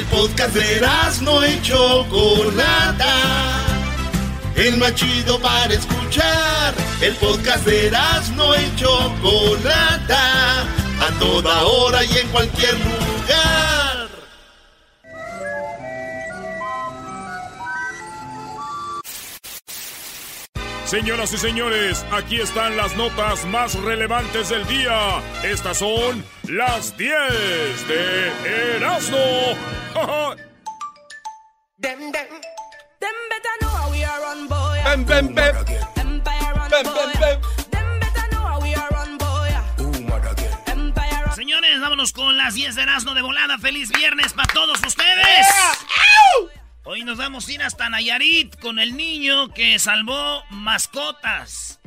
El podcast de no y Chocolata. El más chido para escuchar. El podcast de no y Chocolata. A toda hora y en cualquier lugar. Señoras y señores, aquí están las notas más relevantes del día. Estas son las 10 de Erasmo. Señores, vámonos con las 10 de Erasmo de volada. Feliz viernes para todos ustedes. Hoy nos vamos a ir hasta Nayarit con el niño que salvó mascotas.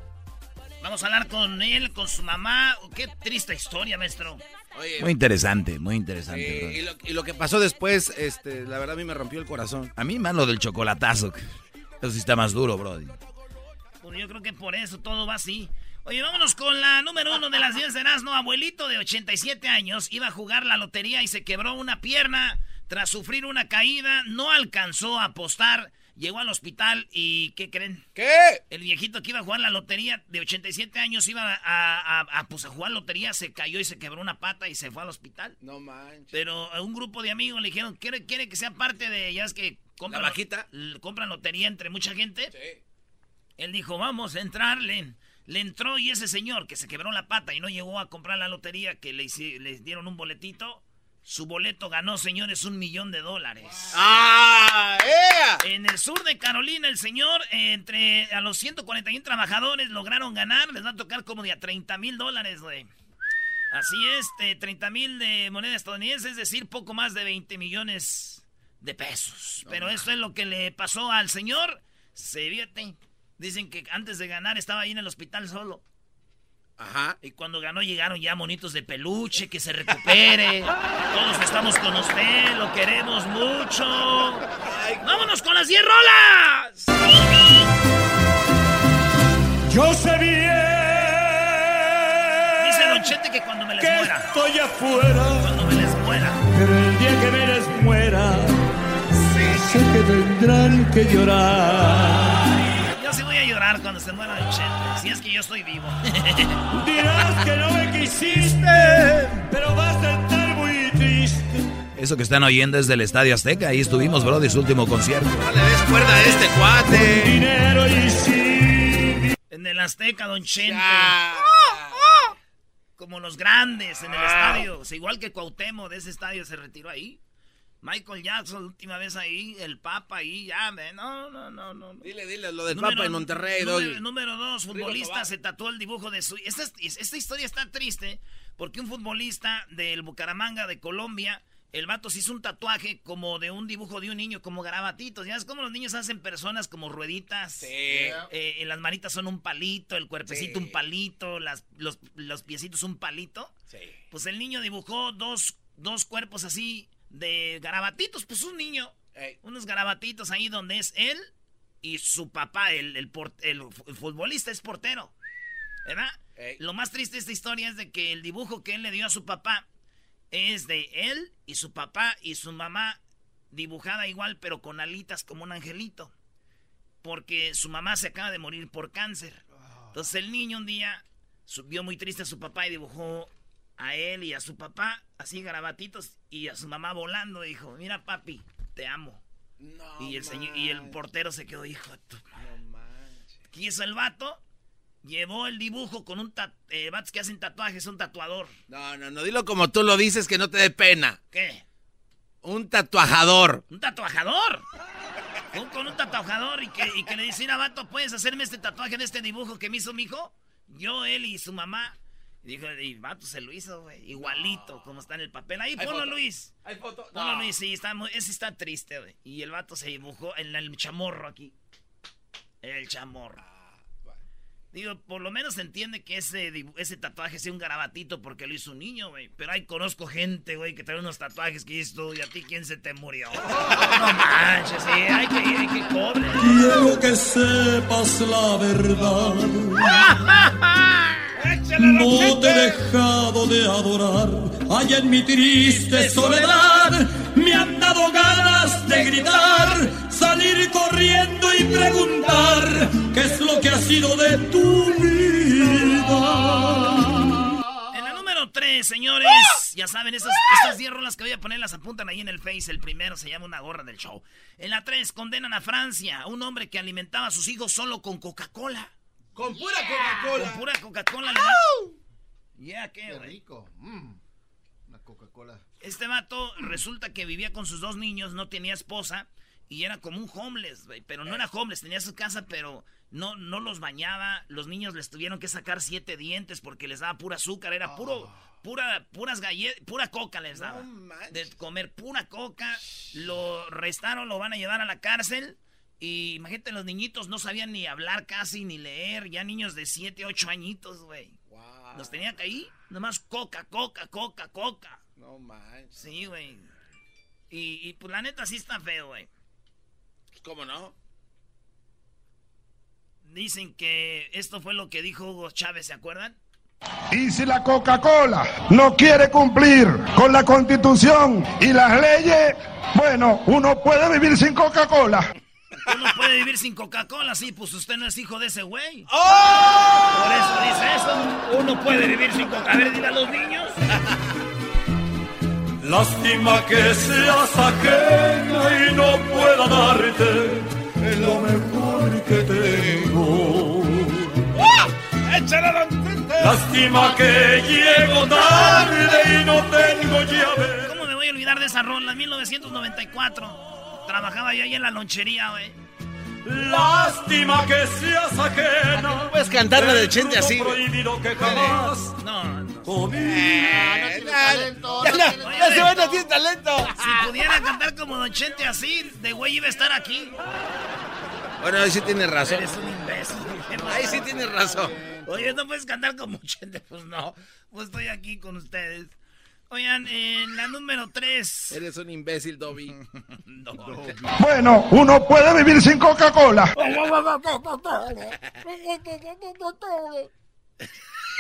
Vamos a hablar con él, con su mamá. Qué triste historia, maestro. muy interesante, muy interesante. y, lo, que pasó después, este, la verdad a mí me rompió el corazón. A mí más lo del chocolatazo. Eso sí está más duro, brody. Pues yo creo que por eso todo va así. Oye, vámonos con la número uno de las 10 de Erasmo. Abuelito de 87 años iba a jugar la lotería y se quebró una pierna. Tras sufrir una caída, no alcanzó a apostar. Llegó al hospital y ¿qué creen? ¿Qué? El viejito que iba a jugar la lotería de 87 años iba a, a, pues, a jugar lotería, se cayó y se quebró una pata y se fue al hospital. No manches. Pero un grupo de amigos le dijeron, ¿quiere, quiere que sea parte de, ya es que compran, ¿La bajita? compran lotería entre mucha gente? Sí. Él dijo, vamos a entrarle. Le entró y ese señor que se quebró la pata y no llegó a comprar la lotería, que le, le dieron un boletito, su boleto ganó, señores, un millón de dólares. ¡Ah! En el sur de Carolina, el señor, entre a los 141 trabajadores lograron ganar. Les va a tocar como de a 30 mil dólares, güey. Así es, 30 mil de moneda estadounidense, es decir, poco más de 20 millones de pesos. Pero esto es lo que le pasó al señor. Se. Dicen que antes de ganar estaba ahí en el hospital solo. Ajá. Y cuando ganó llegaron ya monitos de peluche, que se recupere. Todos estamos con usted, lo queremos mucho. ¡Vámonos con las 10 rolas! Yo sé bien. Dice Don Chete que cuando me les que muera. Estoy afuera. Cuando me les muera. Pero el día que me les muera. Sé que tendrán que llorar. Llorar cuando se muera Don Chete. Si es que yo estoy vivo. Dirás que no me quisiste, pero vas a estar muy triste. Eso que están oyendo es del Estadio Azteca. Ahí estuvimos, bro, de su último concierto. No le des cuerda a este cuate. Dinero y sí. En el Azteca, Don Chente. Ya. Como los grandes en el estadio. O sea, igual que Cuauhtémoc de ese estadio se retiró ahí. Michael Jackson, última vez ahí. El Papa ahí. Ya, no, no, no, no. Dile, dile lo del Número- Papa en Monterrey, número, número dos, futbolista se tatuó el dibujo de su... Esta, esta historia está triste porque un futbolista del Bucaramanga de Colombia, el vato se hizo un tatuaje como de un dibujo de un niño, como garabatitos. Ya es como los niños hacen personas como rueditas. Sí. Eh, en las manitas son un palito, el cuerpecito Sí. un palito, las, los, los piecitos un palito. Sí. Pues el niño dibujó dos, dos cuerpos así de garabatitos, pues un niño. Ey. Unos garabatitos ahí donde es él y su papá, el, el, por- el fu- el futbolista, es portero. ¿Verdad? Ey. Lo más triste de esta historia es de que el dibujo que él le dio a su papá es de él y su papá y su mamá dibujada igual, pero con alitas como un angelito. Porque su mamá se acaba de morir por cáncer. Entonces el niño un día subió muy triste a su papá y dibujó a él y a su papá, así garabatitos, y a su mamá volando, dijo, mira papi, te amo. y, el señor, y el portero se quedó, hijo de tu ¿Qué hizo el vato? Llevó el dibujo con un tatuaje, eh, vatos que hacen tatuajes, un tatuador. No, no, no, dilo como tú lo dices, que no te dé pena. ¿Qué? Un tatuajador. ¿Un tatuajador? con un tatuajador y que, y que le dice, mira, vato, ¿puedes hacerme este tatuaje de este dibujo que me hizo mi hijo? Yo, él y su mamá. Y dijo, y vato se lo hizo, güey. Igualito, como está en el papel. Ahí, ponlo, Luis. ¿Hay foto? Ponlo, Luis, sí, está, ese está triste, güey. Y el vato se dibujó en el chamorro aquí. El chamorro. Ah, Digo, por lo menos se entiende que ese, ese tatuaje sea un garabatito porque lo hizo un niño, güey. Pero ahí conozco gente, güey, que trae unos tatuajes que tú, ¿y a ti quién se te murió? no manches, sí, hay que, hay que cobre. Quiero que sepas la verdad. No te he dejado de adorar. Allá en mi triste soledad me han dado ganas de gritar, salir corriendo y preguntar qué es lo que ha sido de tu vida. En la número 3, señores, ya saben, esas, estas 10 rolas que voy a poner las apuntan ahí en el Face. El primero se llama Una gorra del show. En la 3, condenan a Francia, un hombre que alimentaba a sus hijos solo con Coca-Cola. Con pura Coca-Cola. Con pura Coca-Cola. Ya, qué, rico. Mm. Una Coca-Cola. Este vato resulta que vivía con sus dos niños, no tenía esposa y era como un homeless, Pero no era homeless, tenía su casa, pero no, no los bañaba. Los niños les tuvieron que sacar siete dientes porque les daba pura azúcar. Era puro, ah. pura, puras galletas, pura coca les daba. de comer pura coca. Lo restaron, lo van a llevar a la cárcel. Y imagínate, los niñitos no sabían ni hablar casi, ni leer. Ya niños de 7, 8 añitos, güey. Los tenía que ahí, nomás coca, coca, coca, coca. No manches. Sí, güey. Y, y, pues la neta sí está feo, güey. ¿Cómo no? Dicen que esto fue lo que dijo Hugo Chávez, ¿se acuerdan? Y si la Coca-Cola no quiere cumplir con la constitución y las leyes, bueno, uno puede vivir sin Coca-Cola. Uno puede vivir sin Coca-Cola, sí, pues usted no es hijo de ese güey. ¡Oh! Por eso dice eso. Uno puede vivir sin Coca. A ver, dile a los niños. Lástima que seas ajena y no pueda darte lo mejor que tengo. ¡Ah! ¡Échale Lástima que llego tarde y no tengo llave. ¿Cómo me voy a olvidar de esa rola? 1994. Trabajaba yo ahí en la lonchería, güey. Lástima que seas ajena. No puedes cantar la de Chente así. prohibido que jamás. No, no. no tiene talento. No, no tiene talento. Si pudiera cantar como Don Chente así, de güey iba a estar aquí. Bueno, ahí sí tienes razón. Eres un imbécil. Ahí sí tienes razón. Oye, ¿no puedes cantar como Chente? Pues no. Pues estoy aquí con ustedes. Oigan, en la número 3. Eres un imbécil, Dobby. Bueno, uno puede vivir sin Coca-Cola.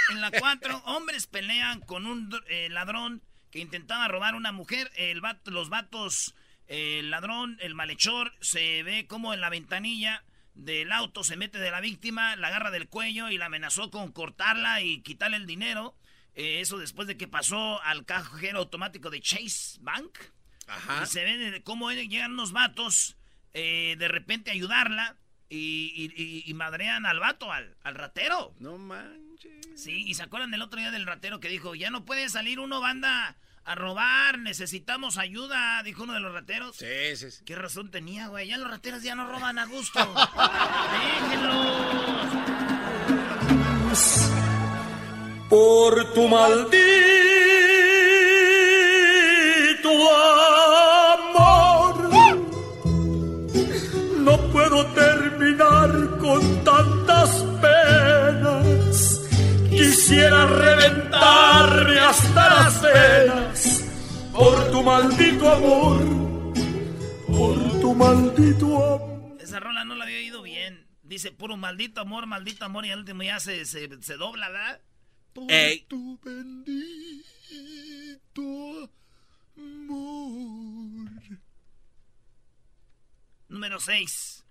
en la 4, hombres pelean con un eh, ladrón que intentaba robar a una mujer. El los vatos, el ladrón, el malhechor, se ve como en la ventanilla del auto se mete de la víctima, la agarra del cuello y la amenazó con cortarla y quitarle el dinero. Eh, eso después de que pasó al cajero automático de Chase Bank. Ajá. Y se ve cómo llegan unos vatos eh, de repente a ayudarla y, madrean al vato, al, ratero. No manches. Sí, y se acuerdan del otro día del ratero que dijo, ya no puede salir uno banda a robar, necesitamos ayuda, dijo uno de los rateros. Sí, sí, sí. ¿Qué razón tenía, güey? Ya los rateros ya no roban a gusto. Déjenlos por tu maldito amor. No puedo terminar con tantas penas. Quisiera reventarme hasta las venas por tu maldito amor. Por tu maldito amor. Esa rola no la había oído bien. Dice puro maldito amor, maldito amor y al último ya se, se, se dobla, ¿verdad? Por tu bendito amor. Número 6.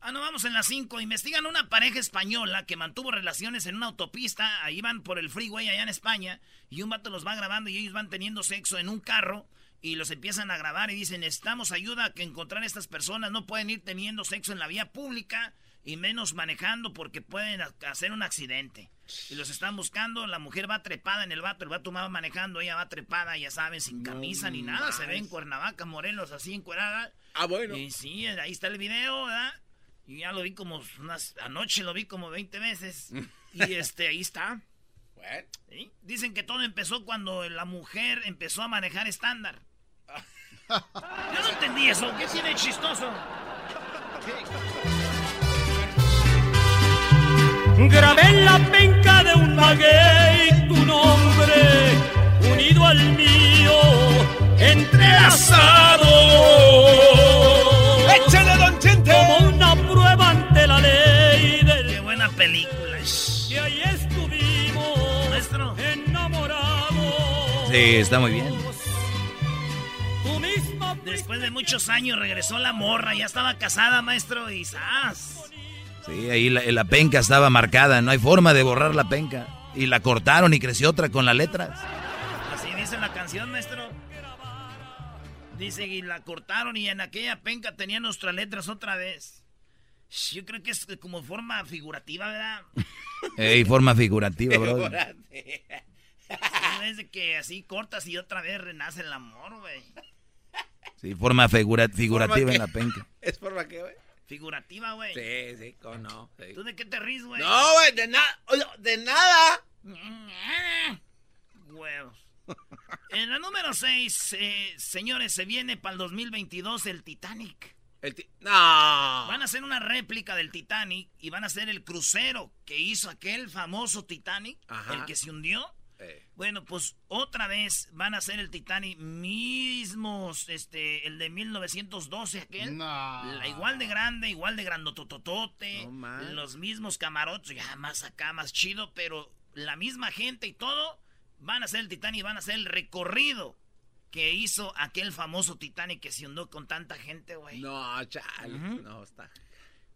Ah, no, vamos en las 5. Investigan una pareja española que mantuvo relaciones en una autopista. Ahí van por el freeway allá en España. Y un vato los va grabando y ellos van teniendo sexo en un carro. Y los empiezan a grabar y dicen, necesitamos ayuda a que encontrar a estas personas. No pueden ir teniendo sexo en la vía pública y menos manejando porque pueden hacer un accidente. Y los están buscando, la mujer va trepada en el vato, el vato va manejando, ella va trepada, ya saben, sin camisa ni nada. Se ve en Cuernavaca, Morelos, así encuerada. Ah, bueno. Y sí, ahí está el video, ¿verdad? Y ya lo vi como unas. Anoche lo vi como 20 veces. y este, ahí está. ¿Sí? Dicen que todo empezó cuando la mujer empezó a manejar estándar. Yo no entendí eso. ¿Qué tiene chistoso? Grabé en la penca de un maguey tu nombre, unido al mío, entrelazado. ¡Échale, don Chente! Como una prueba ante la ley del... Qué buena película. Y ahí estuvimos, Maestro. enamorados. Sí, está muy bien. Después de muchos años regresó la morra, ya estaba casada, maestro, y ¡zas! Sí, ahí la, la penca estaba marcada, no hay forma de borrar la penca. Y la cortaron y creció otra con las letras. Así dice la canción, maestro. Dice y la cortaron y en aquella penca tenía nuestras letras otra vez. Yo creo que es como forma figurativa, ¿verdad? Ey, forma figurativa, bro. Es de que así cortas y otra vez renace el amor, güey. Sí, forma figura- figurativa en la penca. ¿Es forma qué, güey? Figurativa, güey. Sí, sí, cómo no. sí. ¿Tú de qué te ríes, güey? No, güey, de nada. De nada. Huevos. En la número 6, señores, se viene para el 2022 el Titanic. El ti- No. Van a hacer una réplica del Titanic y van a hacer el crucero que hizo aquel famoso Titanic, Ajá. el que se hundió. Bueno, pues otra vez van a hacer el Titanic mismos, este, el de 1912 aquel. No. La- igual de grande, igual de grandotototote, No los mismos camarotes, ya más acá, más chido, pero la misma gente y todo van a hacer el Titanic y van a hacer el recorrido que hizo aquel famoso Titanic que se hundió con tanta gente, güey. No, chale. Ujú. No, está.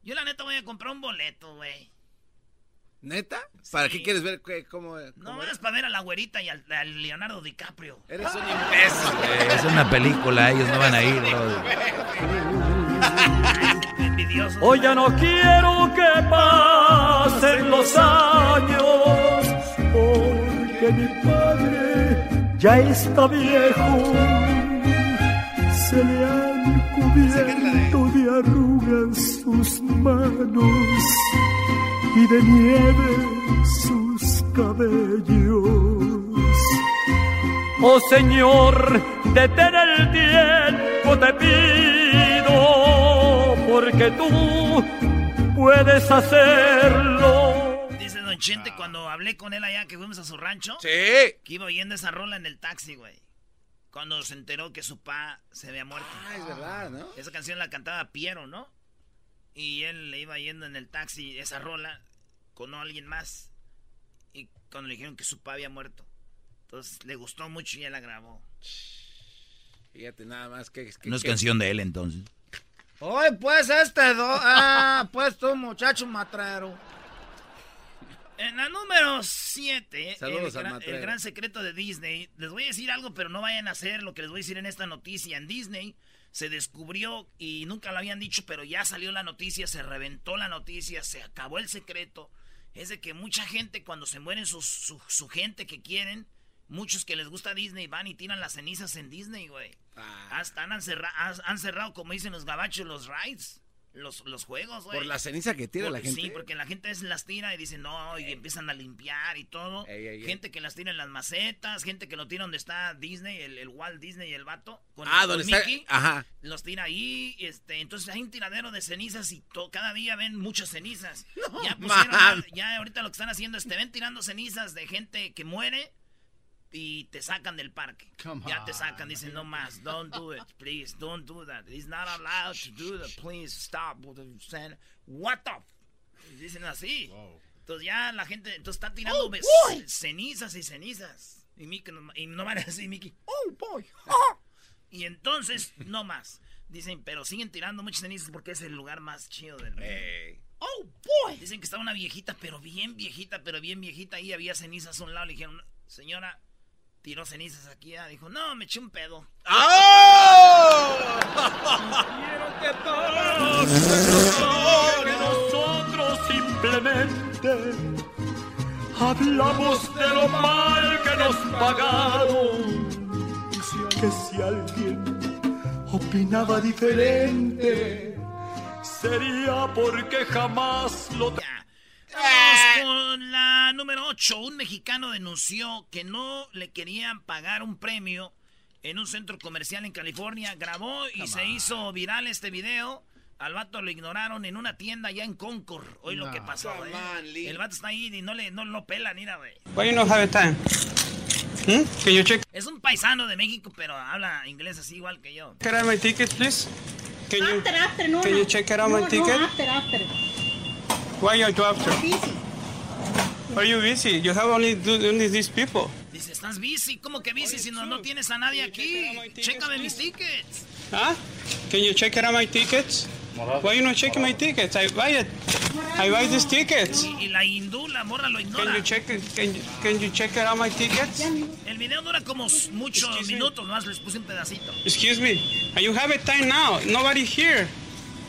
Yo la neta voy a comprar un boleto, güey. ¿Neta? ¿Para Sí. qué quieres ver qué- cómo, No cómo más era? para ver a la güerita y al, al Leonardo DiCaprio. Eres un imbécil. Eh, es una película, ellos no van a ir, bro. Envidioso. Hoy ya no quiero que pasen los años, porque mi padre ya está viejo. Se le han cubierto de arrugas sus manos y de nieve sus cabellos. Oh Señor, detén el tiempo, te pido, porque tú puedes hacerlo. Dice Don Chente cuando hablé con él allá que fuimos a su rancho, Sí. que iba oyendo esa rola en el taxi, güey. Cuando se enteró que su pa se había muerto. Ah, es verdad, ¿no? Esa canción la cantaba Piero, ¿no? Y él le iba yendo en el taxi esa rola con alguien más. Y cuando le dijeron que su pa había muerto. Entonces le gustó mucho y él la grabó. Fíjate nada más que... que- No es que- canción de él entonces. Hoy pues este do... Ah, pues tú muchacho matrero. En la número 7, el, el gran secreto de Disney. Les voy a decir algo, pero no vayan a hacer lo que les voy a decir en esta noticia. En Disney se descubrió y nunca lo habían dicho, pero ya salió la noticia, se reventó la noticia, se acabó el secreto. Es de que mucha gente cuando se mueren sus- su, su gente que quieren, muchos que les gusta Disney van y tiran las cenizas en Disney, güey. Ah, Hasta han, cerra- han- han cerrado, como dicen los gabachos, los rides, los, los juegos, güey. por la ceniza que tira la gente. Sí, porque la gente es las tira y dice no, y empiezan a limpiar y todo. Ey, ey, ey. gente que las tira en las macetas, gente que lo tira donde está Disney, el, el Walt Disney y el vato. Con, Ah, con donde está... Mickey, Ajá. Los tira ahí, este, entonces hay un tiradero de cenizas y to- cada día ven muchas cenizas. ya pusieron, ya, ya ahorita lo que están haciendo es te ven tirando cenizas de gente que muere y te sacan del parque. Come ya te sacan, dicen no más, don't do it, please, don't do that. He's not allowed to do that, please stop. What the? f-" Dicen así. Entonces ya la gente, entonces está tirando ves- cenizas y cenizas. Y, Mickey y no van así, Mickey. Oh, boy. ah". Y entonces, no más. Dicen, pero siguen tirando muchas cenizas porque es el lugar más chido del mundo. Oh, boy. Dicen que estaba una viejita, pero bien viejita, pero bien viejita. Y había cenizas a un lado. Le dijeron, señora, tiró cenizas aquí. Ah, dijo, no, me eché un pedo. Quiero que todos que nosotros simplemente hablamos de lo mal que nos pagaron. Que si alguien opinaba diferente, sería porque jamás lo... Vamos con la número 8. Un mexicano denunció que no le querían pagar un premio en un centro comercial en California. Grabó y se hizo viral este video. Al vato lo ignoraron en una tienda allá en Concord. Hoy lo que pasó, Come eh. on. El vato está ahí y no le no lo pelan, mira, güey. Why you no have time? Hmm? Can you check Es un paisano de México, pero habla inglés así igual que yo. out my ticket, please? Can you After, after, no, can no. you check out my no, ticket? No, after, after. Why are you after? Busy. Are you busy? You have only, do, only these people. Dice, ¿estás busy? ¿Cómo que busy si no, no tienes a nadie aquí? Chécame mis tickets. Huh? Can you check out my tickets? Why you not checking my tickets? I buy it. I buy these tickets. Y, y la hindú, la morra lo Can ignora. you check it? Can you, can you check out my tickets? El video dura como muchos Excuse me. minutos, más les puse un pedacito. Excuse me. And you have a time now. Nobody here.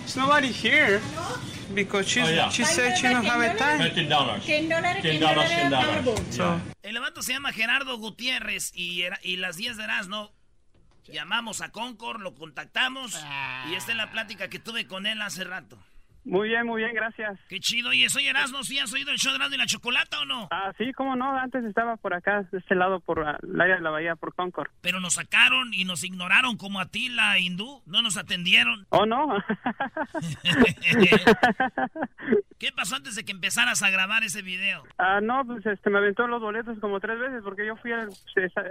There's nobody here. Because she's, Oh, yeah. she said she don't have a time. $10 dólares. Ten dólares, Ten ten dólares, dólares ten a dólares. cargo. So, El vato se llama Gerardo Gutiérrez y, era- y las 10 de Erasmo llamamos a Concord, lo contactamos y esta es la plática que tuve con él hace rato. Muy bien, muy bien, gracias. Qué chido, oye, soy Erasmo, ¿sí has oído el show de Erasmo y la Chocolata o no? Ah, sí, cómo no, antes estaba por acá, de este lado, por el área de la bahía, por Concord. Pero nos sacaron y nos ignoraron como a ti, la hindú, no nos atendieron. Oh, no. ¿Qué pasó antes de que empezaras a grabar ese video? Ah, no, pues este, me aventó los boletos como tres veces porque yo fui el,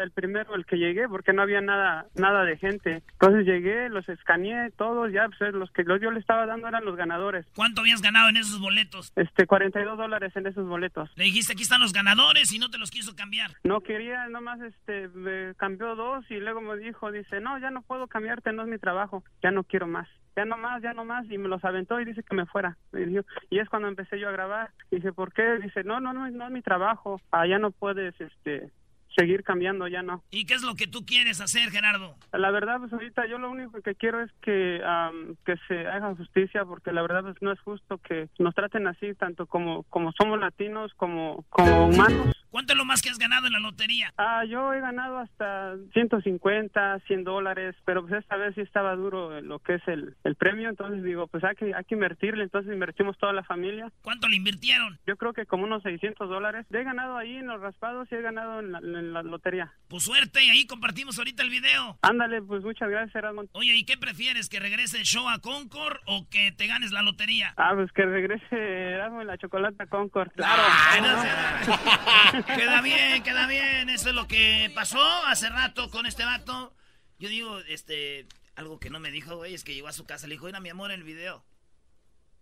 el primero, el que llegué, porque no había nada nada de gente. Entonces llegué, los escaneé, todos, ya, pues los que los- yo le estaba dando eran los ganadores. ¿Cuánto habías ganado en esos boletos? Este, 42 dólares en esos boletos. Le dijiste, aquí están los ganadores y no te los quiso cambiar. No quería, nomás este, me cambió dos y luego me dijo, dice, no, ya no puedo cambiarte, no es mi trabajo, ya no quiero más. Ya no más, ya no más, y me los aventó y dice que me fuera. Me dijo- y es cuando empecé yo a grabar. Dice, ¿por qué? Dice, no, no, no, no es mi trabajo. Ya no puedes, este, seguir cambiando, ya no. ¿Y qué es lo que tú quieres hacer, Gerardo? La verdad, pues ahorita yo lo único que quiero es que, am, que se haga justicia, porque la verdad pues no es justo que nos traten así, tanto como, como somos latinos, como, como humanos. ¿Cuánto es lo más que has ganado en la lotería? Ah, yo he ganado hasta 150, 100 dólares, pero pues esta vez sí estaba duro lo que es el, el premio, entonces digo, pues hay que, hay que invertirle, entonces invertimos toda la familia. ¿Cuánto le invirtieron? Yo creo que como unos 600 dólares. He ganado ahí en los raspados y he ganado en la, en la lotería. Pues suerte, y ahí compartimos ahorita el video. Ándale, pues muchas gracias, Erasmo. Oye, ¿y qué prefieres? ¿Que regrese el show a Concord o que te ganes la lotería? Ah, pues que regrese Erasmo en la chocolata Concord, claro. Ay, no se- queda bien, queda bien. Eso es lo que pasó hace rato con este vato. Yo digo, este, algo que no me dijo, güey, es que llegó a su casa, le dijo, mira mi amor el video.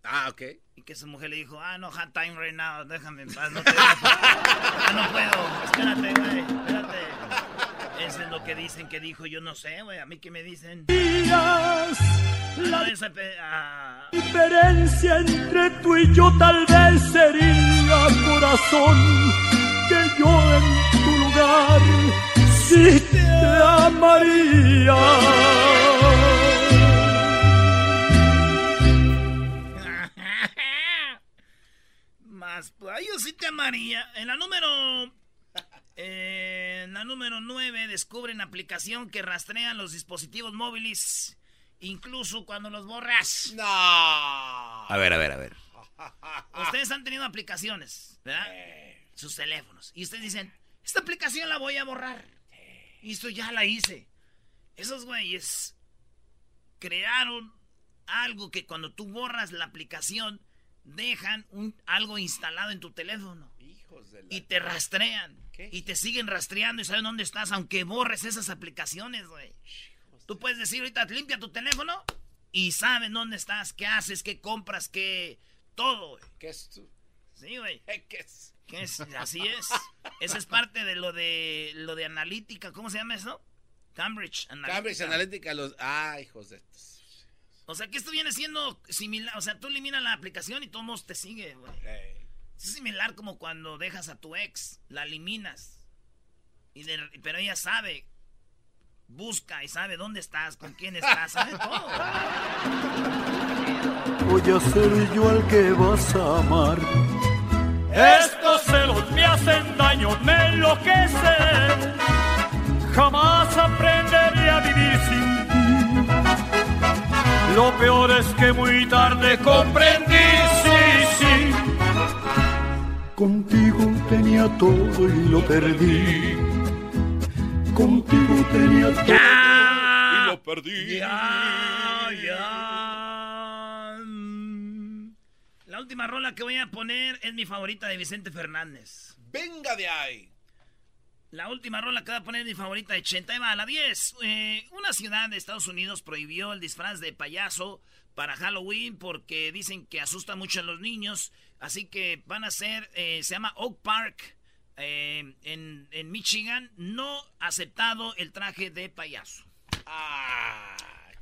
Ah, ok. Y que su mujer le dijo, ah, no, hard time right now, déjame en paz, no te Ah, no puedo, espérate, güey, espérate. Eso es lo que dicen que dijo, yo no sé, güey, a mí que me dicen. La Esa pe- ah, diferencia entre tú y yo tal vez sería corazón que yo en tu lugar sí te amaría. Más, pues, yo sí te amaría. En la número. eh, en la número 9 descubren aplicación que rastrean los dispositivos móviles, incluso cuando los borras. No. A ver, a ver, a ver. Ustedes han tenido aplicaciones, ¿verdad? Sus teléfonos. Y ustedes dicen, esta aplicación la voy a borrar. Y esto ya la hice. Esos güeyes crearon algo que cuando tú borras la aplicación, dejan un, algo instalado en tu teléfono. Hijos de la... Y te rastrean. ¿Qué? Y te siguen rastreando y saben dónde estás, aunque borres esas aplicaciones, güey. Tú puedes decir ahorita, limpia tu teléfono y saben dónde estás, qué haces, qué compras, qué... Todo, güey. ¿Qué es tú? Sí, güey. ¿Qué es? ¿Qué es? Así es. Eso es parte de lo de lo de analítica. ¿Cómo se llama eso? Cambridge Analytica. Cambridge Analytica, los... Ah, hijos de estos. O sea, que esto viene siendo similar. O sea, tú eliminas la aplicación y todos te sigue, güey. Es similar como cuando dejas a tu ex, la eliminas. Y pero ella sabe, busca y sabe dónde estás, con quién estás, sabe todo. Voy a ser yo al que vas a amar. Estos celos me hacen daño, me enloquecen. Jamás aprenderé a vivir sin ti. Lo peor es que muy tarde comprendí, sí, sí. Contigo tenía todo y lo perdí. Contigo tenía todo y lo perdí. Ya, ya. La última rola que voy a poner es mi favorita de Vicente Fernández. Venga de ahí. La última rola que voy a poner es mi favorita de 80 va a la 10. Eh, una ciudad de Estados Unidos prohibió el disfraz de payaso para Halloween porque dicen que asusta mucho a los niños. Así que van a ser, eh, se llama Oak Park eh, en, en, Michigan. No aceptado el traje de payaso. Ah,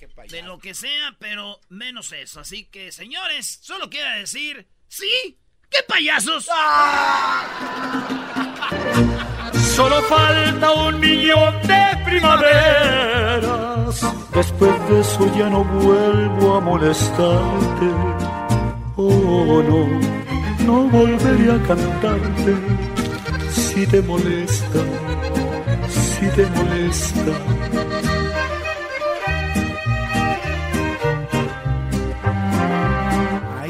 qué payaso. De lo que sea, pero menos eso. Así que, señores, solo quiero decir, sí, qué payasos. Solo falta un millón de primaveras. Después de eso ya no vuelvo a molestarte. Oh, no, no volveré a cantarte. Si te molesta, si te molesta.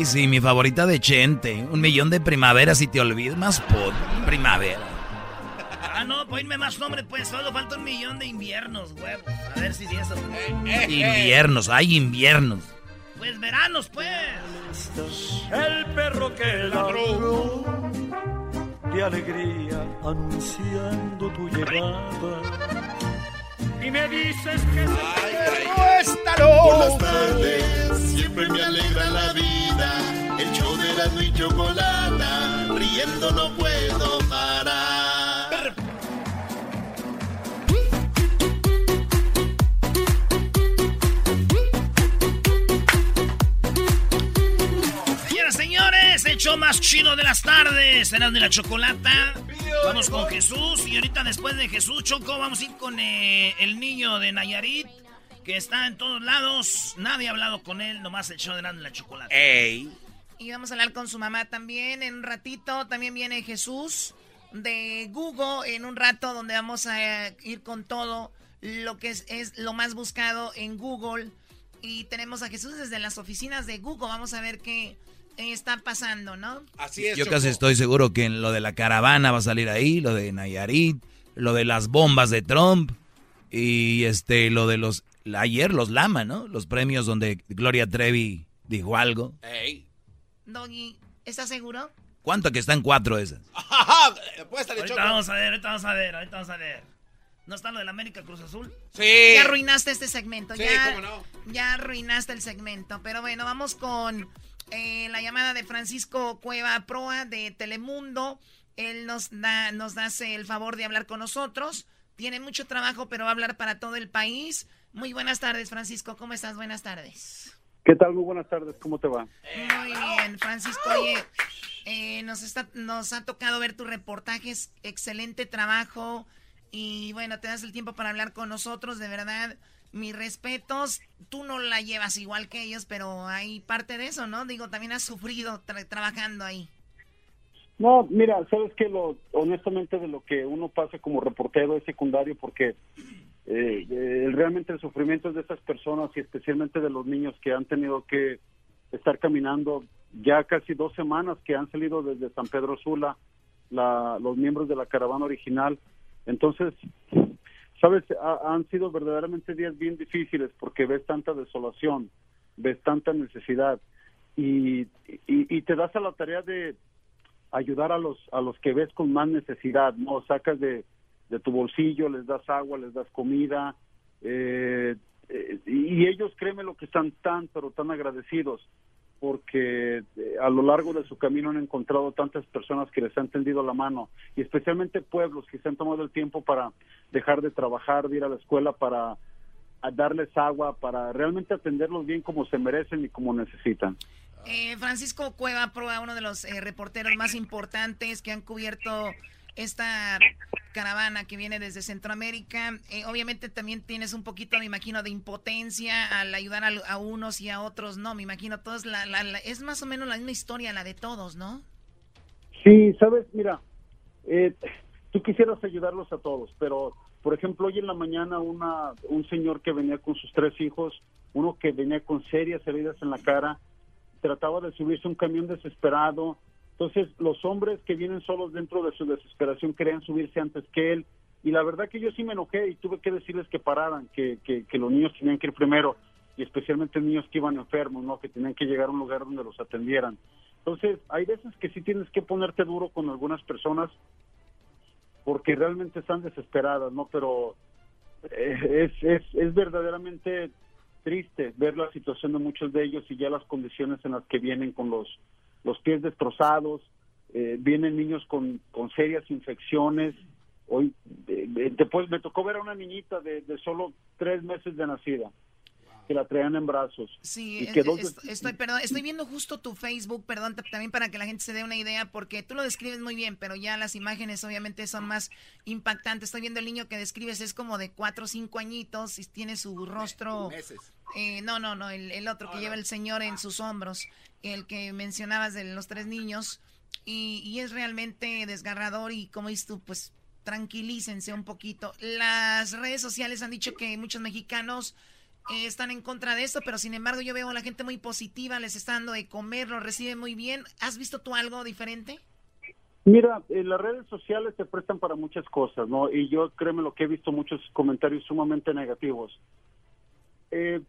Ay, sí, mi favorita de Chente. Un millón de primaveras y te olvidas más por primavera. Ah, no, ponme más nombre, pues. Solo falta un millón de inviernos, huevos. A ver si eso. Inviernos, hay inviernos. Pues veranos, pues. El perro que ladró de alegría, ansiando tu llegada. Y me dices que ay, ay, está loco. Por las tardes siempre me alegra la vida. El show de la y chocolata, riendo no puedo parar. señores, el show más chido de las tardes. Serán de la chocolata. Vamos con Jesús. Y ahorita después de Jesús, Choco, vamos a ir con eh, el niño de Nayarit. Que está en todos lados. Nadie ha hablado con él, nomás el show de la chocolata. ¡Ey! Y vamos a hablar con su mamá también. En un ratito también viene Jesús de Google. En un rato donde vamos a ir con todo lo que es, es lo más buscado en Google. Y tenemos a Jesús desde las oficinas de Google. Vamos a ver qué está pasando, ¿no? Así es. Yo casi estoy seguro que en lo de la caravana va a salir ahí, lo de Nayarit, lo de las bombas de Trump y este lo de los ayer los Lama, ¿no? Los premios donde Gloria Trevi dijo algo. Ey. Doggy, ¿estás seguro? ¿Cuánto que están cuatro esas? ahorita vamos a ver, ahorita vamos a ver, ahorita vamos a ver. ¿No está lo del América Cruz Azul? Sí. Ya arruinaste este segmento. Sí, ya, cómo no. Ya arruinaste el segmento. Pero bueno, vamos con eh, la llamada de Francisco Cueva Proa de Telemundo. Él nos da, nos hace el favor de hablar con nosotros. Tiene mucho trabajo, pero va a hablar para todo el país. Muy buenas tardes, Francisco. ¿Cómo estás? Buenas tardes. ¿Qué tal? Muy buenas tardes. ¿Cómo te va? Muy bien, Francisco. Oye, eh, nos, está, nos ha tocado ver tus reportajes. Excelente trabajo. Y bueno, te das el tiempo para hablar con nosotros. De verdad, mis respetos. Tú no la llevas igual que ellos, pero hay parte de eso, ¿no? Digo, también has sufrido trabajando ahí. No, mira, sabes que lo, honestamente de lo que uno pasa como reportero es secundario porque eh, eh, realmente el sufrimiento es de esas personas y especialmente de los niños que han tenido que estar caminando ya casi dos semanas que han salido desde San Pedro Sula, la, los miembros de la caravana original. Entonces, sabes, han sido verdaderamente días bien difíciles porque ves tanta desolación, ves tanta necesidad y, y, te das a la tarea de ayudar a los a los que ves con más necesidad, no sacas de, de tu bolsillo, les das agua, les das comida eh, eh, y ellos créeme lo que están tan pero tan agradecidos porque eh, a lo largo de su camino han encontrado tantas personas que les han tendido la mano y especialmente pueblos que se han tomado el tiempo para dejar de trabajar, de ir a la escuela para darles agua, para realmente atenderlos bien como se merecen y como necesitan. Eh, Francisco Cueva, prueba uno de los eh, reporteros más importantes que han cubierto esta caravana que viene desde Centroamérica. Eh, obviamente también tienes un poquito, me imagino, de impotencia al ayudar a, unos y a otros, ¿no? Me imagino, todos la, es más o menos la misma historia, la de todos, ¿no? Sí, sabes, mira, eh, tú quisieras ayudarlos a todos, pero, por ejemplo, hoy en la mañana una, un señor que venía con sus tres hijos, uno que venía con serias heridas en la cara, trataba de subirse un camión desesperado, entonces, los hombres que vienen solos dentro de su desesperación querían subirse antes que él. Y la verdad que yo sí me enojé y tuve que decirles que pararan, que, que, los niños tenían que ir primero, y especialmente niños que iban enfermos, ¿no? que tenían que llegar a un lugar donde los atendieran. Entonces, hay veces que sí tienes que ponerte duro con algunas personas porque realmente están desesperadas, ¿no? Pero eh, es, es, es verdaderamente triste ver la situación de muchos de ellos y ya las condiciones en las que vienen con los los pies destrozados, eh, vienen niños con, con serias infecciones. Hoy eh, después me tocó ver a una niñita de, de solo tres meses de nacida que la traían en brazos. Sí, estoy, perdón, estoy viendo justo tu Facebook, perdón, también para que la gente se dé una idea, porque tú lo describes muy bien, pero ya las imágenes obviamente son más impactantes. Estoy viendo el niño que describes, es como de cuatro o cinco añitos y tiene su rostro... Eh, no, no, no, el, otro que lleva el señor en sus hombros, el que mencionabas de los tres niños, y, es realmente desgarrador y como dices tú, pues tranquilícense un poquito. Las redes sociales han dicho que muchos mexicanos eh, están en contra de esto, pero sin embargo yo veo a la gente muy positiva, les está dando de comer, lo reciben muy bien. ¿Has visto tú algo diferente? Mira, eh, las redes sociales se prestan para muchas cosas, ¿no? Y yo créeme lo que he visto muchos comentarios sumamente negativos. Eh,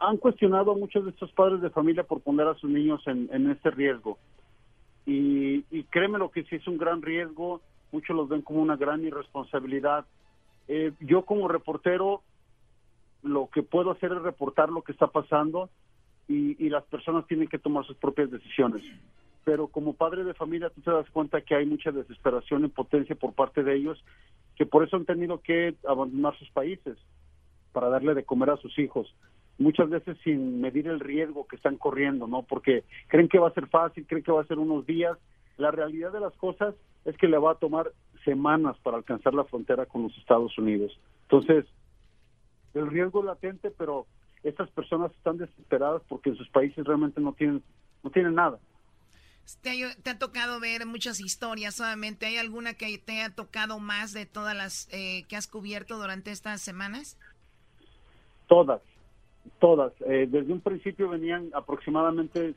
han cuestionado a muchos de estos padres de familia por poner a sus niños en, en este riesgo. Y, y, créeme lo que sí es un gran riesgo, muchos los ven como una gran irresponsabilidad. yo como reportero lo que puedo hacer es reportar lo que está pasando y, las personas tienen que tomar sus propias decisiones. Pero como padre de familia tú te das cuenta que hay mucha desesperación, impotencia por parte de ellos, que por eso han tenido que abandonar sus países para darle de comer a sus hijos. Muchas veces sin medir el riesgo que están corriendo, ¿no? Porque creen que va a ser fácil, creen que va a ser unos días. La realidad de las cosas es que le va a tomar semanas para alcanzar la frontera con los Estados Unidos. Entonces, el riesgo latente, pero estas personas están desesperadas porque en sus países realmente no tienen, no tienen nada. Te, ha tocado ver muchas historias, solamente. ¿Hay alguna que te ha tocado más de todas las eh, que has cubierto durante estas semanas? Todas, todas. Eh, desde un principio venían aproximadamente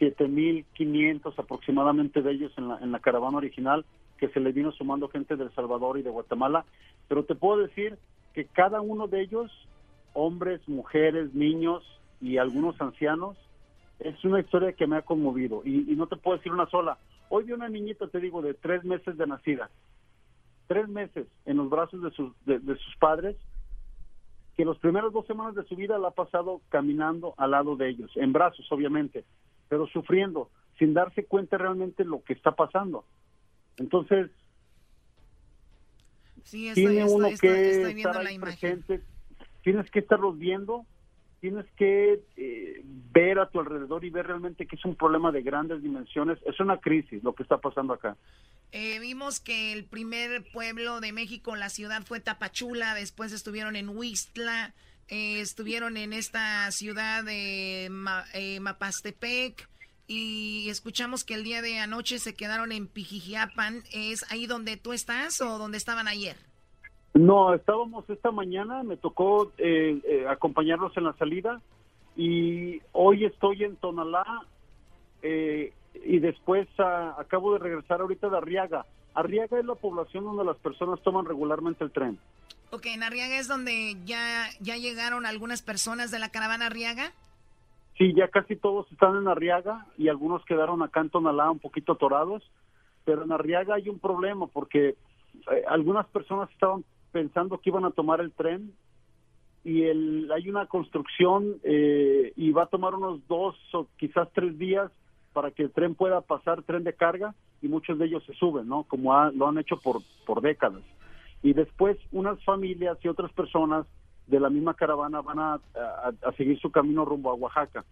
7.500 aproximadamente de ellos en la, en la caravana original, que se le vino sumando gente de El Salvador y de Guatemala. Pero te puedo decir que cada uno de ellos, hombres, mujeres, niños y algunos ancianos, es una historia que me ha conmovido y, no te puedo decir una sola. Hoy vi una niñita, te digo, de tres meses de nacida, tres meses en los brazos de sus, de, sus padres, que los primeros dos semanas de su vida la ha pasado caminando al lado de ellos, en brazos obviamente, pero sufriendo, sin darse cuenta realmente lo que está pasando. Entonces, Sí, tiene uno que estar ahí presente, tienes que estarlos viendo, tienes que eh, ver a tu alrededor y ver realmente que es un problema de grandes dimensiones, es una crisis lo que está pasando acá. Eh, vimos que el primer pueblo de México, la ciudad fue Tapachula, después estuvieron en Huistla, eh, estuvieron en esta ciudad de Mapastepec, y escuchamos que el día de anoche se quedaron en Pijijiapan. ¿Es ahí donde tú estás o donde estaban ayer? No, estábamos esta mañana, me tocó eh, eh, acompañarlos en la salida y hoy estoy en Tonalá eh, y después ah, acabo de regresar ahorita de Arriaga. Arriaga es la población donde las personas toman regularmente el tren. Ok, en Arriaga es donde ya, ya llegaron algunas personas de la caravana Arriaga. Sí, ya casi todos están en Arriaga y algunos quedaron acá en Tonalá un poquito atorados, pero en Arriaga hay un problema porque eh, algunas personas estaban pensando que iban a tomar el tren y el, hay una construcción eh, y va a tomar unos dos o quizás tres días para que el tren pueda pasar tren de carga y muchos de ellos se suben, ¿no? Como lo han hecho por, por décadas. Y después unas familias y otras personas de la misma caravana van a, a seguir su camino rumbo a Oaxaca.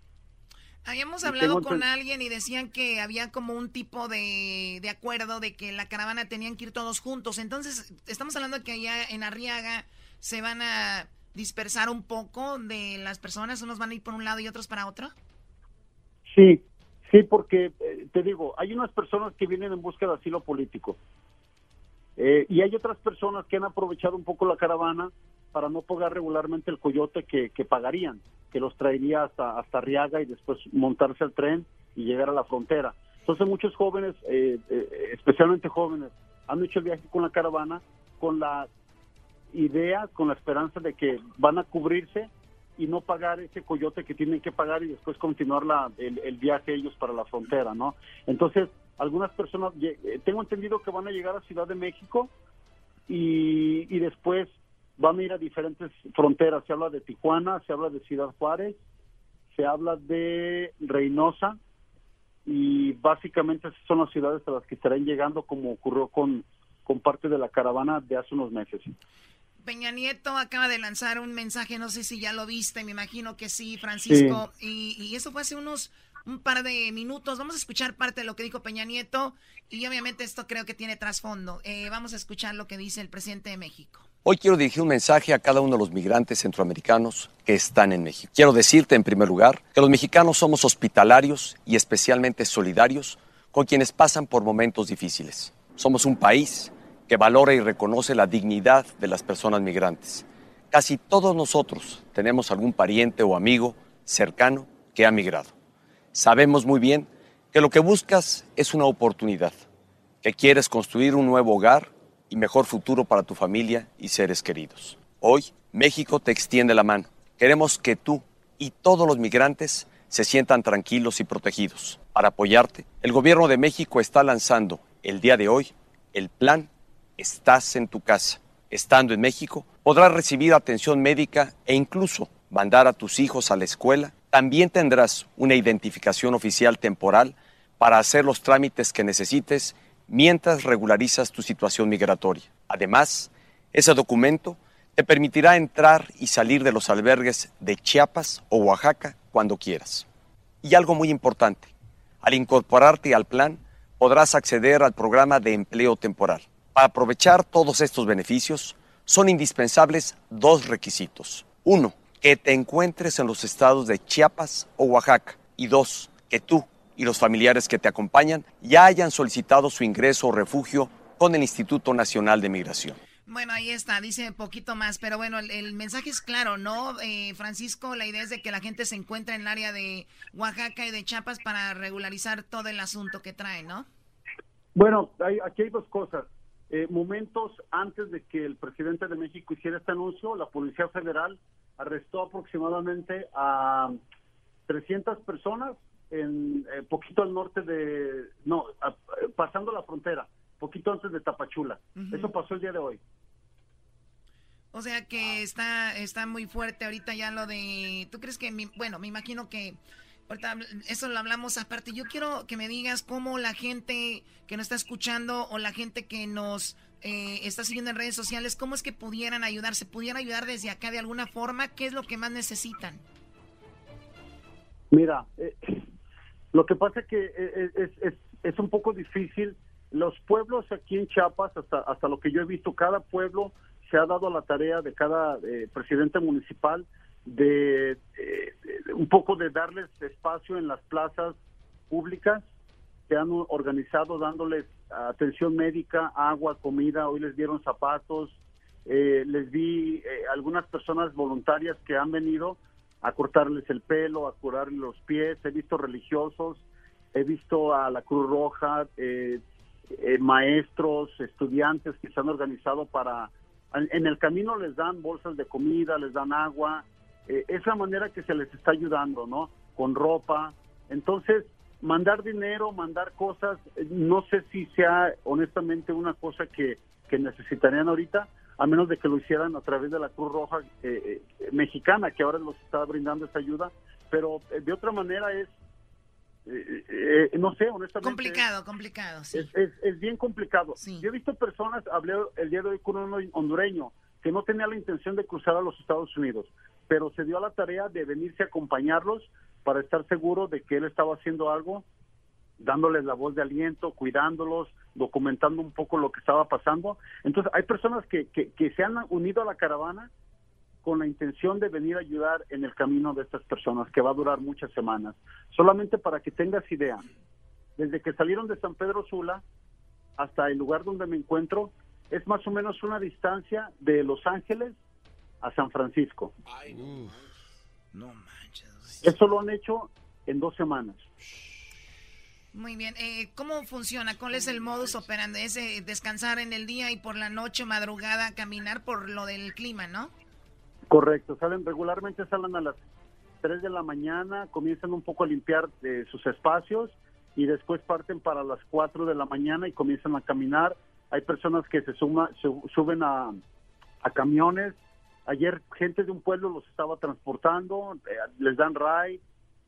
Habíamos hablado con alguien y decían que había como un tipo de, de, acuerdo de que la caravana tenían que ir todos juntos. Entonces, estamos hablando de que allá en Arriaga se van a dispersar un poco de las personas, unos van a ir por un lado y otros para otro. Sí, sí, porque eh, te digo, hay unas personas que vienen en busca de asilo político eh, y hay otras personas que han aprovechado un poco la caravana para no pagar regularmente el coyote que, pagarían que los traería hasta, hasta Riaga y después montarse al tren y llegar a la frontera. Entonces muchos jóvenes, eh, eh, especialmente jóvenes, han hecho el viaje con la caravana con la idea, con la esperanza de que van a cubrirse y no pagar ese coyote que tienen que pagar y después continuar la, el, viaje ellos para la frontera, ¿no? Entonces, algunas personas, eh, tengo entendido que van a llegar a Ciudad de México y después van a ir a diferentes fronteras. Se habla de Tijuana, se habla de Ciudad Juárez, se habla de Reynosa y básicamente esas son las ciudades a las que estarán llegando como ocurrió con, con parte de la caravana de hace unos meses. Peña Nieto acaba de lanzar un mensaje, no sé si ya lo viste, me imagino que sí, Francisco, Y, y, eso fue hace unos un par de minutos. Vamos a escuchar parte de lo que dijo Peña Nieto y obviamente esto creo que tiene trasfondo. Eh, vamos a escuchar lo que dice el presidente de México. Hoy quiero dirigir un mensaje a cada uno de los migrantes centroamericanos que están en México. Quiero decirte, en primer lugar, que los mexicanos somos hospitalarios y especialmente solidarios con quienes pasan por momentos difíciles. Somos un país que valora y reconoce la dignidad de las personas migrantes. Casi todos nosotros tenemos algún pariente o amigo cercano que ha migrado. Sabemos muy bien que lo que buscas es una oportunidad, que quieres construir un nuevo hogar y mejor futuro para tu familia y seres queridos. Hoy, México te extiende la mano. Queremos que tú y todos los migrantes se sientan tranquilos y protegidos. Para apoyarte, el gobierno de México está lanzando el día de hoy el plan Estás en tu casa. Estando en México, podrás recibir atención médica e incluso mandar a tus hijos a la escuela. También tendrás una identificación oficial temporal para hacer los trámites que necesites mientras regularizas tu situación migratoria. Además, ese documento te permitirá entrar y salir de los albergues de Chiapas o Oaxaca cuando quieras. Y algo muy importante, al incorporarte al plan, podrás acceder al programa de empleo temporal. Para aprovechar todos estos beneficios, son indispensables dos requisitos. Uno, que te encuentres en los estados de Chiapas o Oaxaca. Y dos, que tú y los familiares que te acompañan ya hayan solicitado su ingreso o refugio con el Instituto Nacional de Migración. Bueno, ahí está, dice poquito más, pero bueno, el, mensaje es claro, ¿no? Eh, Francisco, la idea es de que la gente se encuentre en el área de Oaxaca y de Chiapas para regularizar todo el asunto que trae, ¿no? Bueno, aquí hay dos cosas. Eh, momentos antes de que el presidente de México hiciera este anuncio, la Policía Federal arrestó aproximadamente a 300 personas en eh, poquito al norte de, no, pasando la frontera, poquito antes de Tapachula. Eso pasó el día de hoy. O sea que está, está muy fuerte ahorita ya lo de, ¿tú crees que, bueno, me imagino que ahorita eso lo hablamos aparte. Yo quiero que me digas cómo la gente que nos está escuchando o la gente que nos eh, está siguiendo en redes sociales, cómo es que pudieran ayudar, se pudieran ayudar desde acá de alguna forma, ¿qué es lo que más necesitan? Mira, eh, lo que pasa es que eh, es, es, es, un poco difícil. Los pueblos aquí en Chiapas, hasta, hasta lo que yo he visto, cada pueblo se ha dado la tarea de cada eh, presidente municipal de eh, un poco de darles espacio en las plazas públicas. Se han organizado dándoles atención médica, agua, comida. Hoy les dieron zapatos. les vi algunas personas voluntarias que han venido a cortarles el pelo, a curarles los pies, he visto religiosos, he visto a la Cruz Roja, eh, eh, maestros, estudiantes que se han organizado para, en, el camino les dan bolsas de comida, les dan agua, eh, es la manera que se les está ayudando, ¿no? Con ropa. Entonces, mandar dinero, mandar cosas, no sé si sea honestamente una cosa que, que necesitarían ahorita, a menos de que lo hicieran a través de la Cruz Roja eh, eh, mexicana, que ahora los está brindando esa ayuda, pero eh, de otra manera es, no sé, honestamente. Complicado, complicado, sí. Es, es, bien complicado. Yo he visto personas, hablé el día de hoy con un hondureño, que no tenía la intención de cruzar a los Estados Unidos, pero se dio a la tarea de venirse a acompañarlos para estar seguro de que él estaba haciendo algo, dándoles la voz de aliento, cuidándolos, documentando un poco lo que estaba pasando. Entonces, hay personas que, que, que se han unido a la caravana con la intención de venir a ayudar en el camino de estas personas, que va a durar muchas semanas. Solamente para que tengas idea, desde que salieron de San Pedro Sula hasta el lugar donde me encuentro, es más o menos una distancia de Los Ángeles a San Francisco. no manches. Eso lo han hecho en dos semanas. Muy bien. Eh, ¿Cómo funciona? ¿Cuál es el modus operandi? Es eh, descansar en el día y por la noche, madrugada, caminar por lo del clima, ¿no? Correcto. Salen regularmente, salen a las 3 de la mañana, comienzan un poco a limpiar eh, sus espacios y después parten para las 4 de la mañana y comienzan a caminar. Hay personas que se, suma, suben a, a camiones. Ayer gente de un pueblo los estaba transportando, eh, les dan ride,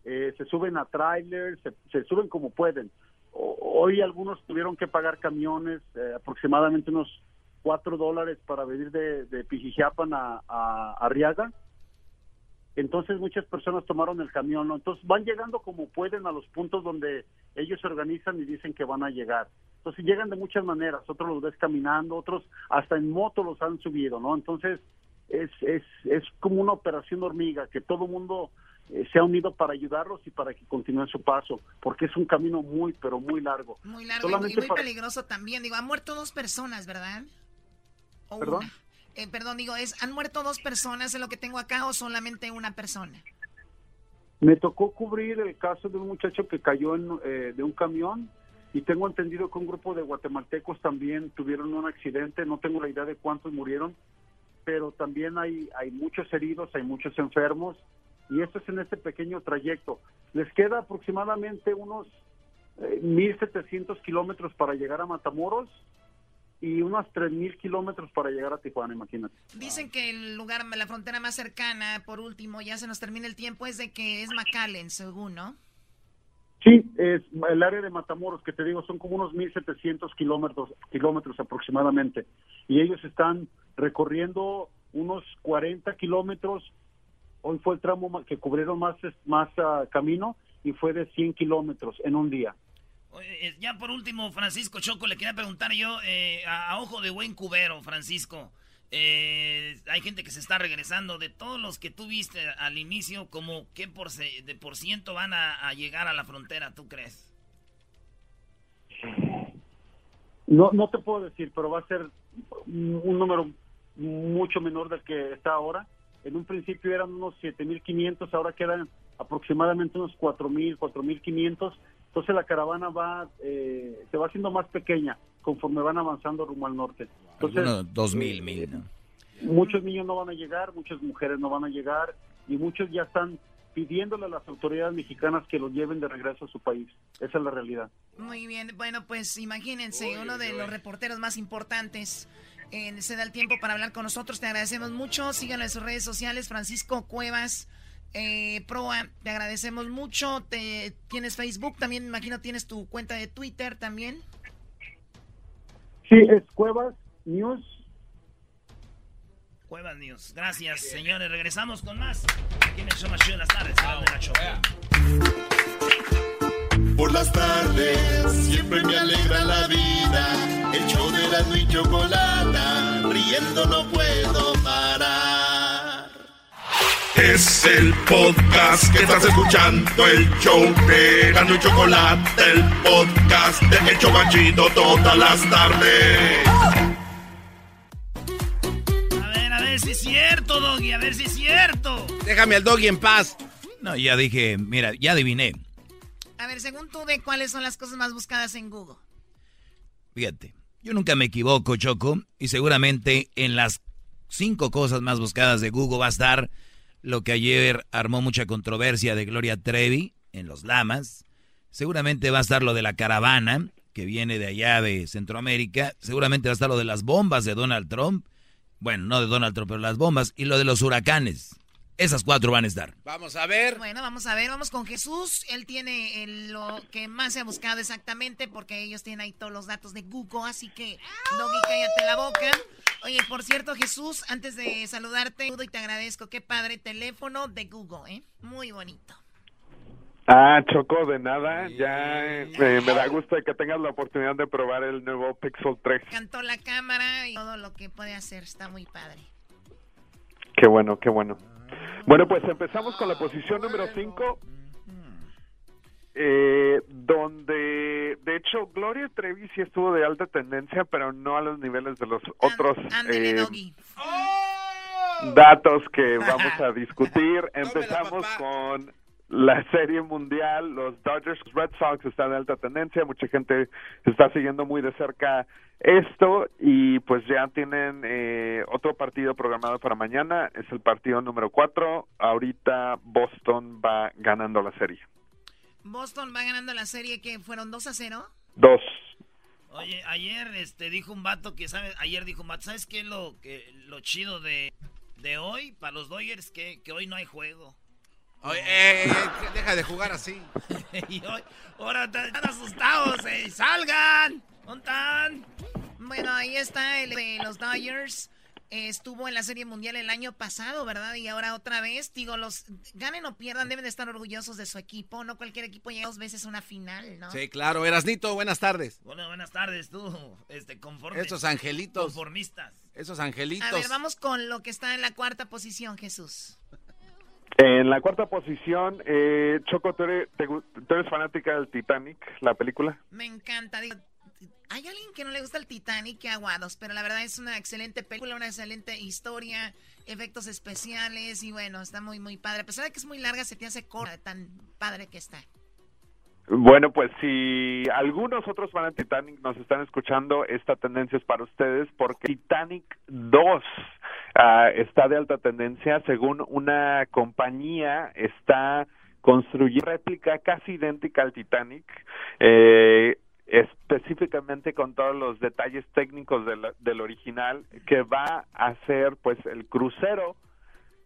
eh, se suben a trailers, se, suben como pueden. Hoy algunos tuvieron que pagar camiones, eh, aproximadamente unos 4 dólares para venir de, de Pijijiapan a, a Arriaga. Entonces muchas personas tomaron el camión, ¿no? Entonces van llegando como pueden a los puntos donde ellos se organizan y dicen que van a llegar. Entonces llegan de muchas maneras, otros los ves caminando, otros hasta en moto los han subido, ¿no? Entonces es, es, es como una operación hormiga, que todo mundo eh, se ha unido para ayudarlos y para que continúen su paso, porque es un camino muy, pero muy largo. Muy largo y- muy para- peligroso también. Digo, han muerto dos personas, ¿verdad? O ¿Perdón? una. Eh, perdón, digo, es, ¿han muerto dos personas en lo que tengo acá o solamente una persona? Me tocó cubrir el caso de un muchacho que cayó en, eh, de un camión y tengo entendido que un grupo de guatemaltecos también tuvieron un accidente, no tengo la idea de cuántos murieron, pero también hay, hay muchos heridos, hay muchos enfermos y esto es en este pequeño trayecto. Les queda aproximadamente unos eh, 1.700 kilómetros para llegar a Matamoros y unos 3.000 kilómetros para llegar a Tijuana, imagínate. Dicen que el lugar, la frontera más cercana, por último, ya se nos termina el tiempo, es de que es McAllen, según, ¿no? Sí, es el área de Matamoros, que te digo, son como unos 1.700 kilómetros, kilómetros aproximadamente. Y ellos están recorriendo unos 40 kilómetros. Hoy fue el tramo que cubrieron más, más ah, camino y fue de 100 kilómetros en un día. Eh, ya por último, Francisco Choco, le quería preguntar yo, eh, a ojo de buen cubero, Francisco. Eh, hay gente que se está regresando. De todos los que tú viste al inicio, como ¿qué por, de por ciento van a, llegar a la frontera, tú crees? No, no te puedo decir, pero va a ser un un número mucho menor del que está ahora. En un principio eran unos 7.500, ahora quedan aproximadamente unos 4.000, 4.500. Entonces la caravana va, eh, se va haciendo más pequeña conforme van avanzando rumbo al norte. Entonces, Algunos dos mil, mil, ¿no? muchos niños no van a llegar, muchas mujeres no van a llegar y muchos ya están pidiéndole a las autoridades mexicanas que los lleven de regreso a su país. Esa es la realidad. Muy bien, bueno, pues imagínense, uno de los reporteros más importantes eh, se da el tiempo para hablar con nosotros. Te agradecemos mucho. Síganlo en sus redes sociales, Francisco Cuevas. Eh, Proa, te agradecemos mucho. Te, tienes Facebook, también me imagino tienes tu cuenta de Twitter también. Sí, es Cuevas News. Cuevas News. Gracias, señores. Regresamos con más. Aquí en el show más chido de las tardes. Y la Choco. Por las tardes siempre me alegra la vida. El show de la y chocolata, riendo no puedo parar. Es el podcast que estás escuchando, el show de Gano y Chocolate, el podcast de El Chocachito todas las tardes. A ver, a ver si es cierto, Doggy. A ver si es cierto. Déjame al doggy en paz. No, ya dije, mira, ya adiviné. A ver, según tú, ¿de cuáles son las cosas más buscadas en Google? Fíjate, yo nunca me equivoco, Choco, y seguramente en las cinco cosas más buscadas de Google va a estar lo que ayer armó mucha controversia de Gloria Trevi en los Lamas. Seguramente va a estar lo de la caravana que viene de allá de Centroamérica. Seguramente va a estar lo de las bombas de Donald Trump. Bueno, no de Donald Trump, pero las bombas. Y lo de los huracanes. Esas cuatro van a estar. Vamos a ver. Bueno, vamos a ver, vamos con Jesús. Él tiene lo que más se ha buscado exactamente porque ellos tienen ahí todos los datos de Google, así que Doggy, cállate la boca. Oye, por cierto, Jesús, antes de saludarte, y te agradezco. Qué padre teléfono de Google, ¿eh? Muy bonito. Ah, Choco, de nada. Ya eh, me da gusto que tengas la oportunidad de probar el nuevo Pixel 3. Cantó la cámara y todo lo que puede hacer. Está muy padre. Qué bueno, qué bueno. Bueno, pues empezamos con la posición número 5, eh, donde de hecho Gloria Trevi sí estuvo de alta tendencia, pero no a los niveles de los otros eh, datos que vamos a discutir. Empezamos con la serie mundial, los Dodgers Red Sox están de alta tendencia, mucha gente está siguiendo muy de cerca esto y pues ya tienen eh, otro partido programado para mañana, es el partido número 4, ahorita Boston va ganando la serie. Boston va ganando la serie que fueron 2 a 0. 2. Oye, ayer este dijo un vato que sabe, ayer dijo un vato, ¿sabes qué es lo que lo chido de, de hoy para los Dodgers que, que hoy no hay juego? Oye, eh, eh, deja de jugar así. y hoy, ahora están asustados, eh, salgan. ¿Dónde Bueno, ahí está el de los Dodgers. estuvo en la Serie Mundial el año pasado, ¿verdad? Y ahora otra vez, digo, los ganen o pierdan, deben de estar orgullosos de su equipo. No cualquier equipo llega dos veces a una final, ¿no? Sí, claro. Erasnito, buenas tardes. Bueno, buenas tardes, tú, este, conforme. Esos angelitos. Conformistas. Esos angelitos. A ver, vamos con lo que está en la cuarta posición, Jesús. En la cuarta posición, eh, Choco, ¿tú eres, fanática del Titanic, la película? Me encanta. Digo, hay alguien que no le gusta el Titanic que Aguados, pero la verdad es una excelente película, una excelente historia, efectos especiales y bueno, está muy, muy padre. A pesar de que es muy larga, se te hace corta, tan padre que está. Bueno, pues si algunos otros van a Titanic nos están escuchando, esta tendencia es para ustedes porque Titanic 2 Ah, está de alta tendencia. Según una compañía está construyendo réplica casi idéntica al Titanic eh, específicamente con todos los detalles técnicos del, del original que va a ser pues el crucero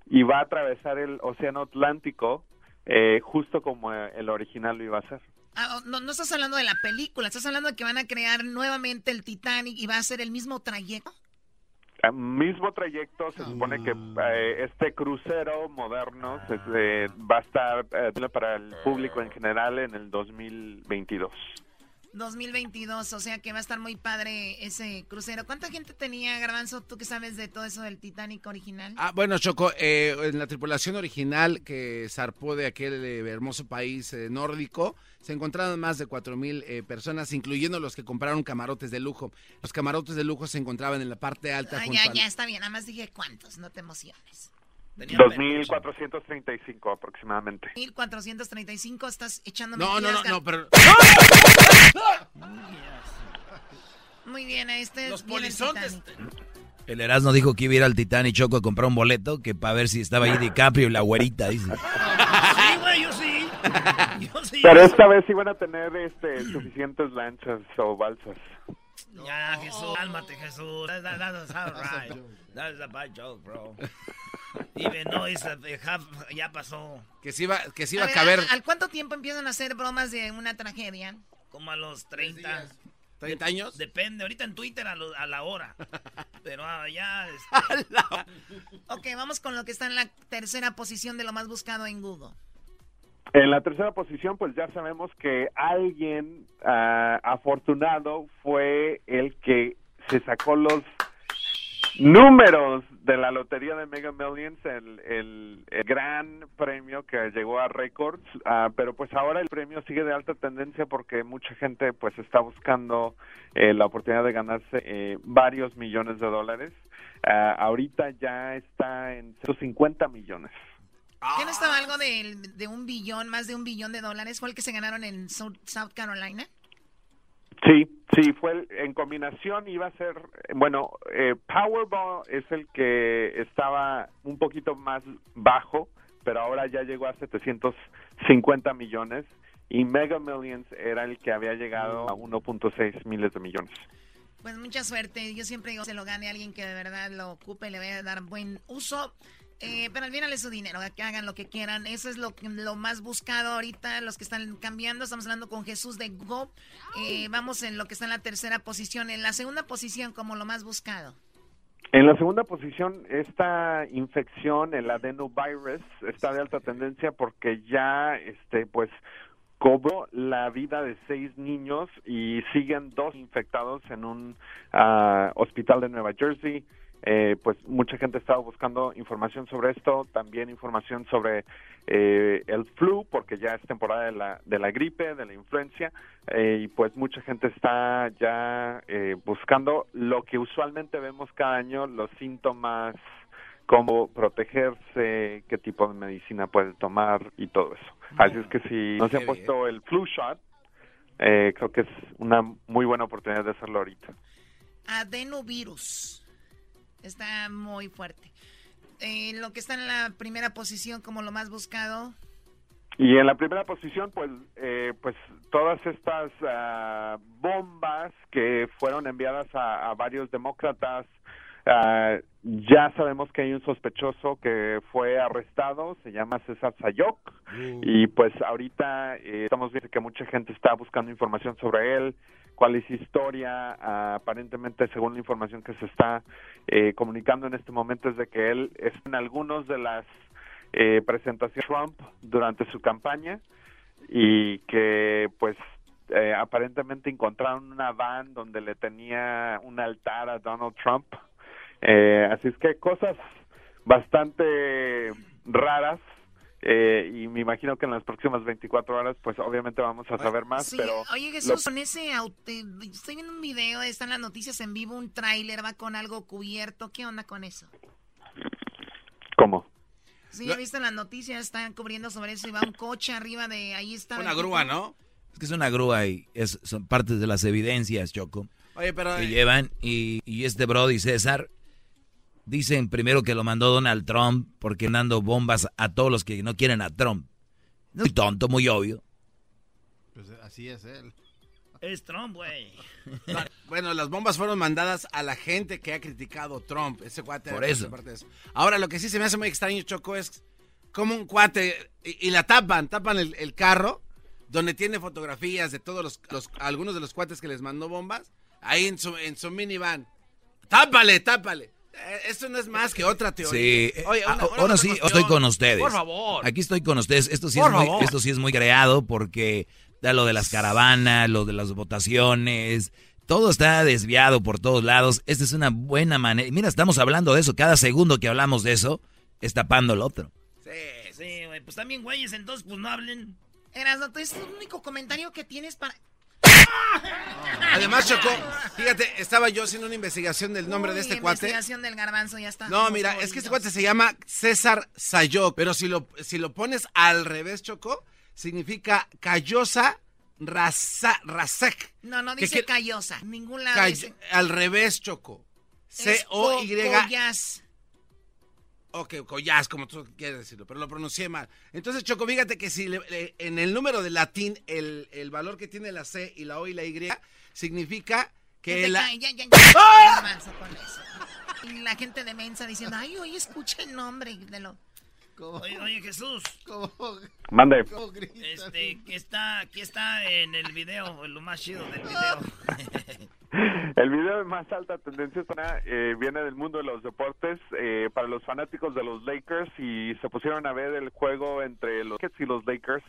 y va a atravesar el océano Atlántico eh, justo como el original lo iba a hacer. Ah, oh, no, no estás hablando de la película, estás hablando de que van a crear nuevamente el Titanic y va a ser el mismo trayecto mismo trayecto se supone que eh, este crucero moderno se, va a estar eh, para el público en general en el 2022. 2022, o sea que va a estar muy padre ese crucero. ¿Cuánta gente tenía, Garbanzo, tú que sabes de todo eso del Titanic original? Ah, bueno, Choco, eh, en la tripulación original que zarpó de aquel eh, hermoso país eh, nórdico, se encontraron más de 4.000 personas, incluyendo los que compraron camarotes de lujo. Los camarotes de lujo se encontraban en la parte alta. Ah, ya, ya, está bien, nada más dije cuántos, no te emociones. 2.435 aproximadamente. 1.435, estás echando No, no, no, no, pero... Muy bien, este Los polizontes. El Erasmo dijo que iba a ir al Titanic Choco a comprar un boleto que para ver si estaba ahí DiCaprio y la güerita, dice. Sí, güey, yo sí. Yo sí. Pero esta vez iban a tener este, suficientes lanchas o balsas. Ya, Jesús, cálmate, Jesús. That, that, that's right. That's a bad joke, bro. Even no, ya pasó. Que se iba, que se iba a, caber. ¿Al cuánto tiempo empiezan a hacer bromas de una tragedia? Como a los 30. ¿30 años? Depende, ahorita en Twitter a, a la hora. Pero ah, ya. Este... ok, vamos con lo que está en la tercera posición de lo más buscado en Google. En la tercera posición, pues ya sabemos que alguien ah, afortunado fue el que se sacó los números de la lotería de Mega Millions, el, el, gran premio que llegó a récords, ah, pero pues ahora el premio sigue de alta tendencia porque mucha gente pues está buscando eh, la oportunidad de ganarse eh, varios millones de dólares. Ah, ahorita ya está en 150 millones. ¿Qué no estaba algo de, de, un billón, más de un billón de dólares? ¿Fue el que se ganaron en South Carolina? Sí, sí, fue en combinación, iba a ser, bueno, eh, Powerball es el que estaba un poquito más bajo, pero ahora ya llegó a 750 millones y Mega Millions era el que había llegado a 1.6 miles de millones. Pues mucha suerte, yo siempre digo, se lo gane alguien que de verdad lo ocupe, le vaya a dar buen uso. Eh, pero olvídale su dinero, que hagan lo que quieran. Eso es lo, lo más buscado ahorita, los que están cambiando. Estamos hablando con Jesús de Go. Eh, vamos en lo que está en la tercera posición. En la segunda posición, como lo más buscado. En la segunda posición, esta infección, el adenovirus, está de alta tendencia porque ya, este, pues, cobró la vida de seis niños y siguen dos infectados en un ah, hospital de Nueva Jersey. Eh, pues mucha gente estaba buscando información sobre esto, también información sobre eh, el flu, porque ya es temporada de la, de la gripe, de la influencia, eh, y pues mucha gente está ya buscando lo que usualmente vemos cada año, los síntomas, cómo protegerse, qué tipo de medicina puede tomar y todo eso. Así es que si no se ha puesto el flu shot, creo que es una muy buena oportunidad de hacerlo ahorita. Adenovirus. Está muy fuerte. Eh, lo que está en la primera posición como lo más buscado. Y en la primera posición, pues, eh, pues todas estas ah, bombas que fueron enviadas a, varios demócratas, ah, ya sabemos que hay un sospechoso que fue arrestado, se llama César Sayok, uh. y pues ahorita eh, estamos viendo que mucha gente está buscando información sobre él, cuál es historia. aparentemente, según la información que se está eh, comunicando en este momento, es de que él está en algunos de las eh, presentaciones de Trump durante su campaña y que, pues, eh, aparentemente encontraron una van donde le tenía un altar a Donald Trump. así es que cosas bastante raras eh, y me imagino que en las próximas 24 horas, pues obviamente vamos a saber más. Sí, pero oye Jesús, con ese auto, estoy viendo un video, están las noticias en vivo, un tráiler va con algo cubierto, ¿qué onda con eso? ¿Cómo? Sí, he visto las noticias, están cubriendo sobre eso y va un coche arriba de ahí está. Una grúa, ¿no? Es que es una grúa y es, son partes de las evidencias, Choco. Oye, pero... Que eh, llevan y, y este Brody César Dicen primero que lo mandó Donald Trump porque dando bombas a todos los que no quieren a Trump. Muy tonto, muy obvio. Pues así es él. Es Trump, güey. bueno, las bombas fueron mandadas a la gente que ha criticado Trump. Ese cuate. Por eso. Ahora, lo que sí se me hace muy extraño, Choco, es como un cuate y, la tapan, tapan el, carro donde tiene fotografías de todos los, algunos de los cuates que les mandó bombas, ahí en su, en su minivan. Tápale, tápale. Eh, esto no es más que otra teoría. Sí. Oye, ah, ahora sí estoy con ustedes. Por favor. Aquí estoy con ustedes. Esto sí, es muy, esto sí es muy creado porque da lo de las caravanas, lo de las votaciones. Todo está desviado por todos lados. Esta es una buena manera. Mira, estamos hablando de eso. Cada segundo que hablamos de eso, es tapando el otro. Sí, sí, güey. Pues también, güeyes, entonces, pues no hablen. Eras, es el único comentario que tienes para... Además, Chocó, fíjate, estaba yo haciendo una investigación del nombre de este cuate. Investigación del garbanzo, ya está. No, mira, es que este cuate se llama César Sayok, pero si lo, si lo pones al revés, Chocó, significa Callosa Rasek. No, no dice Callosa, ningún lado Al revés, Choco. C-O-Y. Ok, collas, como tú quieres decirlo, pero lo pronuncié mal. Entonces, Choco, fíjate que si en el número de latín, el, el, valor que tiene la C y la O y la Y significa que la... Ya, ya, ¡Ah! Y la gente de Mensa diciendo, ay, oye, escucha el nombre de lo... Oye, oye, Jesús. Mande. Este, ¿qué está, ¿qué está en el video? Lo más chido del video. El video de más alta tendencia eh, viene del mundo de los deportes eh, para los fanáticos de los Lakers y se pusieron a ver el juego entre los Rockets y los Lakers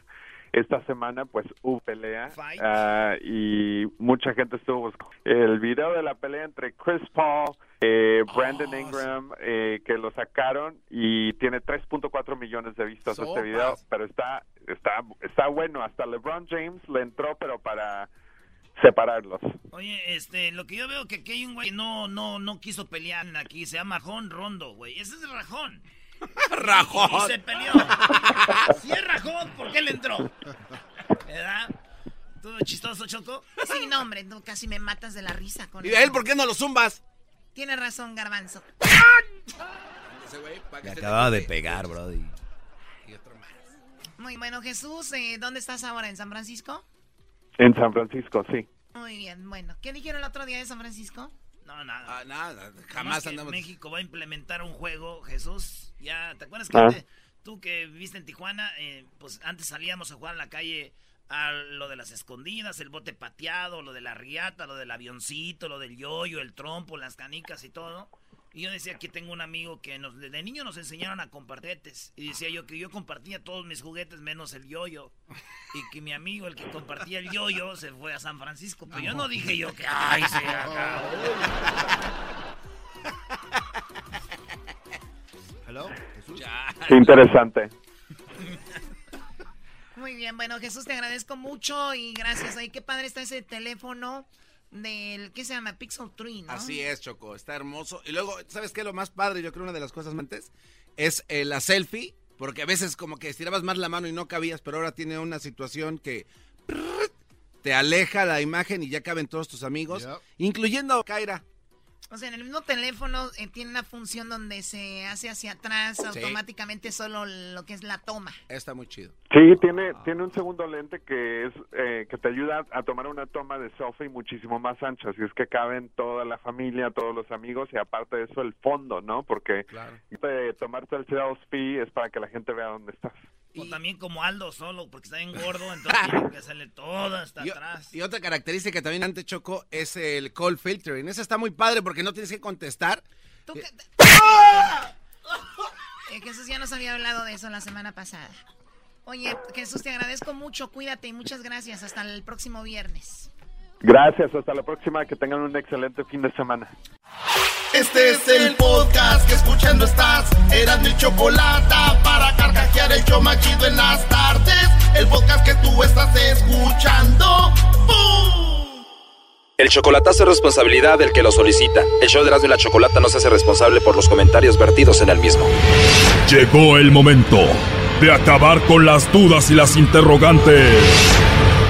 esta semana pues hubo pelea uh, y mucha gente estuvo buscando el video de la pelea entre Chris Paul eh, Brandon oh, Ingram eh, que lo sacaron y tiene 3.4 millones de vistas este video pero está está está bueno hasta LeBron James le entró pero para separarlos. Oye, este, lo que yo veo que aquí hay un güey que no, no, no quiso pelear aquí, se llama Rajón Rondo, güey. Ese es Rajón. Rajón. Y, se peleó. si es Rajón, ¿por qué le entró? ¿Verdad? ¿Todo chistoso, Choco? Sí, no, hombre, tú casi me matas de la risa con ¿Y de él por qué no lo zumbas? Tiene razón, Garbanzo. Me acababa de pegar, brody. Muy bueno, Jesús, eh, ¿dónde estás ahora? ¿En San Francisco? En San Francisco, sí. Muy bien, bueno. ¿Qué dijeron el otro día de San Francisco? No, nada. Ah, nada, jamás andamos. México va a implementar un juego, Jesús. Ya, ¿te acuerdas Ah. que tú que viviste en Tijuana, eh, pues antes salíamos a jugar en la calle a lo de las escondidas, el bote pateado, lo de la riata, lo del avioncito, lo del yoyo, el trompo, las canicas y todo. Y yo decía que tengo un amigo que nos, de niño nos enseñaron a compartetes. Y decía yo que yo compartía todos mis juguetes menos el yoyo. Y que mi amigo, el que compartía el yoyo, se fue a San Francisco. Pero yo no dije yo que, ay, se acabó. ¿Hello? ¿Jesús? Qué interesante. Muy bien, bueno, Jesús, te agradezco mucho y gracias. Ay, qué padre está ese teléfono del, ¿qué se llama? Pixel 3, ¿no? Así es, Choco, está hermoso. Y luego, ¿sabes qué? Lo más padre, yo creo una de las cosas antes, es eh, la selfie, porque a veces como que estirabas más la mano y no cabías, pero ahora tiene una situación que te aleja la imagen y ya caben todos tus amigos, incluyendo a Kaira. O sea, en el mismo teléfono eh, tiene una función donde se hace hacia atrás automáticamente solo lo que es la toma. Está muy chido. Sí, tiene, tiene un segundo lente que es eh, que te ayuda a tomar una toma de selfie muchísimo más ancha, así es que caben toda la familia, todos los amigos y aparte de eso el fondo, ¿no? Porque de tomarte el selfie es para que la gente vea dónde estás. O también como Aldo solo, porque está bien gordo, entonces tiene que hacerle todo hasta Y, atrás. y otra característica que también antes Choco es el call filtering. Esa está muy padre porque no tienes que contestar. Eh, Eh, Jesús ya nos había hablado de eso la semana pasada. Oye, Jesús, te agradezco mucho, cuídate y muchas gracias. Hasta el próximo viernes. Gracias, hasta la próxima, que tengan un excelente fin de semana. Este es el podcast que escuchando estás. Eran mi chocolate para carcajear el show machido en las tardes. El podcast que tú estás escuchando. ¡Bum! El chocolatazo es responsabilidad del que lo solicita. El show de Erasmo y la Chocolata no se hace responsable por los comentarios vertidos en el mismo. Llegó el momento de acabar con las dudas y las interrogantes.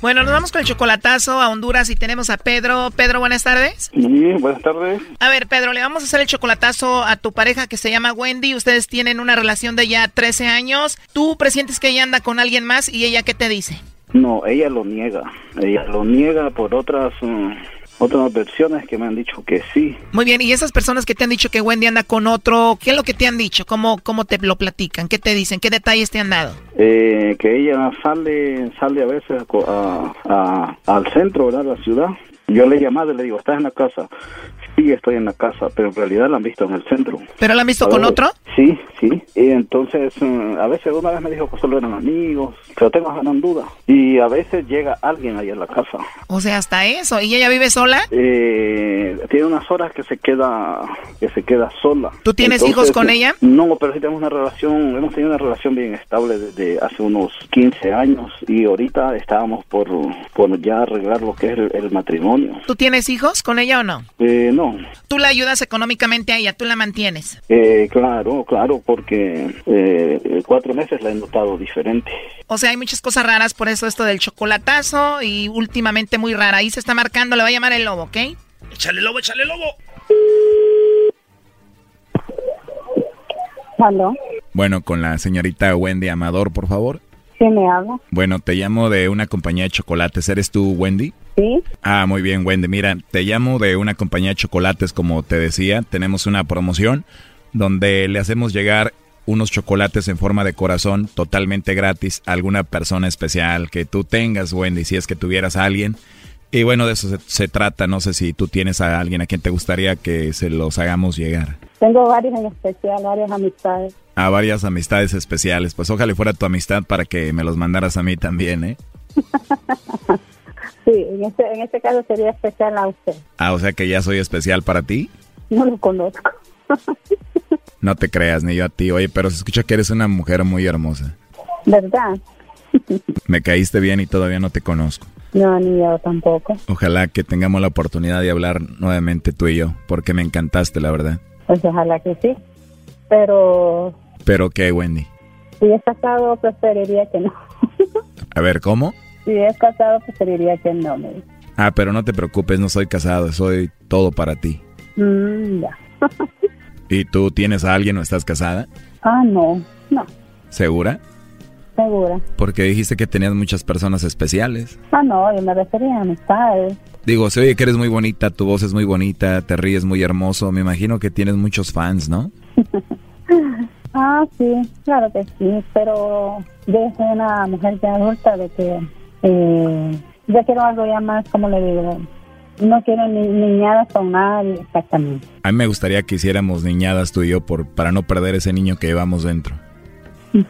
Bueno, nos vamos con el chocolatazo a Honduras y tenemos a Pedro. Pedro, buenas tardes. Sí, buenas tardes. A ver, Pedro, le vamos a hacer el chocolatazo a tu pareja que se llama Wendy. Ustedes tienen una relación de ya 13 años. ¿Tú presientes que ella anda con alguien más y ella qué te dice? No, ella lo niega. Ella lo niega por otras mm, otras versiones que me han dicho que sí. Muy bien, y esas personas que te han dicho que Wendy anda con otro, ¿qué es lo que te han dicho? ¿Cómo, cómo te lo platican? ¿Qué te dicen? ¿Qué detalles te han dado? Eh, que ella sale sale a veces a a- a- al centro, ¿verdad? La ciudad. Yo le he llamado y le digo, ¿estás en la casa? Sí, estoy en la casa, pero en realidad la han visto en el centro. ¿Pero la han visto con ver, otro? Sí, sí. Y entonces, mm, a veces una vez me dijo que solo eran amigos, pero tengo gran duda. Y a veces llega alguien ahí en la casa. O sea, hasta eso. ¿Y ella vive sola? Eh, tiene unas horas que se queda que se queda sola. ¿Tú tienes hijos con ella? No, pero sí tenemos una relación, hemos tenido una relación bien estable desde hace unos 15 años y ahorita estábamos por, por ya arreglar lo que es el, el matrimonio. ¿Tú tienes hijos con ella o no? Eh, no, Tú la ayudas económicamente a ella, tú la mantienes. eh, claro, claro, porque eh, cuatro meses la he notado diferente. O sea, hay muchas cosas raras, por eso esto del chocolatazo y últimamente muy rara. Ahí se está marcando, le va a llamar el lobo, ¿ok? Échale lobo, échale lobo. ¿Aló? Bueno, con la señorita Wendy Amador, por favor. ¿Quién me habla? Bueno, te llamo de una compañía de chocolates. ¿Eres tú, Wendy? Sí. Ah, muy bien, Wendy. Mira, te llamo de una compañía de chocolates, como te decía. Tenemos una promoción donde le hacemos llegar unos chocolates en forma de corazón totalmente gratis a alguna persona especial que tú tengas, Wendy, si es que tuvieras a alguien. Y bueno, de eso se, se trata. No sé si tú tienes a alguien a quien te gustaría que se los hagamos llegar. Tengo varios en especial, varias amistades. A varias amistades especiales. Pues ojalá fuera tu amistad para que me los mandaras a mí también, ¿eh? Sí, en este, en este caso sería especial a usted. Ah, o sea que ya soy especial para ti. No lo conozco. No te creas, ni yo a ti. Oye, pero se escucha que eres una mujer muy hermosa. ¿Verdad? Me caíste bien y todavía no te conozco. No, ni yo tampoco. Ojalá que tengamos la oportunidad de hablar nuevamente tú y yo, porque me encantaste, la verdad. Pues ojalá que sí. Pero Pero qué, Wendy. si es casado, preferiría que no. A ver, ¿cómo? Si es casado, preferiría que no. Me. Ah, pero no te preocupes, no soy casado, soy todo para ti. Mm, ya. ¿Y tú tienes a alguien o estás casada? Ah, no, no, ¿Segura? segura. Porque dijiste que tenías muchas personas especiales. Ah, no, yo me refería a amistades. Digo, se oye que eres muy bonita, tu voz es muy bonita, te ríes muy hermoso. Me imagino que tienes muchos fans, ¿no? Ah, sí, claro que sí, pero yo soy una mujer ya adulta de que eh, yo quiero algo ya más, como le digo, no quiero ni niñadas con nadie exactamente. A mí me gustaría que hiciéramos niñadas tú y yo por, para no perder ese niño que llevamos dentro.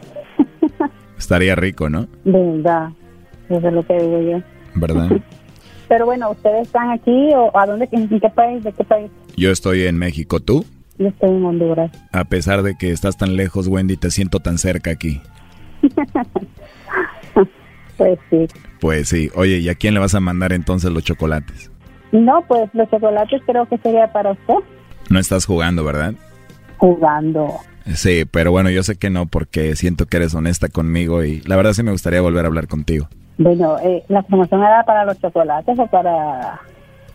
Estaría rico, ¿no? De verdad, eso es lo que digo yo. ¿Verdad? Pero bueno, ¿ustedes están aquí o a dónde, en qué país, de qué país? Yo estoy en México, ¿tú? Yo estoy en Honduras. A pesar de que estás tan lejos, Wendy, te siento tan cerca aquí. Pues sí. Pues sí. Oye, ¿y a quién le vas a mandar entonces los chocolates? No, pues los chocolates creo que sería para usted No estás jugando, ¿verdad? jugando. Sí, pero bueno, yo sé que no porque siento que eres honesta conmigo y la verdad sí me gustaría volver a hablar contigo. Bueno, eh, ¿la promoción era para los chocolates o para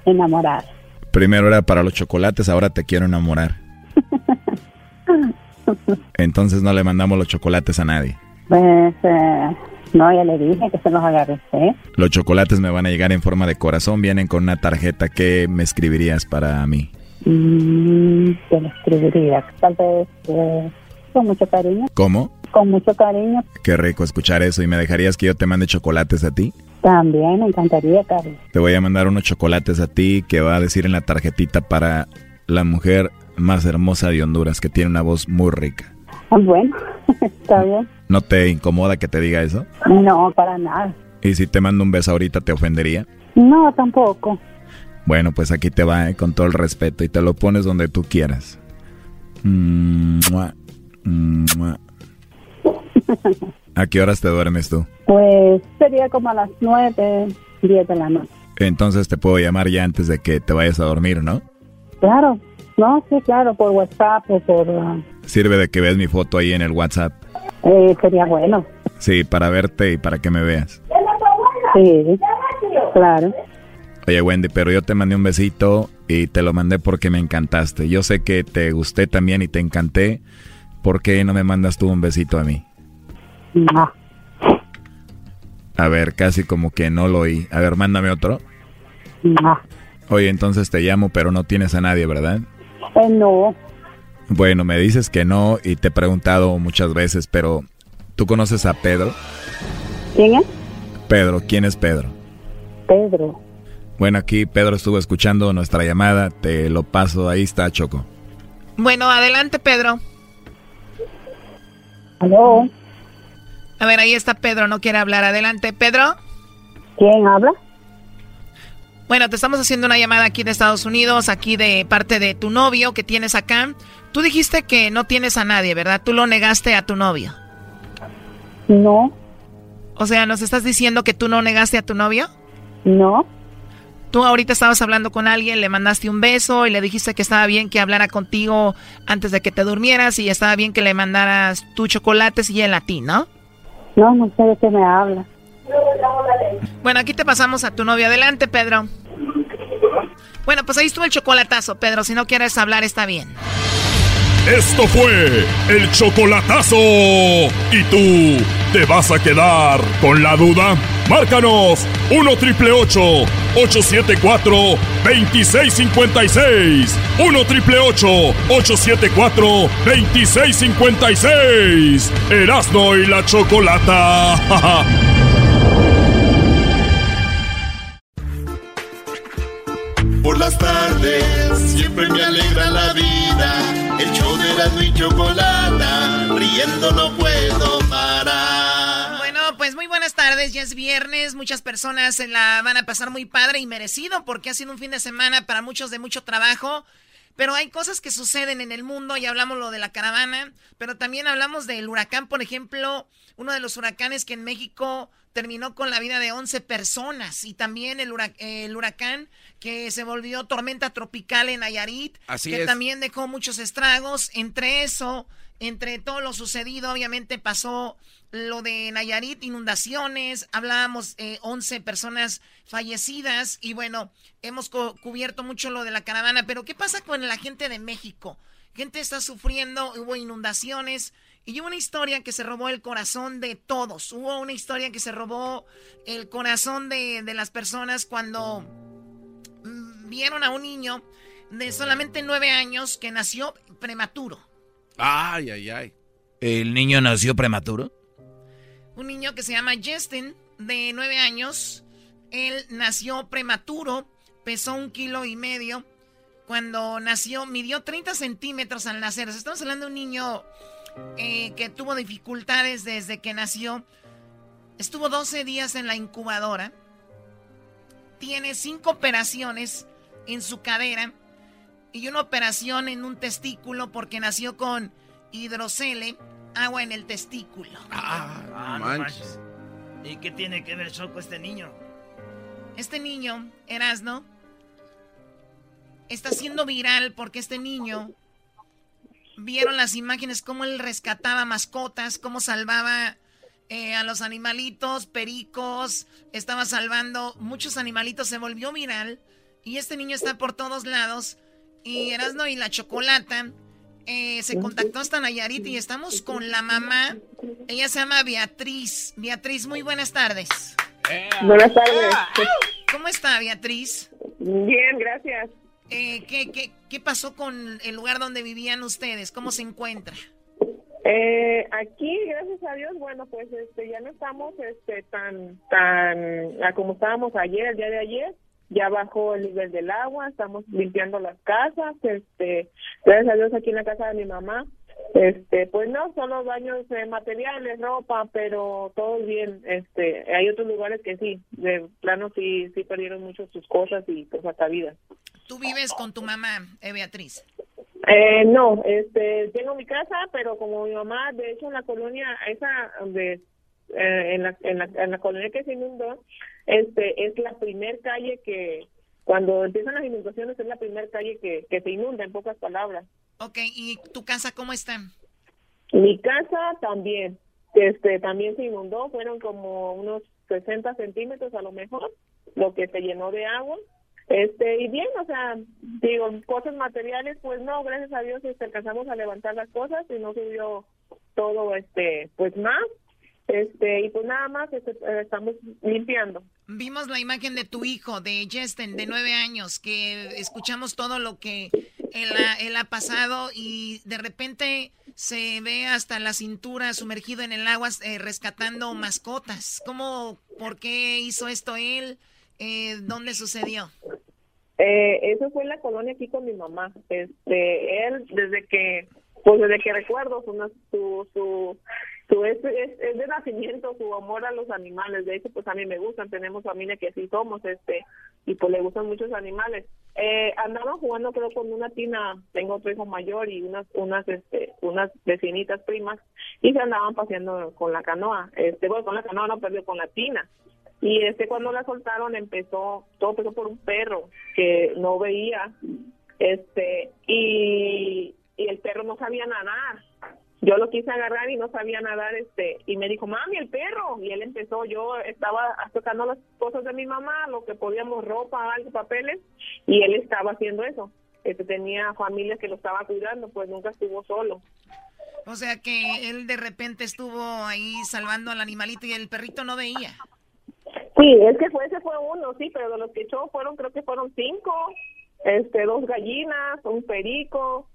enamorar? Primero era para los chocolates, ahora te quiero enamorar. Entonces no le mandamos los chocolates a nadie. Pues, eh, no, ya le dije que se los usted. Los chocolates me van a llegar en forma de corazón, vienen con una tarjeta que me escribirías para mí. Mm, te lo escribiría. Tal vez eh, con mucho cariño. ¿Cómo? Con mucho cariño. Qué rico escuchar eso. ¿Y me dejarías que yo te mande chocolates a ti? También me encantaría, Carlos. Te voy a mandar unos chocolates a ti que va a decir en la tarjetita para la mujer más hermosa de Honduras que tiene una voz muy rica. Ah, Bueno, está bien. ¿No te incomoda que te diga eso? No, para nada. ¿Y si te mando un beso ahorita te ofendería? No, tampoco. Bueno, pues aquí te va, eh, con todo el respeto, y te lo pones donde tú quieras. Mm, mm. ¿A qué horas te duermes tú? Pues sería como a las nueve, diez de la noche. Entonces te puedo llamar ya antes de que te vayas a dormir, ¿no? Claro. No, sí, claro, por WhatsApp o por... ah, Sirve de que veas mi foto ahí en el WhatsApp. eh, sería bueno. Sí, para verte y para que me veas. Sí, claro. Oye, Wendy, pero yo te mandé un besito y te lo mandé porque me encantaste. Yo sé que te gusté también y te encanté. ¿Por qué no me mandas tú un besito a mí? No. A ver, casi como que no lo oí. A ver, mándame otro. No. Oye, entonces te llamo, pero no tienes a nadie, ¿verdad? Eh, no. Bueno, me dices que no y te he preguntado muchas veces, pero ¿tú conoces a Pedro? ¿Quién es? Pedro, ¿quién es Pedro? Pedro. Bueno, aquí Pedro estuvo escuchando nuestra llamada, te lo paso, ahí está Choco. Bueno, adelante, Pedro. ¿Aló? A ver, ahí está Pedro, no quiere hablar. Adelante, Pedro. ¿Quién habla? Bueno, te estamos haciendo una llamada aquí de Estados Unidos, aquí de parte de tu novio que tienes acá. Tú dijiste que no tienes a nadie, ¿verdad? Tú lo negaste a tu novio. No. O sea, ¿nos estás diciendo que tú no negaste a tu novio? No. Tú ahorita estabas hablando con alguien, le mandaste un beso y le dijiste que estaba bien que hablara contigo antes de que te durmieras y estaba bien que le mandaras tus chocolates y él a ti, ¿no? No, no sé de qué me habla. Bueno, aquí te pasamos a tu novio. Adelante, Pedro. Bueno, pues ahí estuvo el chocolatazo, Pedro. Si no quieres hablar, está bien. Esto fue el chocolatazo. ¿Y tú te vas a quedar con la duda? Márcanos 1 triple 874 2656. 1 triple 874 2656. Erasno y la chocolata. Por las tardes siempre me alegra la vida. El show de Erasmo y Chocolata, riendo no puedo parar. Bueno, pues muy buenas tardes. Ya es viernes. Muchas personas se la van a pasar muy padre y merecido porque ha sido un fin de semana para muchos de mucho trabajo. Pero hay cosas que suceden en el mundo, ya hablamos lo de la caravana, pero también hablamos del huracán, por ejemplo, uno de los huracanes que en México terminó con la vida de 11 personas y también el, hurac- el huracán que se volvió tormenta tropical en Nayarit, Así que es. también dejó muchos estragos, entre eso entre todo lo sucedido, obviamente pasó lo de Nayarit, inundaciones, hablábamos eh, 11 personas fallecidas y bueno, hemos cubierto mucho lo de la caravana, pero ¿qué pasa con la gente de México? Gente está sufriendo, hubo inundaciones y hubo una historia que se robó el corazón de todos, hubo una historia que se robó el corazón de, de las personas cuando mm, vieron a un niño de solamente nueve años que nació prematuro. Ay, ay, ay. ¿El niño nació prematuro? Un niño que se llama Justin, de nueve años. Él nació prematuro, pesó un kilo y medio. Cuando nació, midió 30 centímetros al nacer. Estamos hablando de un niño eh, que tuvo dificultades desde que nació. Estuvo 12 días en la incubadora. Tiene cinco operaciones en su cadera y una operación en un testículo porque nació con hidrocele, agua en el testículo. Ah, ah manches. ¿Y qué tiene que ver Choco este niño? Este niño, Erasno, está siendo viral porque este niño vieron las imágenes cómo él rescataba mascotas, cómo salvaba eh, a los animalitos, pericos, estaba salvando muchos animalitos, se volvió viral y este niño está por todos lados y Erasno y la Chocolata eh, se contactó hasta Nayarit y estamos con la mamá. Ella se llama Beatriz. Beatriz, muy buenas tardes. Buenas tardes. ¿Cómo está Beatriz? Bien, gracias. Eh, ¿qué, qué, qué pasó con el lugar donde vivían ustedes? ¿Cómo se encuentra? Eh, aquí, gracias a Dios, bueno, pues este, ya no estamos este, tan, tan, como estábamos ayer, el día de ayer ya bajó el nivel del agua, estamos limpiando las casas, este, gracias a Dios aquí en la casa de mi mamá, este, pues no, solo baños de materiales, ropa, pero todo bien, este, hay otros lugares que sí, de plano sí, sí perdieron mucho sus cosas y pues hasta vida. ¿Tú vives con tu mamá, eh, Beatriz? Eh, no, este, tengo mi casa, pero como mi mamá, de hecho en la colonia, esa donde eh, en, la, en, la, en la colonia que se inundó, este es la primer calle que, cuando empiezan las inundaciones, es la primera calle que, que se inunda, en pocas palabras. Ok, ¿y tu casa cómo está? Mi casa también, este también se inundó, fueron como unos 60 centímetros a lo mejor, lo que se llenó de agua. Este, y bien, o sea, digo, cosas materiales, pues no, gracias a Dios este, alcanzamos a levantar las cosas y no subió todo, este, pues más, este, y pues nada más este, eh, estamos limpiando. Vimos la imagen de tu hijo, de Justin, de nueve años, que escuchamos todo lo que él ha, él ha pasado y de repente se ve hasta la cintura sumergido en el agua eh, rescatando mascotas. ¿Cómo, por qué hizo esto él? Eh, ¿Dónde sucedió? Eh, eso fue en la colonia aquí con mi mamá. Este, él desde que, pues desde que recuerdo su, su, su su es, es, de nacimiento su amor a los animales. De hecho pues a mí me gustan. Tenemos familia que así somos este y pues le gustan muchos animales. Eh, andaba jugando creo con una tina. Tengo otro hijo mayor y unas unas este unas vecinitas primas y se andaban paseando con la canoa. Este bueno con la canoa no perdió con la tina. Y este cuando la soltaron empezó todo empezó por un perro que no veía. Este y y el perro no sabía nadar yo lo quise agarrar y no sabía nadar este y me dijo mami el perro y él empezó yo estaba tocando las cosas de mi mamá lo que podíamos ropa algo papeles y él estaba haciendo eso. Este tenía familia que lo estaba cuidando pues nunca estuvo solo. O sea que él de repente estuvo ahí salvando al animalito y el perrito no veía. Sí es que fue ese fue uno sí pero de los que echó fueron creo que fueron cinco este dos gallinas un perico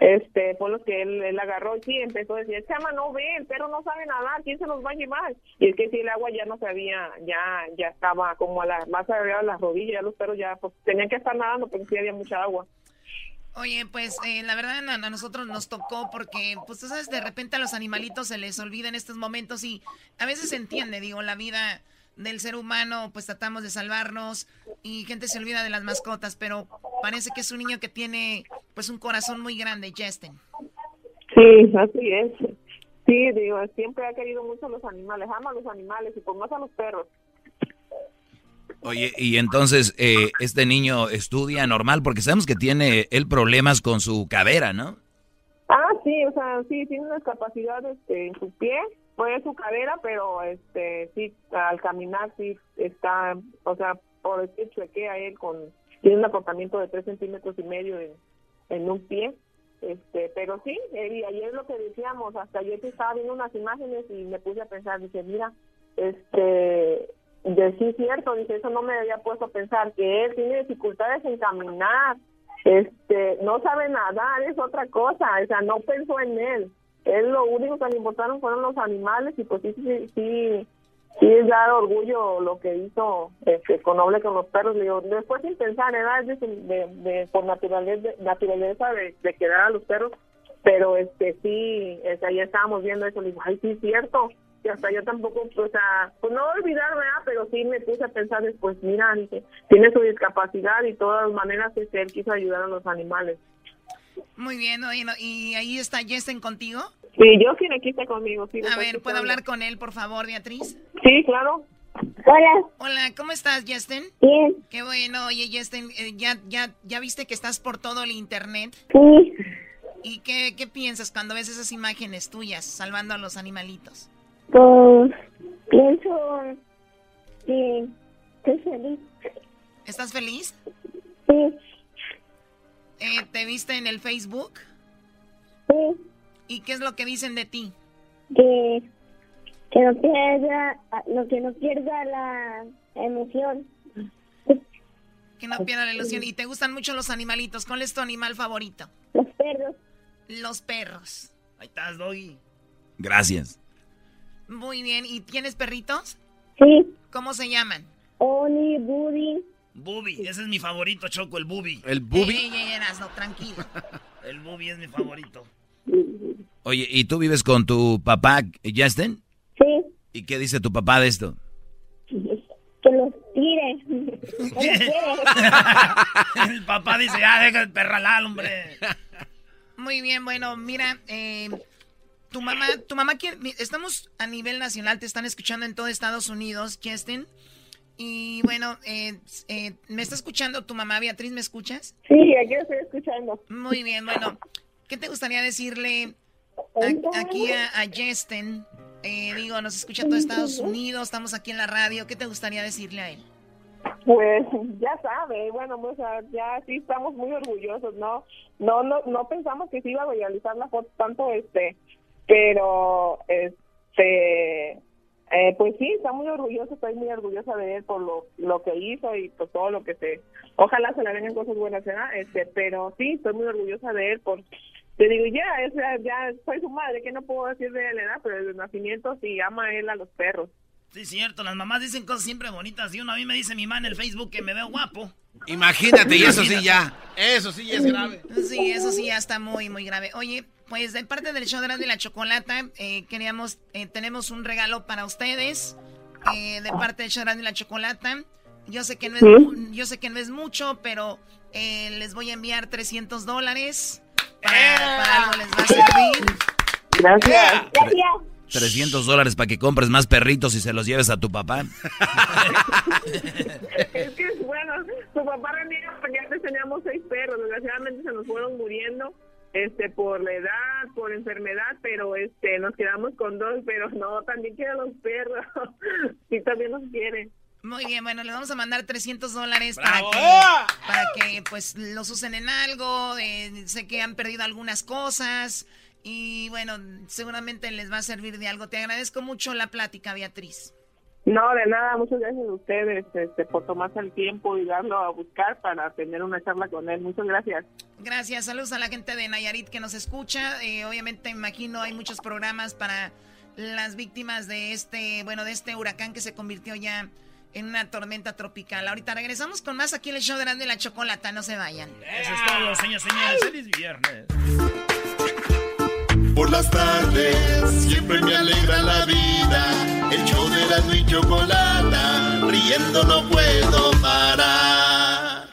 este, por los que él, agarró y empezó a decir, chama, no ve, el perro no sabe nadar, ¿quién se los va a llevar? Y es que si el agua ya no sabía, ya ya estaba como a la, más arriba de las rodillas, los perros ya pues, tenían que estar nadando porque sí había mucha agua. Oye, pues eh, la verdad a, nosotros nos tocó porque, pues tú sabes, de repente a los animalitos se les olvida en estos momentos y a veces se entiende, digo, la vida del ser humano, pues tratamos de salvarnos y gente se olvida de las mascotas, pero parece que es un niño que tiene pues un corazón muy grande, Justin. Sí, así es. Sí, digo, siempre ha querido mucho a los animales, ama a los animales y por más a los perros. Oye, y entonces eh, este niño estudia normal porque sabemos que tiene él problemas con su cadera, ¿no? Ah, sí, o sea, sí, tiene una discapacidad este, en su pie, fue su cadera, pero este, sí, al caminar sí está, o sea, por decir a él con, tiene un acortamiento de tres centímetros y medio en, en un pie, este, pero sí, y ayer lo que decíamos, hasta ayer estaba viendo unas imágenes y me puse a pensar, dice, mira, este, de sí cierto, dice, eso no me había puesto a pensar, que él tiene dificultades en caminar, este, no sabe nadar, es otra cosa, o sea, no pensó en él. Él lo único que le importaron fueron los animales y pues sí, sí, sí, es dar orgullo lo que hizo este, con Noble con los perros. Le digo, después sin pensar, era de, de, por naturaleza, naturaleza de, de quedar a los perros, pero este sí, o ya estábamos viendo eso, le digo, ay, sí, cierto, y hasta yo tampoco, o sea, pues no olvidarme, pero sí me puse a pensar después, mira, tiene su discapacidad y de todas maneras este, él quiso ayudar a los animales. Muy bien, ¿y ahí está Jessen contigo? Sí, yo quiero aquí está conmigo. a ver, ¿puedo hablar con él, por favor, Beatriz? Sí, claro. Hola. Hola, ¿cómo estás, Justin? Bien. Qué bueno. Oye, Justin, eh, ¿ya, ya, ¿ya viste que estás por todo el internet? Sí. ¿Y qué, qué piensas cuando ves esas imágenes tuyas salvando a los animalitos? Pues pienso que estoy feliz. ¿Estás feliz? Sí. Eh, ¿Te viste en el Facebook? Sí. ¿Y qué es lo que dicen de ti? Que, que no pierda, lo que no pierda la emoción. Que no pierda la ilusión. ¿Y te gustan mucho los animalitos? ¿Cuál es tu animal favorito? Los perros. Los perros. Ahí estás, Doggy. Gracias. Muy bien. ¿Y tienes perritos? Sí. ¿Cómo se llaman? Oni, Buddy. Bubi, ese es mi favorito, Choco, el Bubi. ¿El Bubi? no, tranquilo. el Bubi es mi favorito. Oye, ¿y tú vives con tu papá, Justin? Sí. ¿Y qué dice tu papá de esto? Que los tire. el papá dice, ya, deja el perralal, hombre. Muy bien, bueno, mira, eh, tu mamá, tu mamá quiere, estamos a nivel nacional, te están escuchando en todo Estados Unidos, Justin. Y bueno, eh, eh, ¿me está escuchando tu mamá Beatriz? ¿Me escuchas? Sí, aquí estoy escuchando. Muy bien, bueno, ¿qué te gustaría decirle aquí a, a Justin? Eh, digo, nos escucha todo Estados Unidos, estamos aquí en la radio. ¿Qué te gustaría decirle a él? Pues ya sabe, bueno, sea, ya sí estamos muy orgullosos, ¿no? No, no, no pensamos que se iba a realizar la foto tanto, este, pero, este, eh, pues sí, está muy orgulloso, estoy muy orgullosa de él por lo, lo que hizo y por todo lo que se... Ojalá se le vengan cosas buenas, ¿verdad? Este, pero sí, estoy muy orgullosa de él por... Te digo, ya, es, ya soy su madre, que no puedo decir de la edad, pero desde nacimiento sí ama a él a los perros. Sí, cierto, las mamás dicen cosas siempre bonitas y uno a mí me dice mi mamá en el Facebook que me veo guapo. Imagínate, y eso sí ya, eso sí ya es grave. Sí, eso sí ya está muy, muy grave. Oye, pues de parte del show de la chocolata, eh, queríamos, eh, tenemos un regalo para ustedes, eh, de parte del show de la chocolata. Yo sé que no es, yo sé que no es mucho, pero les voy a enviar 300 dólares. Para, algo les va a servir. Gracias. Gracias. 300 dólares para que compres más perritos y se los lleves a tu papá. es que, bueno, su papá venía porque antes teníamos seis perros, desgraciadamente se nos fueron muriendo este por la edad, por enfermedad, pero este nos quedamos con dos, pero no, también quieren los perros, sí también nos quieren. Muy bien, bueno, le vamos a mandar 300 dólares para que, para que pues los usen en algo, eh, sé que han perdido algunas cosas y bueno, seguramente les va a servir de algo. Te agradezco mucho la plática, Beatriz. No, de nada, muchas gracias a ustedes este, por tomarse el tiempo y darlo a buscar para tener una charla con él. Muchas gracias. Gracias, saludos a la gente de Nayarit que nos escucha. Eh, obviamente, imagino, hay muchos programas para las víctimas de este, bueno, de este huracán que se convirtió ya en una tormenta tropical. Ahorita regresamos con más aquí en el show de la, de la chocolata, no se vayan. Eso es todo, señores, señores. Feliz viernes. Por las tardes siempre me alegra la vida. El show de la y chocolata, riendo no puedo parar.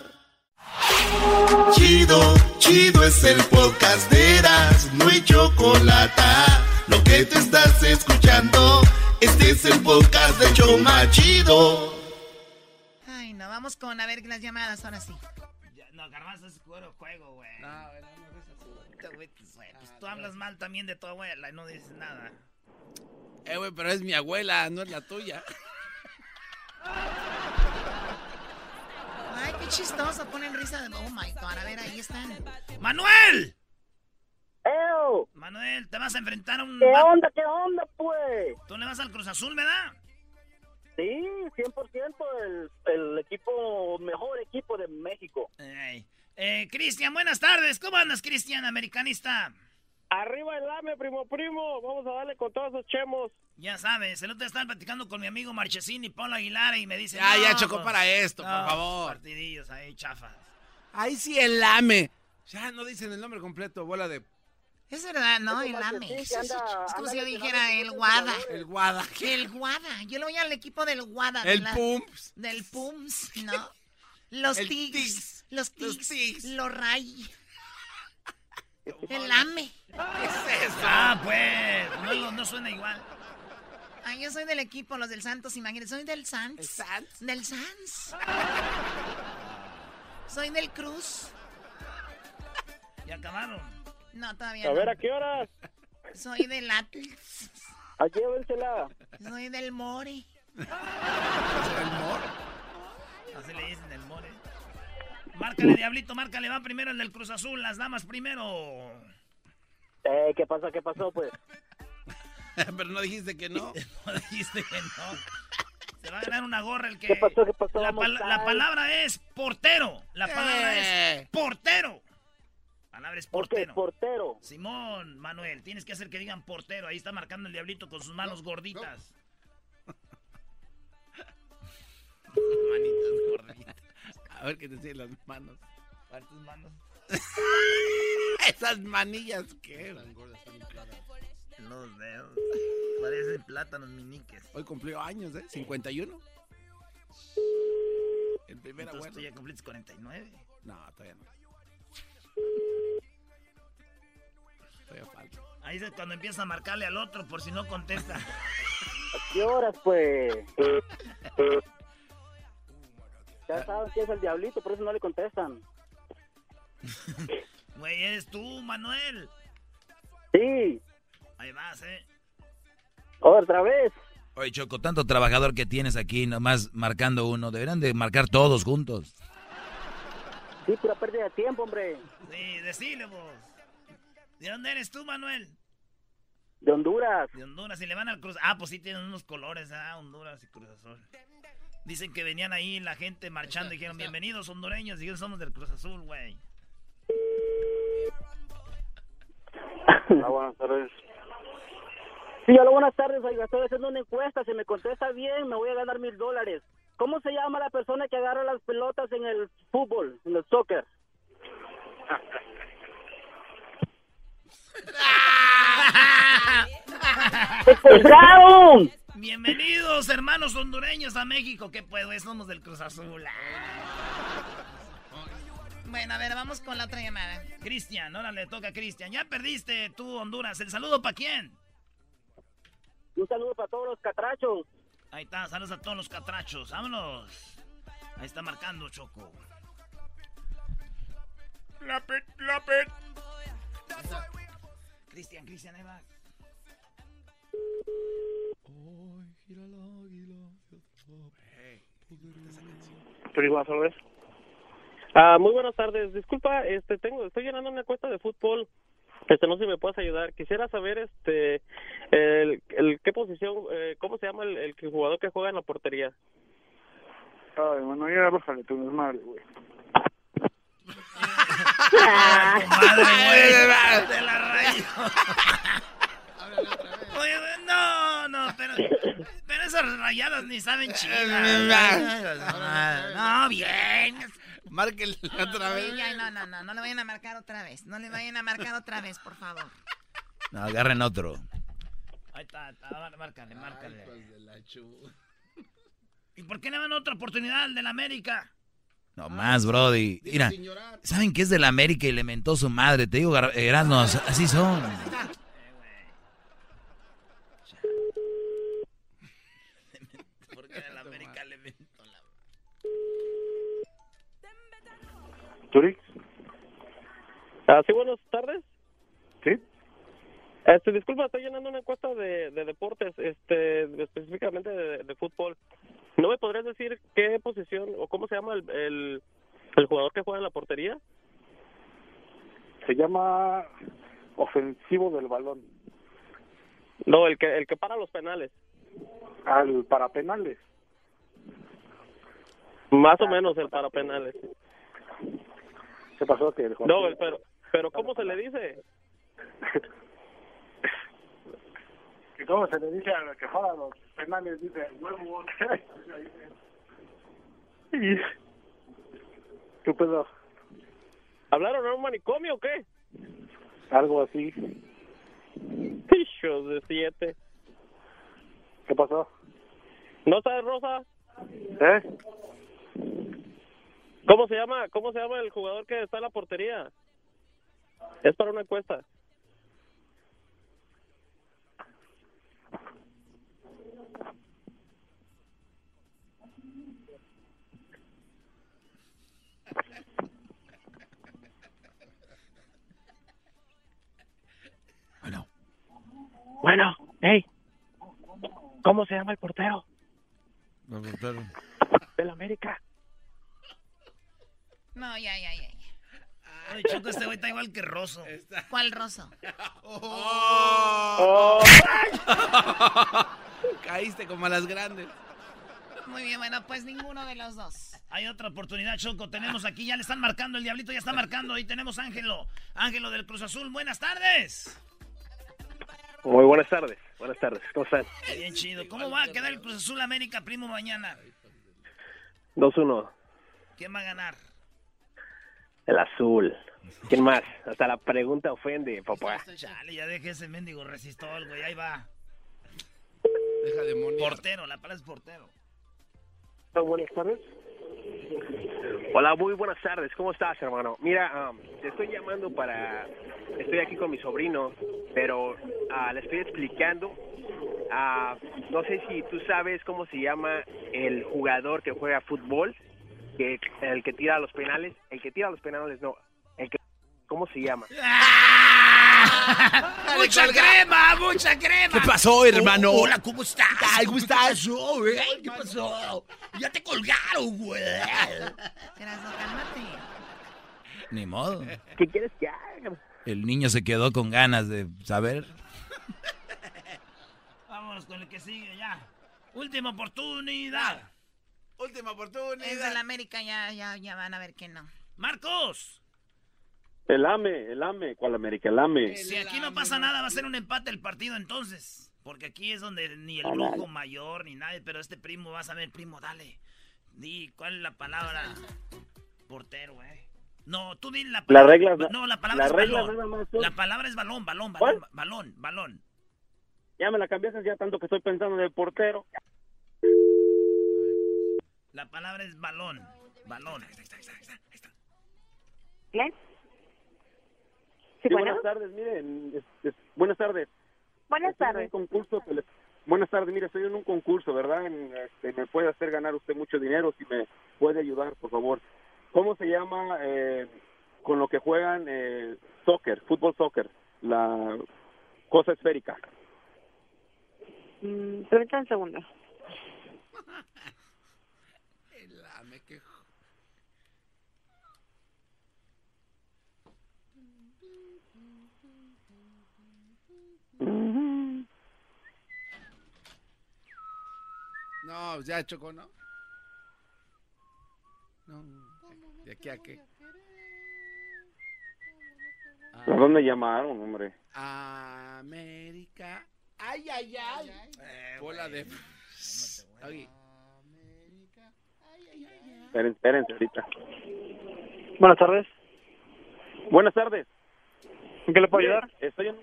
Chido, chido es el podcast de Eras, no hay chocolata. Lo que te estás escuchando, este es el podcast de Choma Chido. Ay, no, vamos con a ver las llamadas ahora sí. No, Garbanzo es puro juego, güey. No, no, no es. Pues, güey, pues tú hablas mal también de tu abuela y no dices nada. Eh, güey, pero es mi abuela, no es la tuya. Ay, qué chistoso, ponen risa de... Oh, my God, a ver, ahí están. ¡Manuel! ¡Eo! Manuel, te vas a enfrentar a un... ¿Qué onda, qué onda, pues? Tú le vas al Cruz Azul, ¿verdad? Sí, 100% el, el equipo, mejor equipo de México. Eh, Cristian, buenas tardes. ¿Cómo andas, Cristian, americanista? Arriba el AME, primo, primo. Vamos a darle con todos esos chemos. Ya sabes, el otro día estaba platicando con mi amigo Marchesín y Pablo Aguilar y me dice... Ya, no, ya chocó pues, para esto, por no, favor. Partidillos ahí, chafas. Ahí sí el AME. Ya no dicen el nombre completo, bola de... Es verdad, ¿no? El AME. Marchesín Es, que es- anda- es como si yo dijera el Guada. El Guada. El Guada. Yo le voy al equipo del Guada. de El la- Pumps. Del Pums, ¿no? Los El Tigs. Los Tigs. Los Ray. El AME. Ah, pues, no, no suena igual. Ah, yo soy del equipo, los del Santos, imagínate. Soy del Sans. Del Sans. Soy del Cruz. Ya acabaron. No, todavía A no. ver, ¿a qué horas? Soy del Atlas. A llévensela. Soy del More. Así le dicen el more. Márcale, Diablito, márcale. Va primero el del Cruz Azul, las damas primero. Eh, ¿qué pasó, qué pasó, pues? pero no dijiste que no. No dijiste que no. Se va a ganar una gorra el que... ¿Qué pasó, qué pasó? La, pal- palabra es portero. La palabra Eh. es portero. La palabra es ¿Por qué? portero. Portero. Simón, Manuel, tienes que hacer que digan portero. Ahí está marcando el diablito con sus manos gorditas. Manitas gorditas. A ver qué te siguen las manos. A ver tus manos. Esas manillas que Los dedos. Parecen plátanos miniques. Hoy cumplió años, ¿eh? 51. El primer Entonces abuelo. tú ya cumpliste 49. No, todavía no. Todavía falta. Ahí es cuando empieza a marcarle al otro por si no contesta. ¿A qué horas, pues? Ya saben que es el diablito, por eso no le contestan. Güey, eres tú, Manuel. Sí, Ahí vas, eh. otra vez. Oye, Choco, tanto trabajador que tienes aquí, nomás marcando uno. Deberían de marcar todos juntos. Sí, pura pérdida de tiempo, hombre. Sí, decile vos. ¿De dónde eres tú, Manuel? De Honduras. De Honduras. Y le van al Cruz. Ah, pues sí tienen unos colores, ah, Honduras y Cruz Azul. Dicen que venían ahí la gente marchando y dijeron, bienvenidos hondureños. Y somos del Cruz Azul, güey. Ah, buenas tardes. Sí, hola, buenas tardes, oiga, estoy haciendo una encuesta, si me contesta bien, me voy a ganar mil dólares. ¿Cómo se llama la persona que agarra las pelotas en el fútbol, en el soccer? ¡Pescado! Bienvenidos, hermanos hondureños, a México. ¿Qué puedo? Somos del Cruz Azul. Bueno, a ver, vamos con la otra llamada. Cristian, ahora le toca a Cristian. Ya perdiste tú, Honduras. ¿El saludo para quién? Un saludo para todos los catrachos. Ahí está, saludos a todos los catrachos. Vámonos. Ahí está marcando Choco. Lapet, lapet. Cristian, Cristian, ahí va. Prima Flores. Ah, muy buenas tardes. Disculpa, este tengo estoy llenando una cuenta de fútbol. Este no sé si me puedes ayudar. Quisiera saber este el, el qué posición eh, cómo se llama el, el jugador que juega en la portería. Ay, bueno, ya bájale tu desmadre, güey. Madre, güey. Te la rayo. Oye, no, no, pero, pero esas rayadas ni saben chingar. No, bien. Márquenle otra vez. No, no, no, no le vayan a marcar otra vez. No le vayan a marcar otra vez, por favor. No, agarren otro. Ahí está, está, márcale, márcale. ¿Y por qué le dan otra oportunidad al del América? No más, Brody. Mira, ¿saben qué es de la América y le mentó su madre? Te digo, Erasmo, así son. ¿Por qué el América le mentó la... Zurich. Ah, sí, buenas tardes. Sí. Este, disculpa, estoy llenando una encuesta de, de deportes, este, específicamente de, de fútbol. ¿No me podrías decir qué posición o cómo se llama el, el, el jugador que juega en la portería? Se llama ofensivo del balón. No, el que el que para los penales. Al para penales. Más o menos el para penales. ¿Qué pasó? Que el No, el- pero pero ¿cómo se le dice? ¿Y ¿Cómo se le dice a la que juega los penales? Dice huevo. ¿Qué pedo? ¿Hablaron a un manicomio o qué? Algo así. Hijos de siete. ¿Qué pasó? ¿No sabes, Rosa? ¿Eh? ¿Cómo se llama? ¿Cómo se llama el jugador que está en la portería? Es para una encuesta. Bueno, hey, ¿cómo se llama el portero del América? No, ya, ya, ya. Oye, Choco, este güey está igual que Rosso. ¿Cuál roso? Oh. Caíste como a las grandes. Muy bien, bueno, pues ninguno de los dos. Hay otra oportunidad, Choco. Tenemos aquí, ya le están marcando, el diablito ya está marcando. Y tenemos a Ángelo. Ángelo del Cruz Azul. Buenas tardes. Muy buenas tardes, buenas tardes, ¿cómo están? Bien chido. ¿Cómo va a quedar el Cruz Azul América, primo, mañana? 2-1, ¿Quién va a ganar? el azul. ¿Quién más? Hasta la pregunta ofende, papá. Chale, ya deje ese mendigo resistol, güey. Ahí va. Deja de morir. Portero, la palabra es portero. Buenas tardes. Hola, muy buenas tardes, ¿cómo estás, hermano? Mira, um, te estoy llamando para... Estoy aquí con mi sobrino, pero ah, le estoy explicando... ah, no sé si tú sabes cómo se llama el jugador que juega fútbol, que el que tira los penales. El que tira los penales, no. El que... ¿Cómo se llama? ¡Mucha crema! ¡Mucha crema! ¿Qué pasó, hermano? Oh, hola, ¿cómo estás? Ay, ¿cómo estás? ¿Qué pasó, güey? ¿Qué pasó? Ya te colgaron, güey. Cálmate. Ni modo. ¿Qué quieres que haga? El niño se quedó con ganas de saber. Vámonos con el que sigue ya. Última oportunidad. Última oportunidad. Es del América, ya, ya, ya van a ver que no. Marcos. El AME, el AME. ¿Cuál América? El AME. Si aquí no pasa nada, va a ser un empate el partido entonces. Porque aquí es donde ni el brujo mayor ni nadie, pero este primo, vas a ver, primo, dale. Di, ¿cuál es la palabra? Portero, güey. No, tú di la palabra. reglas no- No, la palabra las es reglas balón. nada más son- La palabra es balón, balón, ¿Cuál? balón, balón, balón. Ya me la cambiaste ya tanto que estoy pensando en el portero. La palabra es balón, balón. ¿Qué? Sí, bueno. buenas tardes, miren, es- es- buenas tardes. Buenas Estoy en tardes. un concurso que le- Buenas tardes, mire, estoy en un concurso, ¿verdad? En, este, me puede hacer ganar usted mucho dinero si me puede ayudar, por favor. ¿Cómo se llama eh, con lo que juegan eh, soccer, fútbol soccer, la cosa esférica? Mm, permítame un segundo. No, ya chocó, ¿no? No. ¿De aquí a qué? ¿A dónde llamaron, hombre? América. Ay, ay, ay. Bola de. Oye. Esperen, espérense ahorita. Buenas tardes. Buenas tardes. ¿En qué le puedo ayudar? Estoy en,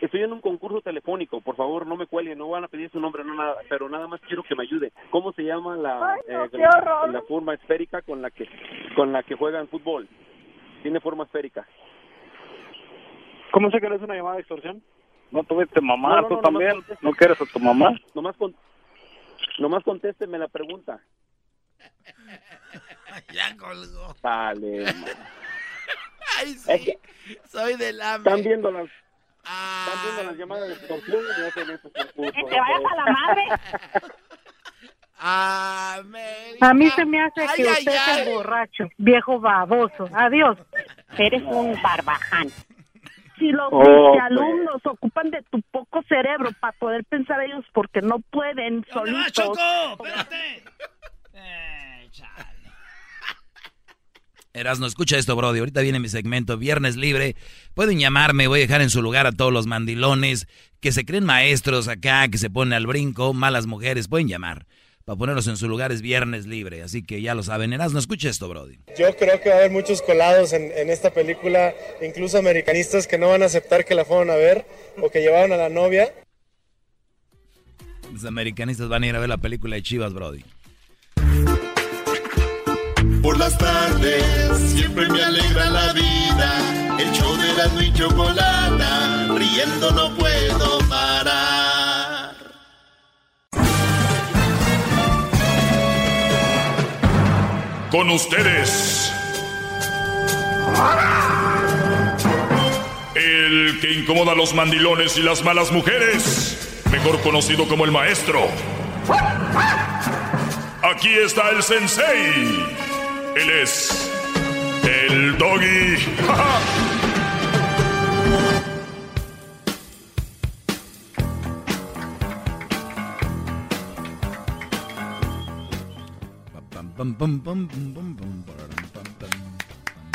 estoy en un concurso telefónico. Por favor, no me cuelguen. No van a pedir su nombre, no nada. Pero nada más quiero que me ayude. ¿Cómo se llama la, Ay, no, eh, la, forma esférica con la que con la que juegan fútbol? Tiene forma esférica. ¿Cómo sé que eres una llamada de extorsión? ¿No tuviste mamá? No, no, ¿Tú no, también? ¿No quieres a tu mamá? Nomás, con, nomás contésteme la pregunta. Ya colgó. Dale. Ay, sí. Soy del hambre. Están viendo las, están viendo las llamadas de y fútbol. Que te vayas a la madre. América. A mí se me hace que Ay, usted ay, es ay. borracho, viejo baboso. Adiós. Eres un barbaján. Si los Oh, alumnos ocupan de tu poco cerebro para poder pensar ellos porque no pueden ¿Dónde vas, solitos. Choco? Espérate. Eh, chale. Erasno, escucha esto, Brody. Ahorita viene mi segmento, Viernes Libre. Pueden llamarme, voy a dejar en su lugar a todos los mandilones que se creen maestros acá, que se ponen al brinco, malas mujeres. Pueden llamar. Para ponerlos en su lugar es Viernes Libre. Así que ya lo saben. Erasno, escucha esto, Brody. Yo creo que va a haber muchos colados en, en esta película, incluso americanistas que no van a aceptar que la fueron a ver o que llevaron a la novia. Los americanistas van a ir a ver la película de Chivas, Brody. Por las tardes siempre me alegra la vida. El show de la y chocolata, riendo no puedo parar. Con ustedes. El que incomoda a los mandilones y las malas mujeres. Mejor conocido como el maestro. Aquí está el sensei. Él es el doggy.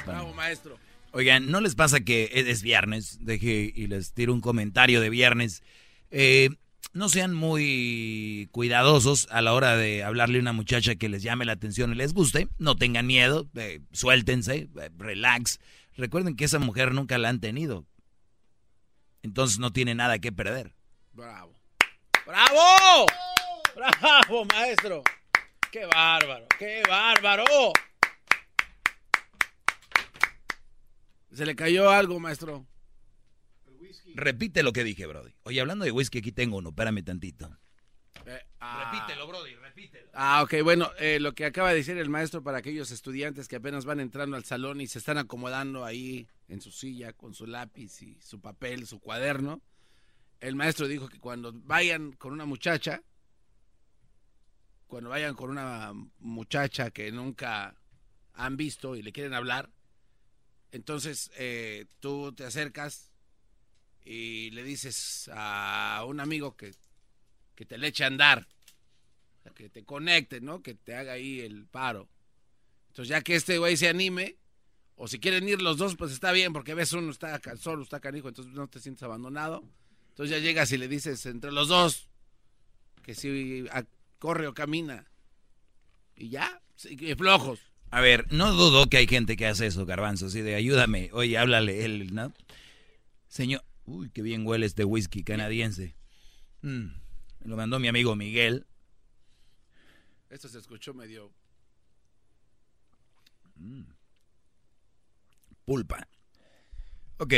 Bravo, maestro. Oigan, ¿no les pasa que es, es viernes? Deje y les tiro un comentario de viernes. Eh, no sean muy cuidadosos a la hora de hablarle a una muchacha que les llame la atención y les guste. No tengan miedo, eh, suéltense, eh, relax. Recuerden que esa mujer nunca la han tenido. Entonces no tiene nada que perder. Bravo. ¡Bravo! ¡Bravo, maestro! ¡Qué bárbaro! ¡Qué bárbaro! Se le cayó algo, maestro. Repite lo que dije, Brody. Oye, hablando de whisky, aquí tengo uno. Espérame tantito. Repítelo, Brody, repítelo. Ah, ok, bueno, eh, lo que acaba de decir el maestro para aquellos estudiantes que apenas van entrando al salón y se están acomodando ahí en su silla con su lápiz y su papel, su cuaderno. El maestro dijo que cuando vayan con una muchacha, cuando vayan con una muchacha que nunca han visto y le quieren hablar, entonces eh, tú te acercas y le dices a un amigo que, que te le eche a andar, que te conecte, ¿no? Que te haga ahí el paro. Entonces ya que este güey se anime, o si quieren ir los dos, pues está bien, porque ves uno está solo, está canijo, entonces no te sientes abandonado. Entonces ya llegas y le dices entre los dos que si corre o camina. Y ya, flojos. A ver, no dudo que hay gente que hace eso, garbanzo, así de ayúdame. Oye, háblale él, ¿no? Señor, uy, qué bien huele este whisky canadiense. Mm, me lo mandó mi amigo Miguel. Esto se escuchó medio... Mm. Pulpa. Ok,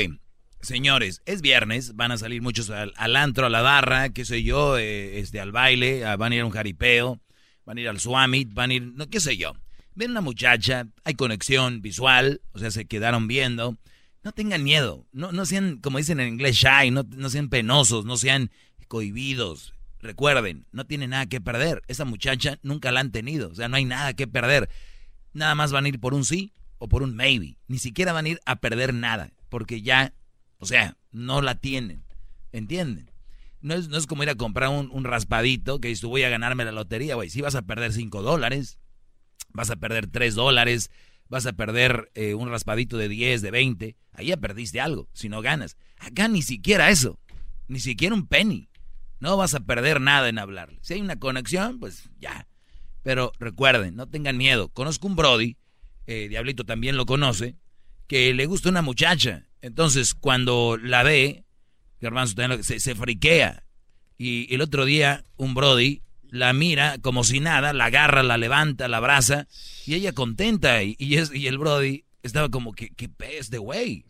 señores, es viernes, van a salir muchos al, al antro, a la barra, qué sé yo, eh, este, al baile, ah, van a ir a un jaripeo, van a ir al swamit, van a ir, no, qué sé yo. Ven una muchacha, hay conexión visual, o sea, se quedaron viendo. No tengan miedo, no, no sean, como dicen en inglés, shy, no, no sean penosos, no sean cohibidos. Recuerden, no tienen nada que perder. Esa muchacha nunca la han tenido, o sea, no hay nada que perder. Nada más van a ir por un sí o por un maybe. Ni siquiera van a ir a perder nada, porque ya, o sea, no la tienen. ¿Entienden? No es, no es como ir a comprar un, un raspadito que dices, voy a ganarme la lotería, güey. Si vas a perder 5 dólares, vas a perder 3 dólares, vas a perder eh, un raspadito de 10, de 20. Ahí ya perdiste algo, si no ganas. Acá ni siquiera eso, ni siquiera un penny. No vas a perder nada en hablarle. Si hay una conexión, pues ya. Pero recuerden, no tengan miedo. Conozco un Brody, eh, Diablito también lo conoce, que le gusta una muchacha. Entonces, cuando la ve, lo- se, se friquea. Y el otro día, un Brody la mira como si nada, la agarra, la levanta, la abraza, y ella contenta. Y, y es, el Brody estaba como, que qué pez de güey?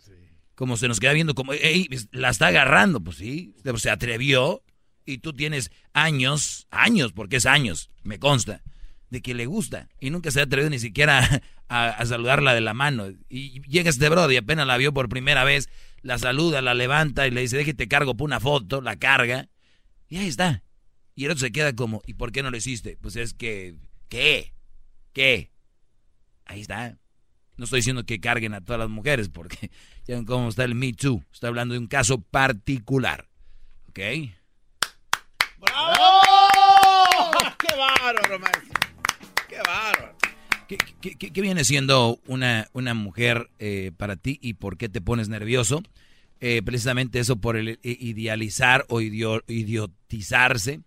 Como se nos queda viendo, como, ey, la está agarrando. Pues sí, se atrevió. Y tú tienes años, años, porque es años, me consta, de que le gusta. Y nunca se ha atrevido ni siquiera a, saludarla de la mano. Y llega este brody, apenas la vio por primera vez, la saluda, la levanta y le dice, déjate cargo por una foto, la carga. Y ahí está. Y el otro se queda como, ¿y por qué no lo hiciste? Pues es que, ¿qué? ¿Qué? Ahí está. No estoy diciendo que carguen a todas las mujeres, porque ya ven cómo está el Me Too. Está hablando de un caso particular. ¿Ok? ¡Bravo! ¡Qué bárbaro, maestro! ¡Qué bárbaro! ¿Qué, viene siendo una, una mujer eh, para ti y por qué te pones nervioso? Eh, precisamente eso por el idealizar o idiotizarse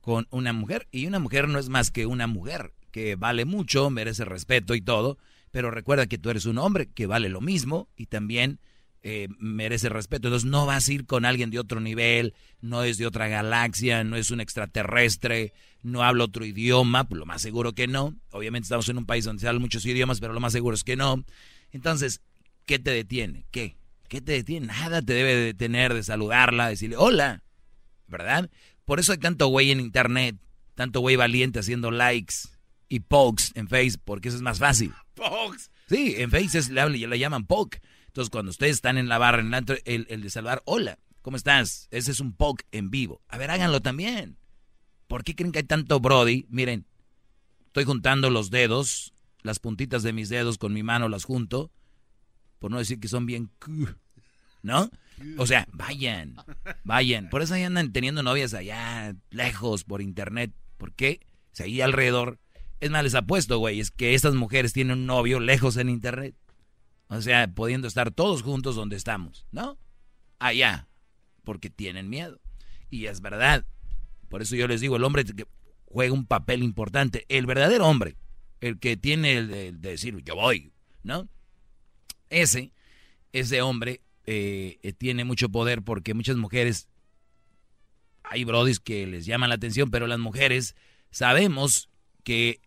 con una mujer. Y una mujer no es más que una mujer que vale mucho, merece respeto y todo. Pero recuerda que tú eres un hombre que vale lo mismo y también eh, merece respeto. Entonces no vas a ir con alguien de otro nivel, no es de otra galaxia, no es un extraterrestre, no habla otro idioma, pues lo más seguro que no. Obviamente estamos en un país donde se hablan muchos idiomas, pero lo más seguro es que no. Entonces, ¿qué te detiene? ¿Qué? ¿Qué te detiene? Nada te debe detener de saludarla, decirle hola, ¿verdad? Por eso hay tanto güey en internet, tanto güey valiente haciendo likes y pokes en Facebook, porque eso es más fácil. ¿Pokes? Sí, en Facebook le, le llaman poke. Entonces, cuando ustedes están en la barra, en el, el de saludar, hola, ¿cómo estás? Ese es un poke en vivo. A ver, háganlo también. ¿Por qué creen que hay tanto Brody? Miren, estoy juntando los dedos, las puntitas de mis dedos con mi mano las junto, por no decir que son bien... ¿No? O sea, vayan, vayan. Por eso ahí andan teniendo novias allá, lejos, por internet. ¿Por qué? Si ahí alrededor... Es más, les apuesto, güey, es que estas mujeres tienen un novio lejos en internet. O sea, pudiendo estar todos juntos donde estamos, ¿no? Allá, porque tienen miedo. Y es verdad, por eso yo les digo, el hombre que juega un papel importante. El verdadero hombre, el que tiene el de, decir, yo voy, ¿no? Ese, ese hombre eh, eh, tiene mucho poder porque muchas mujeres, hay brodis que les llaman la atención, pero las mujeres sabemos que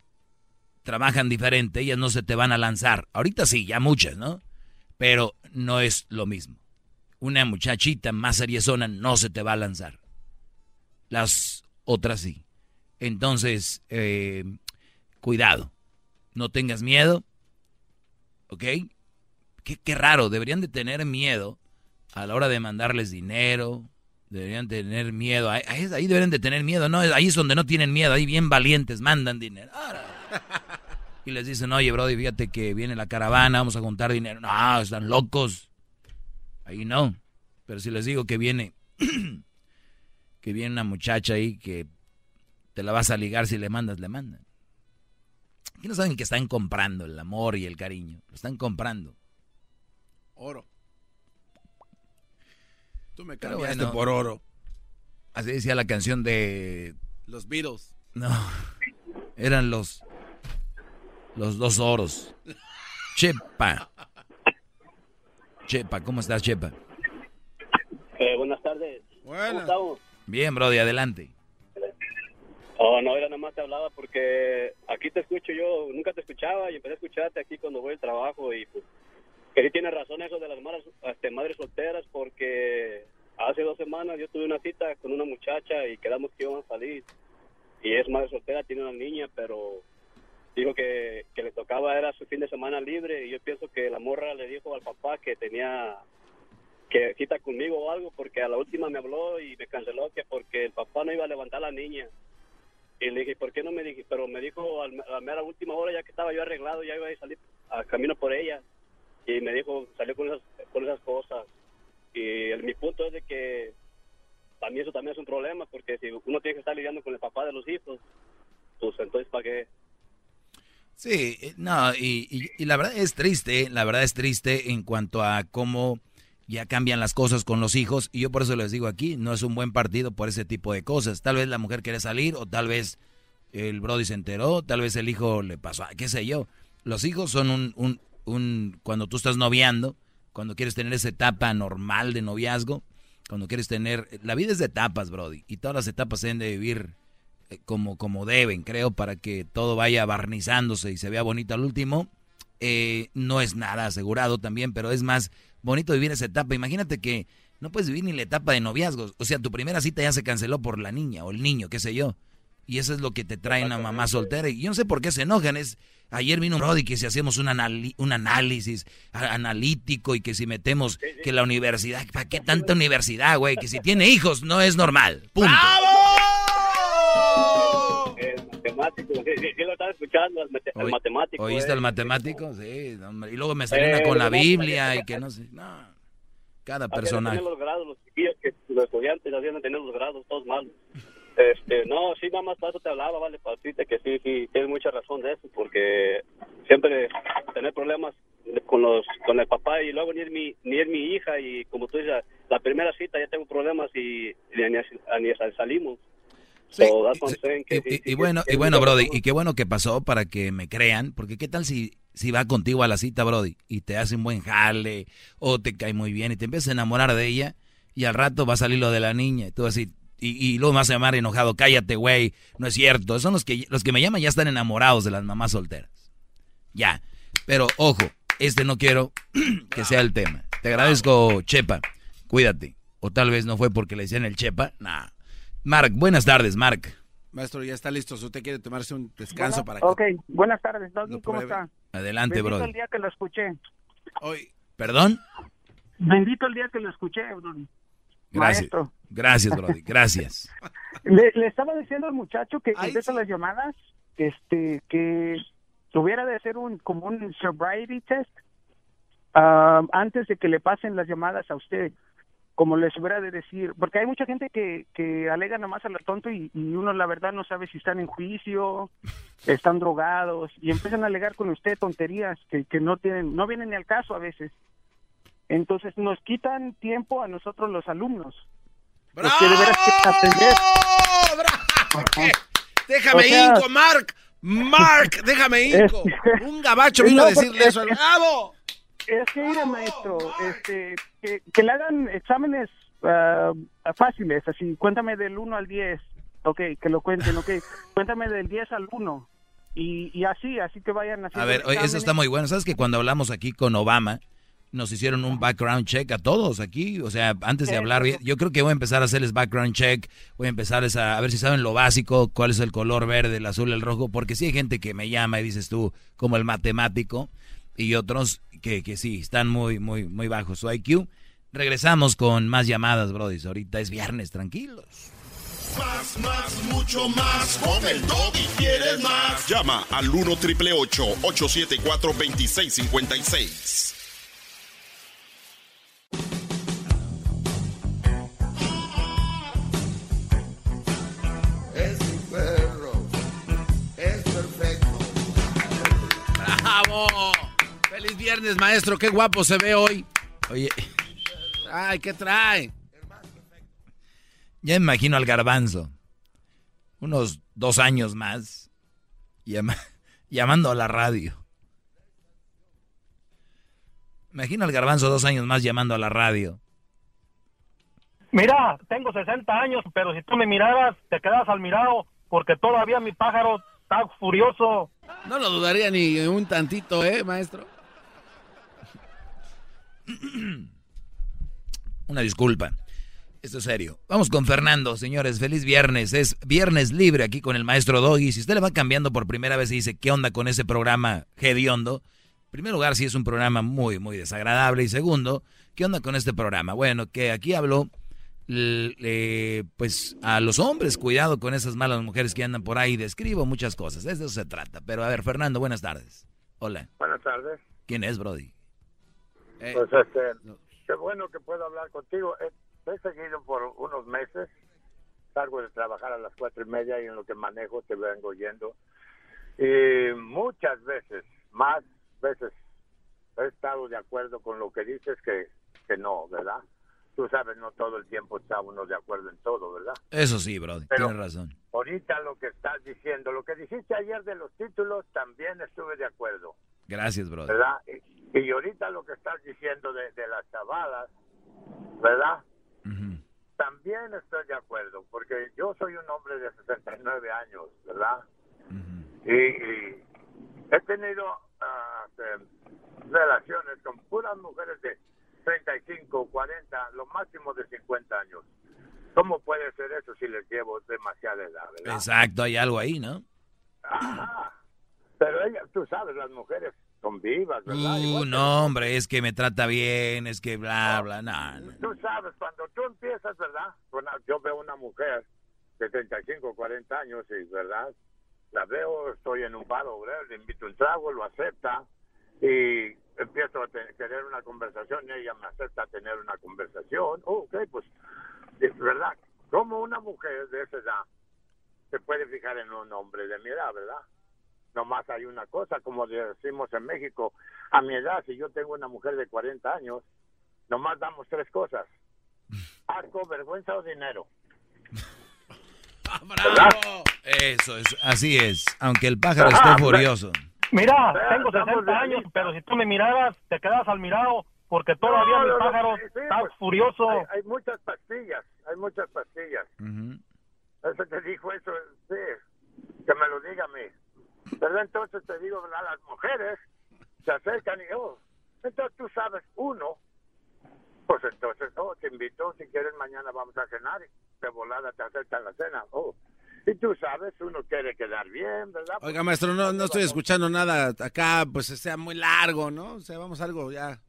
trabajan diferente, ellas no se te van a lanzar. Ahorita sí, ya muchas, ¿no? Pero no es lo mismo. Una muchachita más seriezona no se te va a lanzar las otras sí. Entonces, eh, cuidado, no tengas miedo, ¿ok? Qué, raro, deberían de tener miedo a la hora de mandarles dinero, deberían tener miedo, ahí, ahí deberían de tener miedo, no, ahí es donde no tienen miedo, ahí bien valientes mandan dinero. Y les dicen, oye, Brody, fíjate que viene la caravana, vamos a juntar dinero. No, están locos. Ahí no. Pero si les digo que viene que viene una muchacha ahí que te la vas a ligar si le mandas, le mandan. Aquí no saben que están comprando el amor y el cariño. Lo están comprando. Oro. Tú me cambiaste por oro. Así decía la canción de... Los Beatles. No. Eran los... Los dos oros. Chepa. Chepa, ¿cómo estás, Chepa? Eh, buenas tardes. ¿Cómo estamos? Bien, Brody, adelante. Oh, no, era nada más te hablaba porque aquí te escucho yo, nunca te escuchaba y empecé a escucharte aquí cuando voy al trabajo y pues que sí tienes razón eso de las madres, este, madres solteras porque hace dos semanas yo tuve una cita con una muchacha y quedamos que íbamos a salir y es madre soltera, tiene una niña, pero dijo que, que le tocaba, era su fin de semana libre y yo pienso que la morra le dijo al papá que tenía que cita conmigo o algo, porque a la última me habló y me canceló que porque el papá no iba a levantar a la niña. Y le dije, ¿por qué no me dije? Pero me dijo a la mera última hora, ya que estaba yo arreglado, ya iba a salir a camino por ella. Y me dijo, salió con esas, con esas cosas. Y el, mi punto es de que también eso también es un problema, porque si uno tiene que estar lidiando con el papá de los hijos, pues entonces, ¿para qué? Sí, eh, no, y, y, la verdad es triste, la verdad es triste en cuanto a cómo ya cambian las cosas con los hijos y yo por eso les digo aquí, no es un buen partido por ese tipo de cosas. Tal vez la mujer quiere salir o tal vez el Brody se enteró, tal vez el hijo le pasó, qué sé yo. Los hijos son un, un, cuando tú estás noviando, cuando quieres tener esa etapa normal de noviazgo, cuando quieres tener, la vida es de etapas, Brody, y todas las etapas se deben de vivir eh, como, como deben, creo, para que todo vaya barnizándose y se vea bonito al último. Eh, no es nada asegurado también, pero es más bonito vivir esa etapa. Imagínate que no puedes vivir ni la etapa de noviazgos. O sea, tu primera cita ya se canceló por la niña o el niño, qué sé yo. Y eso es lo que te trae una mamá soltera. Y yo no sé por qué se enojan. Es, ayer vino un Brody que si hacemos un, un análisis analítico y que si metemos que la universidad, ¿para qué tanta universidad, güey? Que si tiene hijos no es normal. Punto. El matemático, sí, sí, sí lo estaba escuchando, el, mate- el matemático. ¿Oíste eh. al matemático? Sí. hombre. Y luego me salió una con la Biblia y que no sé. No. Cada personaje. los grados, los chiquillos, que los estudiantes habían de tener los grados, todos malos. Este, no, sí, mamá, para eso te hablaba, vale, para decirte que sí, sí, tienes mucha razón de eso, porque siempre tener problemas con los con el papá y luego ni es mi ni es mi hija y como tú dices, la primera cita ya tengo problemas y, y ni, ni salimos. So, what I'm saying, que sí, Y, sí, y bueno, sí, y bueno, sí, Brody, sí. y qué bueno que pasó para que me crean, porque qué tal si, si va contigo a la cita, Brody, y te hace un buen jale, o te cae muy bien, y te empiezas a enamorar de ella, y al rato va a salir lo de la niña, y tú así, y, y luego me vas a llamar enojado, cállate, güey, no es cierto, son los que, los que me llaman ya están enamorados de las mamás solteras. Ya, pero ojo, este no quiero que sea el tema. Te agradezco, Chepa, cuídate, o tal vez no fue porque le decían el Chepa, nah. Mark, buenas tardes, Mark. Maestro, ya está listo. Si usted quiere tomarse un descanso para que... Ok, buenas tardes, Doggy, ¿cómo pruebe. está? Adelante, Bendito Brody. el día que lo escuché. ¿Perdón? Bendito el día que lo escuché, Brody. Gracias. Maestro. Gracias, Brody. Gracias. Le, le estaba diciendo al muchacho que contesta las llamadas, este, que tuviera de hacer un como un sobriety test ah, antes de que le pasen las llamadas a usted, como les hubiera de decir, porque hay mucha gente que, que alega nomás a lo tonto y, y uno la verdad no sabe si están en juicio, están drogados y empiezan a alegar con usted tonterías que, que no tienen, no vienen ni al caso a veces. Entonces nos quitan tiempo a nosotros los alumnos. Los que de veras quieren aprender. Déjame O sea- inco, Mark. Mark, déjame inco. Un gabacho vino No, a decirle eso al bravo. Es que, mira, maestro, este, que, que le hagan exámenes ah, fáciles, así, cuéntame del 1 al 10, ok, que lo cuenten, ok, cuéntame del 10 al 1, y, y así, así que vayan haciendo A ver, oye, eso exámenes. está muy bueno. ¿Sabes que cuando hablamos aquí con Obama, nos hicieron un background check a todos aquí? O sea, antes de hablar, yo creo que voy a empezar a hacerles background check, voy a empezarles a, a ver si saben lo básico, cuál es el color verde, el azul, el rojo, porque sí hay gente que me llama y dices tú, como el matemático, y otros que, que sí, están muy, muy, muy bajos su IQ. Regresamos con más llamadas, Brody. Ahorita es viernes, tranquilos. Más, más, mucho más. Con el doggy quieres más. Llama al 1 triple 874 2656. Es mi perro. Es perfecto. ¡Bravo! ¡Feliz viernes, maestro! ¡Qué guapo se ve hoy! Oye, ¡Ay, qué trae! ya me imagino al garbanzo. Unos dos años más. llama- llamando a la radio. Imagino al garbanzo dos años más llamando a la radio. Mira, tengo 60 años, pero si tú me miraras, te quedas al mirado, porque todavía mi pájaro está furioso. No lo dudaría ni un tantito, ¿eh, maestro? Una disculpa. Esto es serio. Vamos con Fernando, señores. Feliz viernes. Es viernes libre aquí con el maestro Doggy. Si usted le va cambiando por primera vez y dice, ¿qué onda con ese programa hediondo? En primer lugar, sí es un programa muy, muy desagradable. Y segundo, ¿qué onda con este programa? Bueno, que aquí hablo, l- eh, pues, a los hombres. Cuidado con esas malas mujeres que andan por ahí. Describo muchas cosas. De eso se trata. Pero a ver, Fernando, buenas tardes. Hola. Buenas tardes. ¿Quién es, Brody? Pues este, qué bueno que puedo hablar contigo. Eh, Te he seguido por unos meses. Salgo de trabajar a las cuatro y media y en lo que manejo te vengo yendo. Y muchas veces, más veces, he estado de acuerdo con lo que dices que, que no, ¿verdad? Tú sabes, no todo el tiempo está uno de acuerdo en todo, ¿verdad? Eso sí, Brody. Pero- Tienes razón. Ahorita lo que estás diciendo, lo que dijiste ayer de los títulos, también estuve de acuerdo. Gracias, Brody. ¿verdad? Y, y ahorita lo que estás diciendo de, de las chavalas, ¿verdad? También estoy de acuerdo, porque yo soy un hombre de 69 años, ¿verdad? y, y he tenido relaciones con puras mujeres de 35, 40, lo máximo de 50 años. ¿Cómo puede ser eso si les llevo demasiada edad, verdad? Exacto, hay algo ahí, ¿no? Ajá. Pero ella, tú sabes, las mujeres son vivas, ¿verdad? Uh, que- no, hombre, es que me trata bien, es que bla, bla, no, no. Tú sabes, cuando tú empiezas, ¿verdad? Bueno, yo veo una mujer de 35, 40 años y, ¿verdad? La veo, estoy en un bar le invito un trago, lo acepta y empiezo a te- querer una conversación ella me acepta tener una conversación. Oh, ok, pues, es ¿verdad? Como una mujer de esa edad se puede fijar en un hombre de mi edad, ¿verdad? Nomás hay una cosa, como decimos en México, a mi edad, si yo tengo una mujer de 40 años, nomás damos tres cosas. Asco, vergüenza o dinero. ¡Bravo! Eso es, así es, aunque el pájaro Ajá, esté furioso. Mira, tengo estamos 60 bien. años, pero si tú me miraras, te quedas al mirado, porque todavía No, mi no, no, pájaro sí, está pues, furioso. Hay, hay muchas pastillas, hay muchas pastillas. Eso te dijo eso, sí, que me lo diga a mí. ¿Verdad? Entonces te digo, ¿verdad? Las mujeres se acercan y, oh, entonces tú sabes, uno, pues entonces, oh, te invito, si quieres mañana vamos a cenar y de volada te acercan la cena, oh. Y tú sabes, uno quiere quedar bien, ¿verdad? Oiga, maestro, no, no estoy escuchando nada acá, pues sea muy largo, ¿no? O sea, vamos a algo ya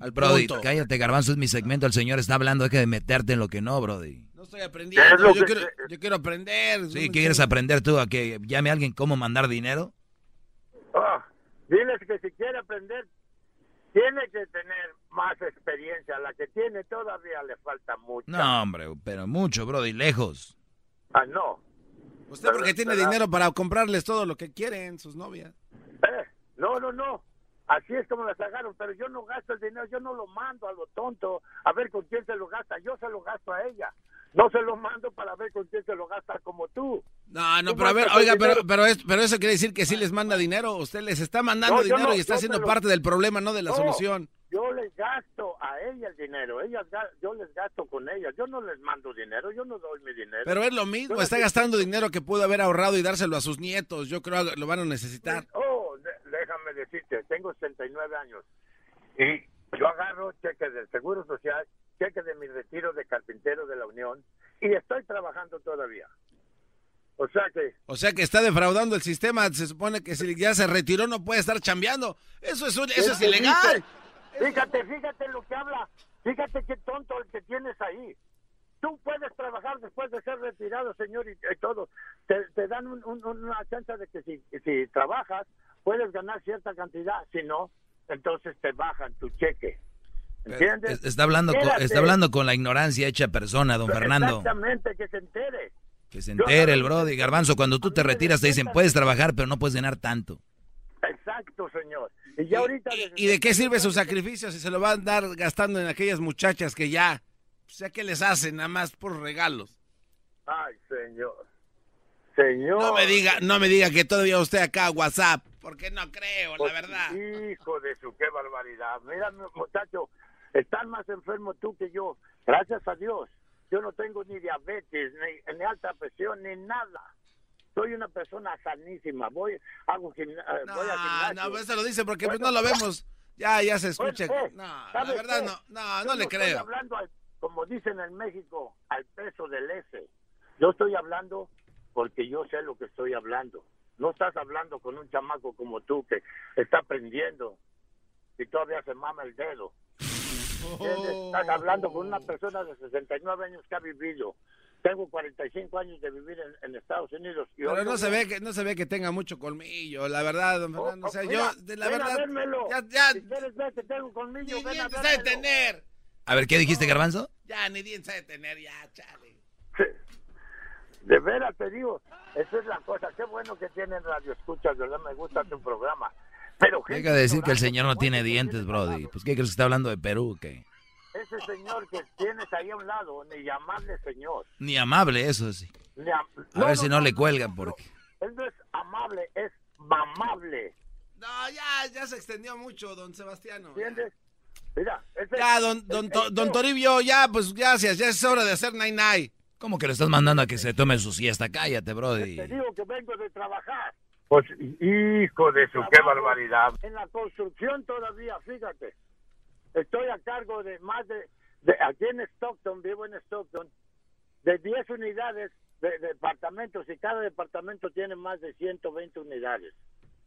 al Brody, punto. cállate, garbanzo, es mi segmento, el señor está hablando, hay que meterte en lo que no, Brody. No estoy aprendiendo, Es yo que- quiero, yo quiero aprender. Sí, No ¿qué quieres aprender tú? ¿A que llame a alguien cómo mandar dinero? Ah, diles que si quiere aprender, tiene que tener más experiencia. La que tiene todavía le falta mucho. No, hombre, pero mucho, Brody, lejos. Ah, no. Usted porque tiene dinero para comprarles todo lo que quieren, sus novias. Eh, no, no, no. Así es como las agarro, pero yo no gasto el dinero, yo no lo mando a lo tonto a ver con quién se lo gasta, yo se lo gasto a ella. No se lo mando para ver con quién se lo gasta como tú. No, no, Tú pero a ver, oiga, pero, pero, es- pero eso quiere decir que sí les manda dinero. Usted les está mandando No, dinero no, y está siendo lo- parte del problema, no de la No, solución. Yo les gasto a ella el dinero, ellas yo les gasto con ellas, yo no les mando dinero, yo no doy mi dinero. Pero es lo mismo, Yo está les- gastando dinero que pudo haber ahorrado y dárselo a sus nietos. Yo creo que lo van a necesitar. Oh, déjame decirte, tengo 69 años y yo agarro cheques del Seguro Social, cheques de mi retiro de carpintero de la Unión y estoy trabajando todavía. O sea que O sea que está defraudando el sistema. Se supone que si ya se retiró no puede estar chambeando. Eso es, un- eso es ilegal. dice, Fíjate, fíjate lo que habla. Fíjate qué tonto el que tienes ahí. Tú puedes trabajar después de ser retirado, señor, y, y todo. Te, te dan un- un- una chance de que si, si trabajas puedes ganar cierta cantidad. Si no, entonces te bajan tu cheque. ¿Entiendes? Es- Está hablando, con, está hablando con la ignorancia hecha persona, don Fernando. Exactamente, que se entere. Que se entere el Brody. Garbanzo, cuando tú te retiras te dicen, puedes trabajar, pero no puedes ganar tanto. Exacto, señor. Y ya ahorita... ¿Y de qué sirve su sacrificio si se lo van a andar gastando en aquellas muchachas que ya, o sea, ¿qué les hacen? Nada más por regalos. Ay, señor. Señor. No me diga, no me diga que todavía usted acá WhatsApp, porque no creo, la Pues, verdad. Hijo de su, qué barbaridad. Mira, mu- muchacho, estás más enfermo tú que yo. Gracias a Dios. Yo no tengo ni diabetes, ni, ni alta presión, ni nada. Soy una persona sanísima. Voy, hago gimna- eh, voy al Ah, gimnasio. no, eso lo dice porque pues, Bueno, no lo vemos. Ya, ya se escucha. Bueno, eh, No, la ¿sabes verdad qué? no, no, no le estoy creo. hablando, al- como dicen en México, al peso del S. Yo estoy hablando porque yo sé lo que estoy hablando. No estás hablando con un chamaco como tú que está aprendiendo y todavía se mama el dedo. ¿Entiendes? Estás hablando con una persona de 69 años que ha vivido. Tengo 45 años de vivir en, en Estados Unidos. Y Pero no no se ve que no se ve que tenga mucho colmillo, la verdad, don Fernando. O sea, Mira, yo, de la a verdad, vérmelo. ya, ya, Si quieres ver que tengo conmigo, Ni de vérmelo. tener. A ver, ¿qué dijiste, Garbanzo? ya, ni dientes ha de tener, ya, chale. De veras te digo, esa es la cosa. Qué bueno que tienen radio escuchas, ¿verdad? Me gusta tu programa. Pero Deja de decir que el señor no tiene dientes, Brody. Pues, ¿qué crees que está hablando de Perú? ¿Qué? Ese señor que tienes ahí a un lado, ni llamarle señor. Ni amable, eso sí. Am- A ver si no, le cuelgan, porque... Él no es amable, es mamable. No, ya, ya se extendió mucho, don Sebastiano. ¿Entiendes? Mira, ese- Ya, don, don, el- To- el- don Toribio, ya, pues gracias, ya es hora de hacer nine nine. ¿Cómo que lo estás mandando a que se tome su siesta? Cállate, Brody. Te digo que vengo de trabajar. Pues, hijo de su, qué barbaridad. En la construcción todavía, fíjate. Estoy a cargo de más de, de aquí en Stockton, vivo en Stockton, de 10 unidades de, departamentos y cada departamento tiene más de 120 unidades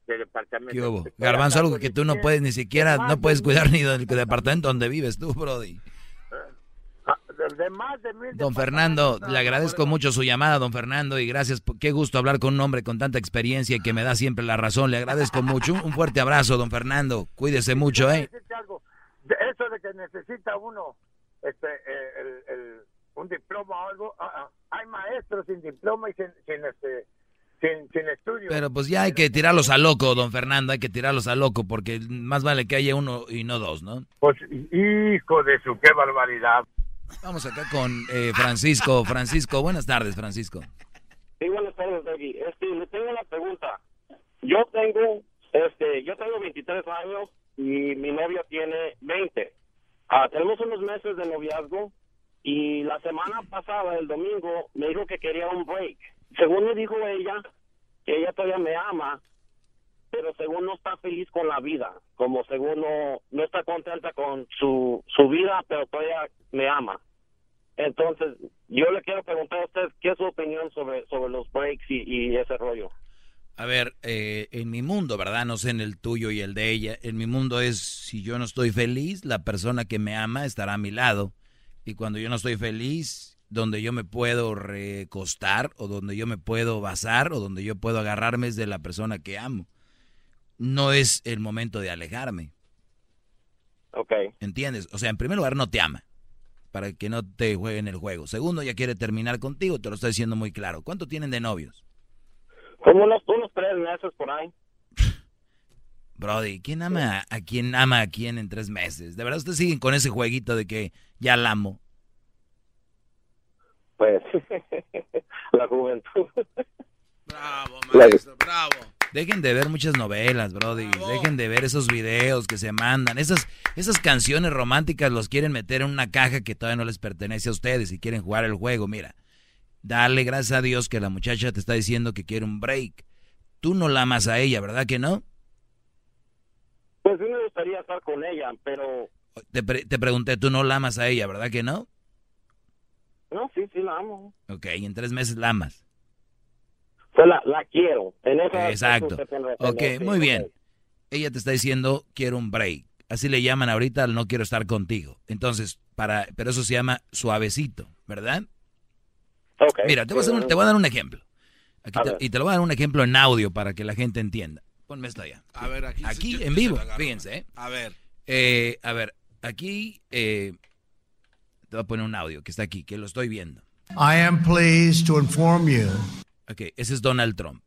de departamentos. Garbanzo, algo que tú no 100 puedes ni siquiera, no puedes de cuidar ni del departamento donde vives tú, Brody. ah, de, más de mil Don Fernando, le agradezco mucho su llamada, don Fernando, y gracias. Qué gusto hablar con un hombre con tanta experiencia y que me da siempre la razón. Le agradezco mucho. Un fuerte abrazo, don Fernando. Cuídese mucho, ¿eh? algo. De eso de que necesita uno este, eh, el, el- un diploma o algo, ah, ah, hay maestros sin diploma y sin, sin, este, sin, sin estudio. Pero pues ya hay que tirarlos a loco, don Fernando. Hay que tirarlos a loco porque más vale que haya uno y no dos, ¿no? Pues, hijo de su, qué barbaridad. Vamos acá con eh, Francisco. Francisco, buenas tardes, Francisco. Sí, buenas tardes, Doggy. Este, le tengo una pregunta. Yo tengo, este, yo tengo 23 años y mi novia tiene 20. Ah, tenemos unos meses de noviazgo y la semana pasada, el domingo, me dijo que quería un break. Según me dijo ella, que ella todavía me ama, pero según no está feliz con la vida, como según no, no está contenta con su, su vida, pero todavía me ama. Entonces, yo le quiero preguntar a usted qué es su opinión sobre, sobre los breaks y, y ese rollo. A ver, eh, en mi mundo, ¿verdad? No sé en el tuyo y el de ella. En mi mundo es, si yo no estoy feliz, la persona que me ama estará a mi lado. Y cuando yo no estoy feliz, donde yo me puedo recostar o donde yo me puedo basar o donde yo puedo agarrarme es de la persona que amo. No es el momento de alejarme. Ok. ¿Entiendes? O sea, en primer lugar no te ama para que no te jueguen el juego. Segundo, ya quiere terminar contigo, te lo estoy diciendo muy claro. ¿Cuánto tienen de novios? Como unos, unos tres meses por ahí. Brody, ¿quién ama a quién ama a quién en tres meses? ¿De verdad ustedes siguen con ese jueguito de que ya la amo? Pues, la juventud. Bravo, maestro, bravo. Dejen de ver muchas novelas, Brody. Dejen de ver esos videos que se mandan. Esas, esas canciones románticas los quieren meter en una caja que todavía no les pertenece a ustedes y quieren jugar el juego. Mira, dale gracias a Dios que la muchacha te está diciendo que quiere un break. Tú no la amas a ella, ¿verdad que no? Pues sí me gustaría estar con ella, pero... Te, pre- te pregunté, tú no la amas a ella, ¿verdad que no? No, sí, sí la amo. Ok, en tres meses la amas. Pues la, la quiero. En esa Exacto. Ok, muy bien. Ella te está diciendo, quiero un break. Así le llaman ahorita no quiero estar contigo. Entonces, para, pero eso se llama suavecito, ¿verdad? Mira, te voy, a hacer un- te voy a dar un ejemplo. Aquí te- y te lo voy a dar un ejemplo en audio para que la gente entienda. Ponme esto allá. A ver, aquí. Aquí, en vivo, fíjense. ¿eh? A ver. Eh, a ver, aquí eh, te voy a poner un audio que está aquí, que lo estoy viendo. I am pleased to inform you. Ok, ese es Donald Trump.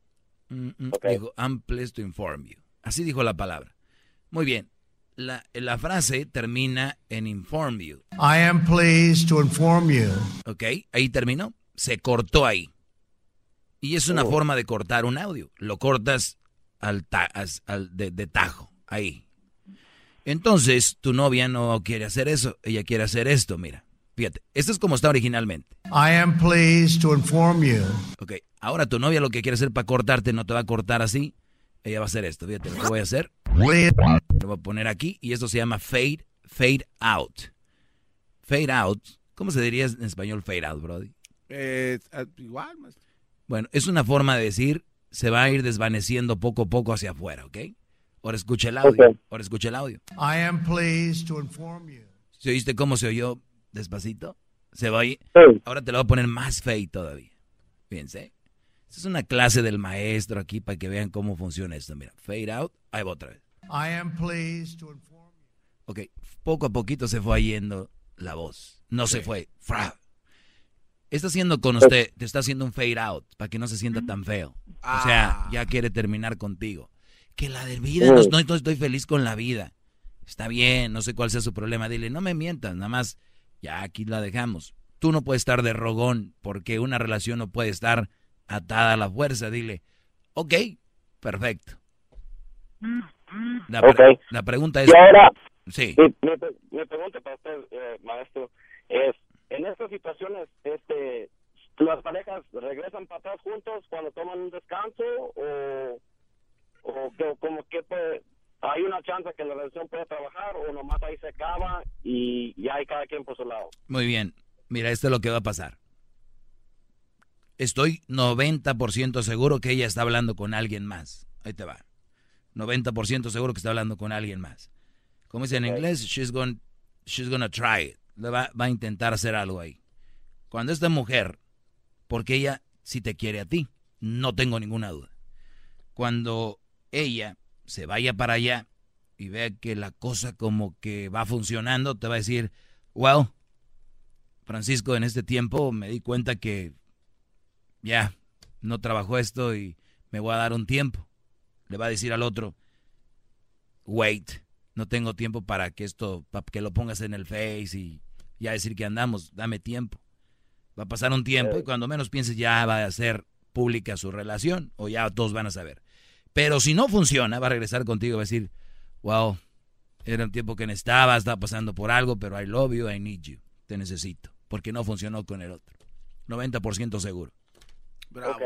Mm, mm, Dijo, I'm pleased to inform you. Así dijo la palabra. Muy bien. La, la frase termina en inform you. I am pleased to inform you. Ok, ahí terminó. Se cortó ahí. Y es una Oh. forma de cortar un audio. Lo cortas al, ta- as- al- de, de tajo, ahí. Entonces, tu novia no quiere hacer eso. Ella quiere hacer esto, mira. Fíjate, esto es como está originalmente. I am pleased to inform you. Ok, ahora tu novia lo que quiere hacer para cortarte no te va a cortar así. Ella va a hacer esto. Fíjate lo que voy a hacer. Lo voy a poner aquí y esto se llama fade, fade out. Fade out. ¿Cómo se diría en español fade out, Brody? Eh, ah, igual, maestro. Bueno, es una forma de decir se va a ir desvaneciendo poco a poco hacia afuera, ¿ok? Ahora escucha el audio. Ok. Ahora escucha el audio. I am pleased to inform you. ¿Se oíste cómo se oyó despacito? Se va a ir. Ahora te lo voy a poner más fade todavía. Fíjense. Esta es una clase del maestro aquí para que vean cómo funciona esto. Mira, fade out. Ahí va otra vez. I am pleased to inform Ok, poco a poquito se fue yendo la voz. No se fue. Fra. Está haciendo con usted, te está haciendo un fade out para que no se sienta tan feo. O sea, ya quiere terminar contigo. Que la de vida, no, no- no estoy feliz con la vida. Está bien, no sé cuál sea su problema. Dile, no me mientas, nada más, ya aquí la dejamos. Tú no puedes estar de rogón porque una relación no puede estar atada a la fuerza. Dile, ok, perfecto. La, pre- Ok. la pregunta es... Y ahora, Sí. mi, mi pre- mi pregunta para usted, eh, maestro, es, en estas situaciones, este, ¿las parejas regresan para atrás juntos cuando toman un descanso o, o que, como que puede- hay una chance que la relación pueda trabajar o nomás ahí se acaba y ya hay cada quien por su lado? Muy bien. Mira, esto es lo que va a pasar. estoy 90% seguro que ella está hablando con alguien más. Ahí te va. 90% seguro que está hablando con alguien más. Como dice en inglés, she's going, she's gonna try it. Va, va a intentar hacer algo ahí. Cuando esta mujer, porque ella sí te quiere a ti, no tengo ninguna duda. Cuando ella se vaya para allá y vea que la cosa como que va funcionando, te va a decir, well, Francisco, en este tiempo me di cuenta que ya no trabajó esto y me voy a dar un tiempo. Le va a decir al otro, wait, no tengo tiempo para que esto, para que lo pongas en el face y ya decir que andamos, dame tiempo. Va a pasar un tiempo y cuando menos pienses ya va a ser pública su relación o ya todos van a saber. Pero si no funciona, va a regresar contigo y va a decir, wow, era un tiempo que necesitaba, estaba pasando por algo, pero I love you, I need you, te necesito, porque no funcionó con el otro. 90% seguro. Bravo,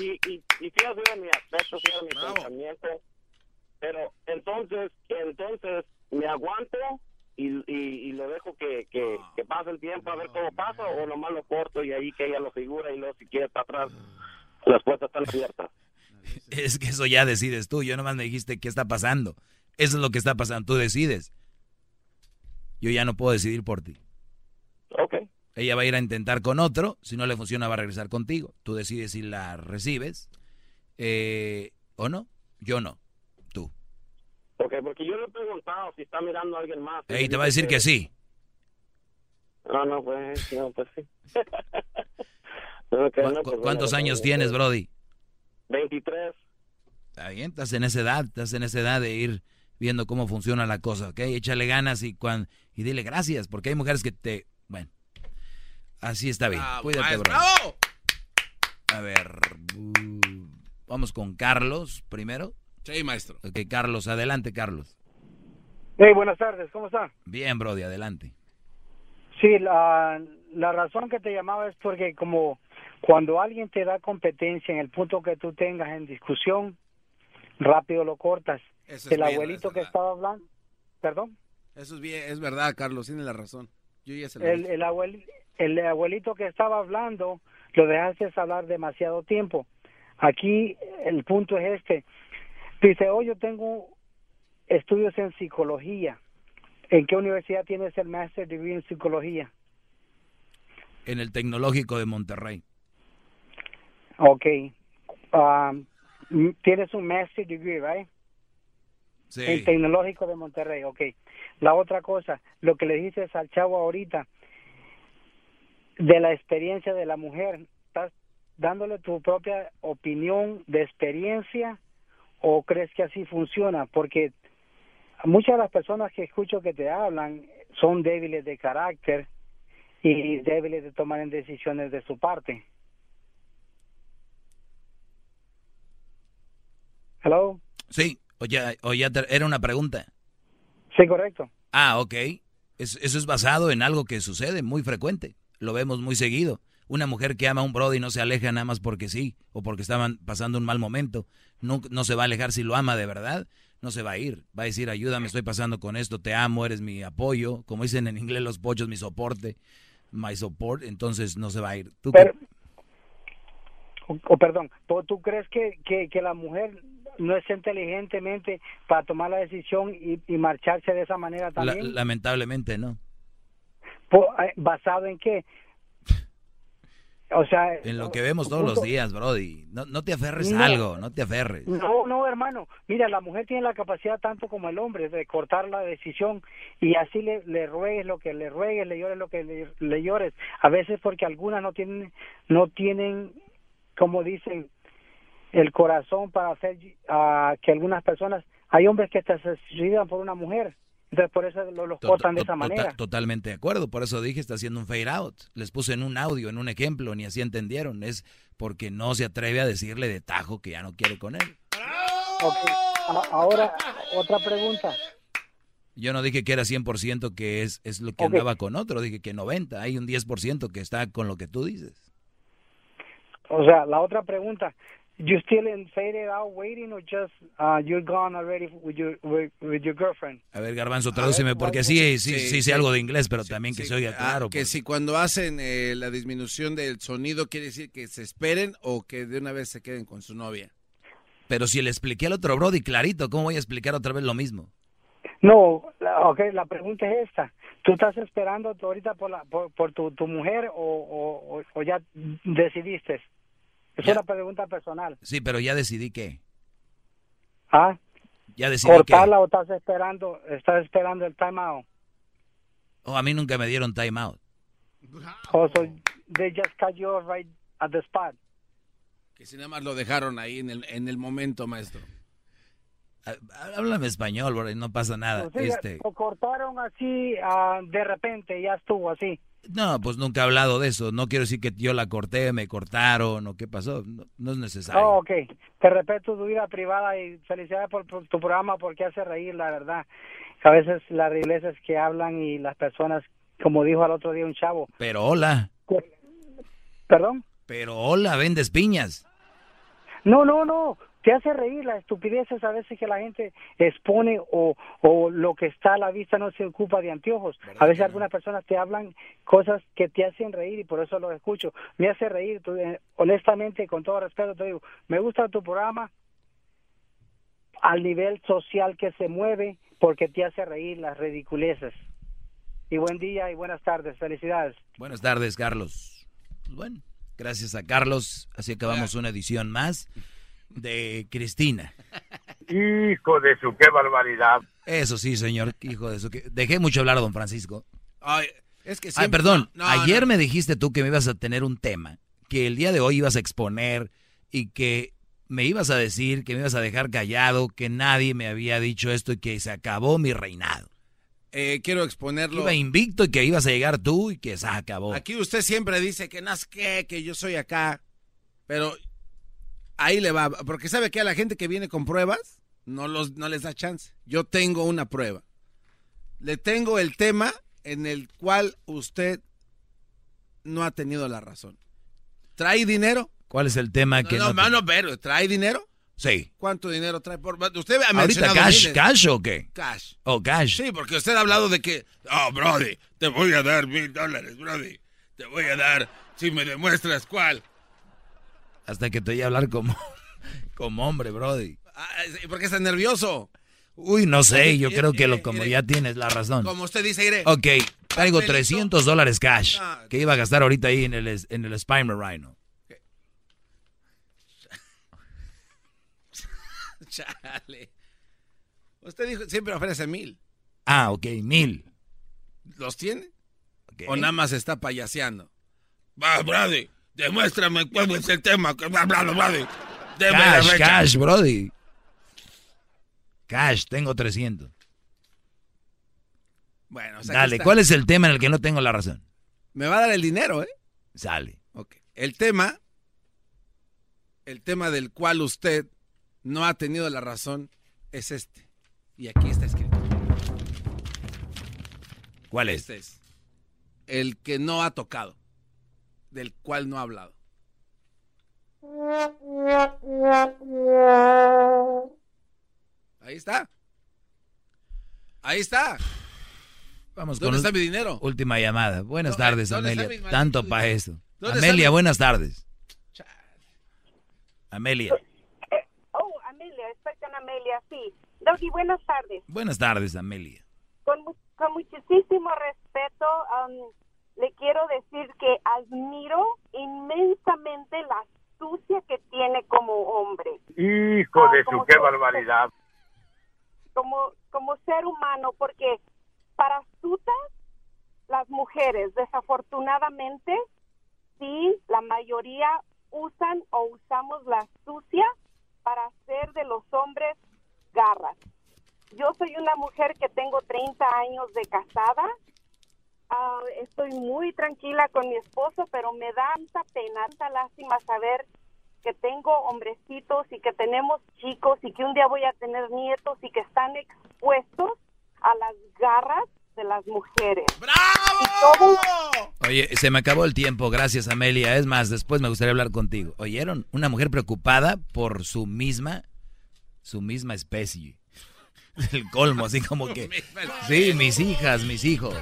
y, y, y, y fíjate mi aspecto, fíjate mi pensamiento, pero entonces, entonces me aguanto y, y, y lo dejo que, que, que, pase el tiempo a ver cómo pasa o nomás lo corto y ahí que ella lo figura y luego si quiere para atrás las puertas están abiertas. Es que eso ya decides tú, yo nomás me dijiste qué está pasando. Eso es lo que está pasando, tú decides. Yo ya no puedo decidir por ti. Ok. Ella va a ir a intentar con otro, si no le funciona va a regresar contigo. Tú decides si la recibes eh, o no. Yo no. Ok, porque yo le he preguntado si está mirando a alguien más. Y te va a decir que, sí. No, no, pues, no, pues sí. ¿Cu no, pues, ¿Cuántos bueno, años tienes, Brody? 23. Está bien, estás en esa edad, estás en esa edad de ir viendo cómo funciona la cosa, ¿ok? Échale ganas y, cuan, y dile gracias, porque hay mujeres que te... Bueno, así está bien. Bravo, Cuídate, bro. bravo. A ver, uh, vamos con Carlos primero. Sí, maestro. Ok, Carlos, adelante, Carlos. Hey, buenas tardes, ¿cómo está? Bien, Brody, adelante. Sí, la, la razón que te llamaba es porque como cuando alguien te da competencia en el punto que tú tengas en discusión, rápido lo cortas. Eso es el bien, abuelito es que verdad. estaba hablando, perdón, Eso es bien, es verdad, Carlos, tiene la razón. Yo ya se lo el, el, abuel- el abuelito que estaba hablando, lo dejaste hablar demasiado tiempo. Aquí el punto es este. Dice, oh, yo tengo estudios en psicología. ¿En qué universidad tienes el Master Degree en psicología? En el Tecnológico de Monterrey. Ok. Um, tienes un Master Degree, ¿right? Sí. El Tecnológico de Monterrey, ok. La otra cosa, lo que le dices al chavo ahorita, de la experiencia de la mujer, ¿estás dándole tu propia opinión de experiencia o crees que así funciona? Porque muchas de las personas que escucho que te hablan son débiles de carácter y débiles de tomar decisiones de su parte. Hello. Sí, o ya, o ya te- era una pregunta. Sí, correcto. Ah, ok. Es- eso es basado en algo que sucede muy frecuente. Lo vemos muy seguido. Una mujer que ama a un brody no se aleja nada más porque sí, o porque estaban pasando un mal momento. No, no se va a alejar si lo ama de verdad. No se va a ir. Va a decir, ayúdame, estoy pasando con esto, te amo, eres mi apoyo. Como dicen en inglés los pochos, mi soporte. My support. Entonces no se va a ir. ¿Tú Pero- o, o perdón, ¿tú, tú crees que, que, que la mujer no es inteligentemente para tomar la decisión y, y marcharse de esa manera La- también? lamentablemente no. Eh, ¿Basado en qué? O sea, En lo que vemos todos los días, brody. No, no te aferres No. a algo, no te aferres. No, no, hermano. Mira, la mujer tiene la capacidad tanto como el hombre de cortar la decisión y así le, le ruegues lo que le ruegues, le llores lo que le, le llores. A veces porque algunas no tienen, no tienen, como dicen, el corazón para hacer ah, que algunas personas, hay hombres que te suicidan por una mujer, entonces por eso lo- los cortan de esa tota- manera. Totalmente de acuerdo, por eso dije está haciendo un fade out. Les puse en un audio, en un ejemplo, ni así entendieron. Es porque no se atreve a decirle de tajo que ya no quiere con él. Ahora, otra pregunta. Yo no dije que era 100% que es, es lo que andaba con otro, dije que 90, hay un 10% que está con lo que tú dices. O sea, la otra pregunta, you still in faded out waiting or just uh, you're gone already with your with, with your girlfriend? A ver, Garbanzo, tradúceme, porque sí, sí, sí, sé algo de inglés, pero también que se oiga Ah, claro. que pues. si cuando hacen eh, la disminución del sonido quiere decir que se esperen o que de una vez se queden con su novia. Pero si le expliqué al otro Brody clarito, ¿cómo voy a explicar otra vez lo mismo? No, okay, la pregunta es esta. ¿Tú estás esperando ahorita por, la, por, por tu, tu mujer o, o- o ya decidiste? Es Ya. una pregunta personal. Sí, pero ya decidí que. ¿Ah? Ya decidí que. ¿Cortarla o estás esperando, estás esperando el time out? Oh, a mí nunca me dieron time out. O so they just cut you off right at the spot. Que si nada más lo dejaron ahí en el, en el momento, maestro. Ah, Háblame español, no pasa nada. O sea, Este, Lo cortaron así ah, de repente, ya estuvo así. No, pues nunca he hablado de eso. No quiero decir que yo la corté, me cortaron o qué pasó. No, no es necesario. Oh, ok. Te respeto tu vida privada y felicidades por, por tu programa porque hace reír, la verdad. A veces las iglesias que hablan y las personas, como dijo al otro día un chavo. Pero hola, ¿Perdón? pero hola, vendes piñas. No, no, no. Te hace reír las estupideces a veces que la gente expone o, o lo que está a la vista no se ocupa de anteojos. A veces algunas personas te hablan cosas que te hacen reír y por eso los escucho. Me hace reír, eh, honestamente, con todo respeto te digo, me gusta tu programa al nivel social que se mueve porque te hace reír las ridiculeces. Y buen día y buenas tardes. Felicidades. Buenas tardes, Carlos. Bueno, gracias a Carlos, así acabamos una edición más de Cristina. Hijo de su, qué barbaridad. Eso sí, señor, hijo de su... que- Dejé mucho hablar a don Francisco. Ay, es que Ay, siempre- perdón, no, no, ayer no. me dijiste tú que me ibas a tener un tema, que el día de hoy ibas a exponer y que me ibas a decir que me ibas a dejar callado, que nadie me había dicho esto y que se acabó mi reinado. Eh, quiero exponerlo. Iba invicto y que ibas a llegar tú y que se acabó. Aquí usted siempre dice que no es que, que yo soy acá, pero ahí le va, porque sabe que a la gente que viene con pruebas no los no les da chance. Yo tengo una prueba. Le tengo el tema en el cual usted no ha tenido la razón. ¿Trae dinero? ¿Cuál es el tema que no, no, te- no, pero ¿trae dinero? Sí. ¿Cuánto dinero trae por usted ha ¿Ahorita cash, miles. cash o qué? Cash. ¿O cash? Sí, porque usted ha hablado de que, oh, Brody, te voy a dar mil dólares, Brody. Te voy a dar si me demuestras cuál. Hasta que te oí hablar como, como hombre, Brody. Ah, ¿Por qué está nervioso? Uy, no sé, yo Mire, creo que lo mire, como mire. ya tienes la razón. Como usted dice, iré. Ok, traigo Papelito. 300 dólares cash No. que iba a gastar ahorita ahí en el, en el Spimer Rhino. Chale. Usted dijo, siempre ofrece mil. Ah, ok, mil. ¿Los tiene? ¿O nada más está payaseando? Va, Brody, demuéstrame cuál es el tema que me ha hablado, Brody. Deme la Cash, fecha. cash, Brody. Cash, tengo 300. Bueno, o sea, Dale. ¿cuál es el tema en el que no tengo la razón? Me va a dar el dinero, ¿eh? Sale. Ok. El tema, el tema del cual usted no ha tenido la razón es este. Y aquí está escrito. ¿Cuál es? Este es. El que no ha tocado, del cual no ha hablado. Ahí está. Ahí está. Vamos ¿Dónde con está mi dinero? Última llamada. Buenas ¿Dónde- tardes, Amelia. Tanto para está Amelia, mi- buenas tardes. Amelia. Oh, Amelia, estoy con Amelia, sí. Doggy, buenas tardes. Buenas tardes, Amelia. Con, mu- con muchísimo respeto, um, le quiero decir que admiro inmensamente la astucia que tiene como hombre, Hijo Ah, de su, qué barbaridad. como, como ser humano, porque para astutas, las mujeres, desafortunadamente, sí, la mayoría usan o usamos la astucia para hacer de los hombres garras. Yo soy una mujer que tengo 30 años de casada. Ah, estoy muy tranquila con mi esposo, pero me da tanta pena, tanta lástima saber que tengo hombrecitos y que tenemos chicos y que un día voy a tener nietos y que están expuestos a las garras de las mujeres. ¡Bravo! Oye, se me acabó el tiempo, gracias Amelia. Es más, después me gustaría hablar contigo. ¿Oyeron? Una mujer preocupada por su misma, su misma especie. El colmo, así como que. Sí, mis hijas, mis hijos.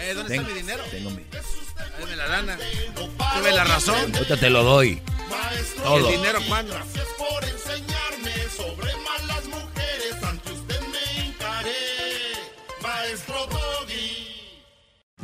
Eh, ¿Dónde está mi dinero? Tengo mi. Dame la lana. Tuve la razón. Ahorita te lo doy. Todo. ¿El dinero cuándo? Gracias por enseñarme sobre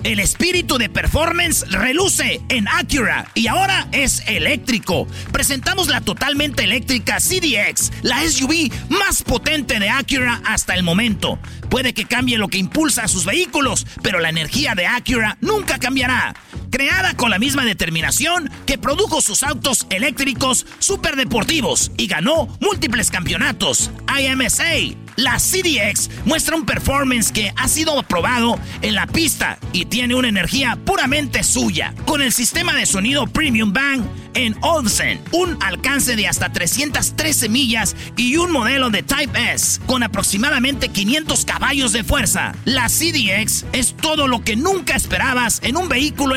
El espíritu de performance reluce en Acura y ahora es eléctrico. Presentamos la totalmente eléctrica CDX, la SUV más potente de Acura hasta el momento. Puede que cambie lo que impulsa a sus vehículos, pero la energía de Acura nunca cambiará. Creada con la misma determinación que produjo sus autos eléctricos superdeportivos y ganó múltiples campeonatos. IMSA, la CDX muestra un performance que ha sido aprobado en la pista y tiene una energía puramente suya. Con el sistema de sonido Premium Bang en Olsen, un alcance de hasta 313 millas y un modelo de Type S con aproximadamente 500 caballos de fuerza. La CDX es todo lo que nunca esperabas en un vehículo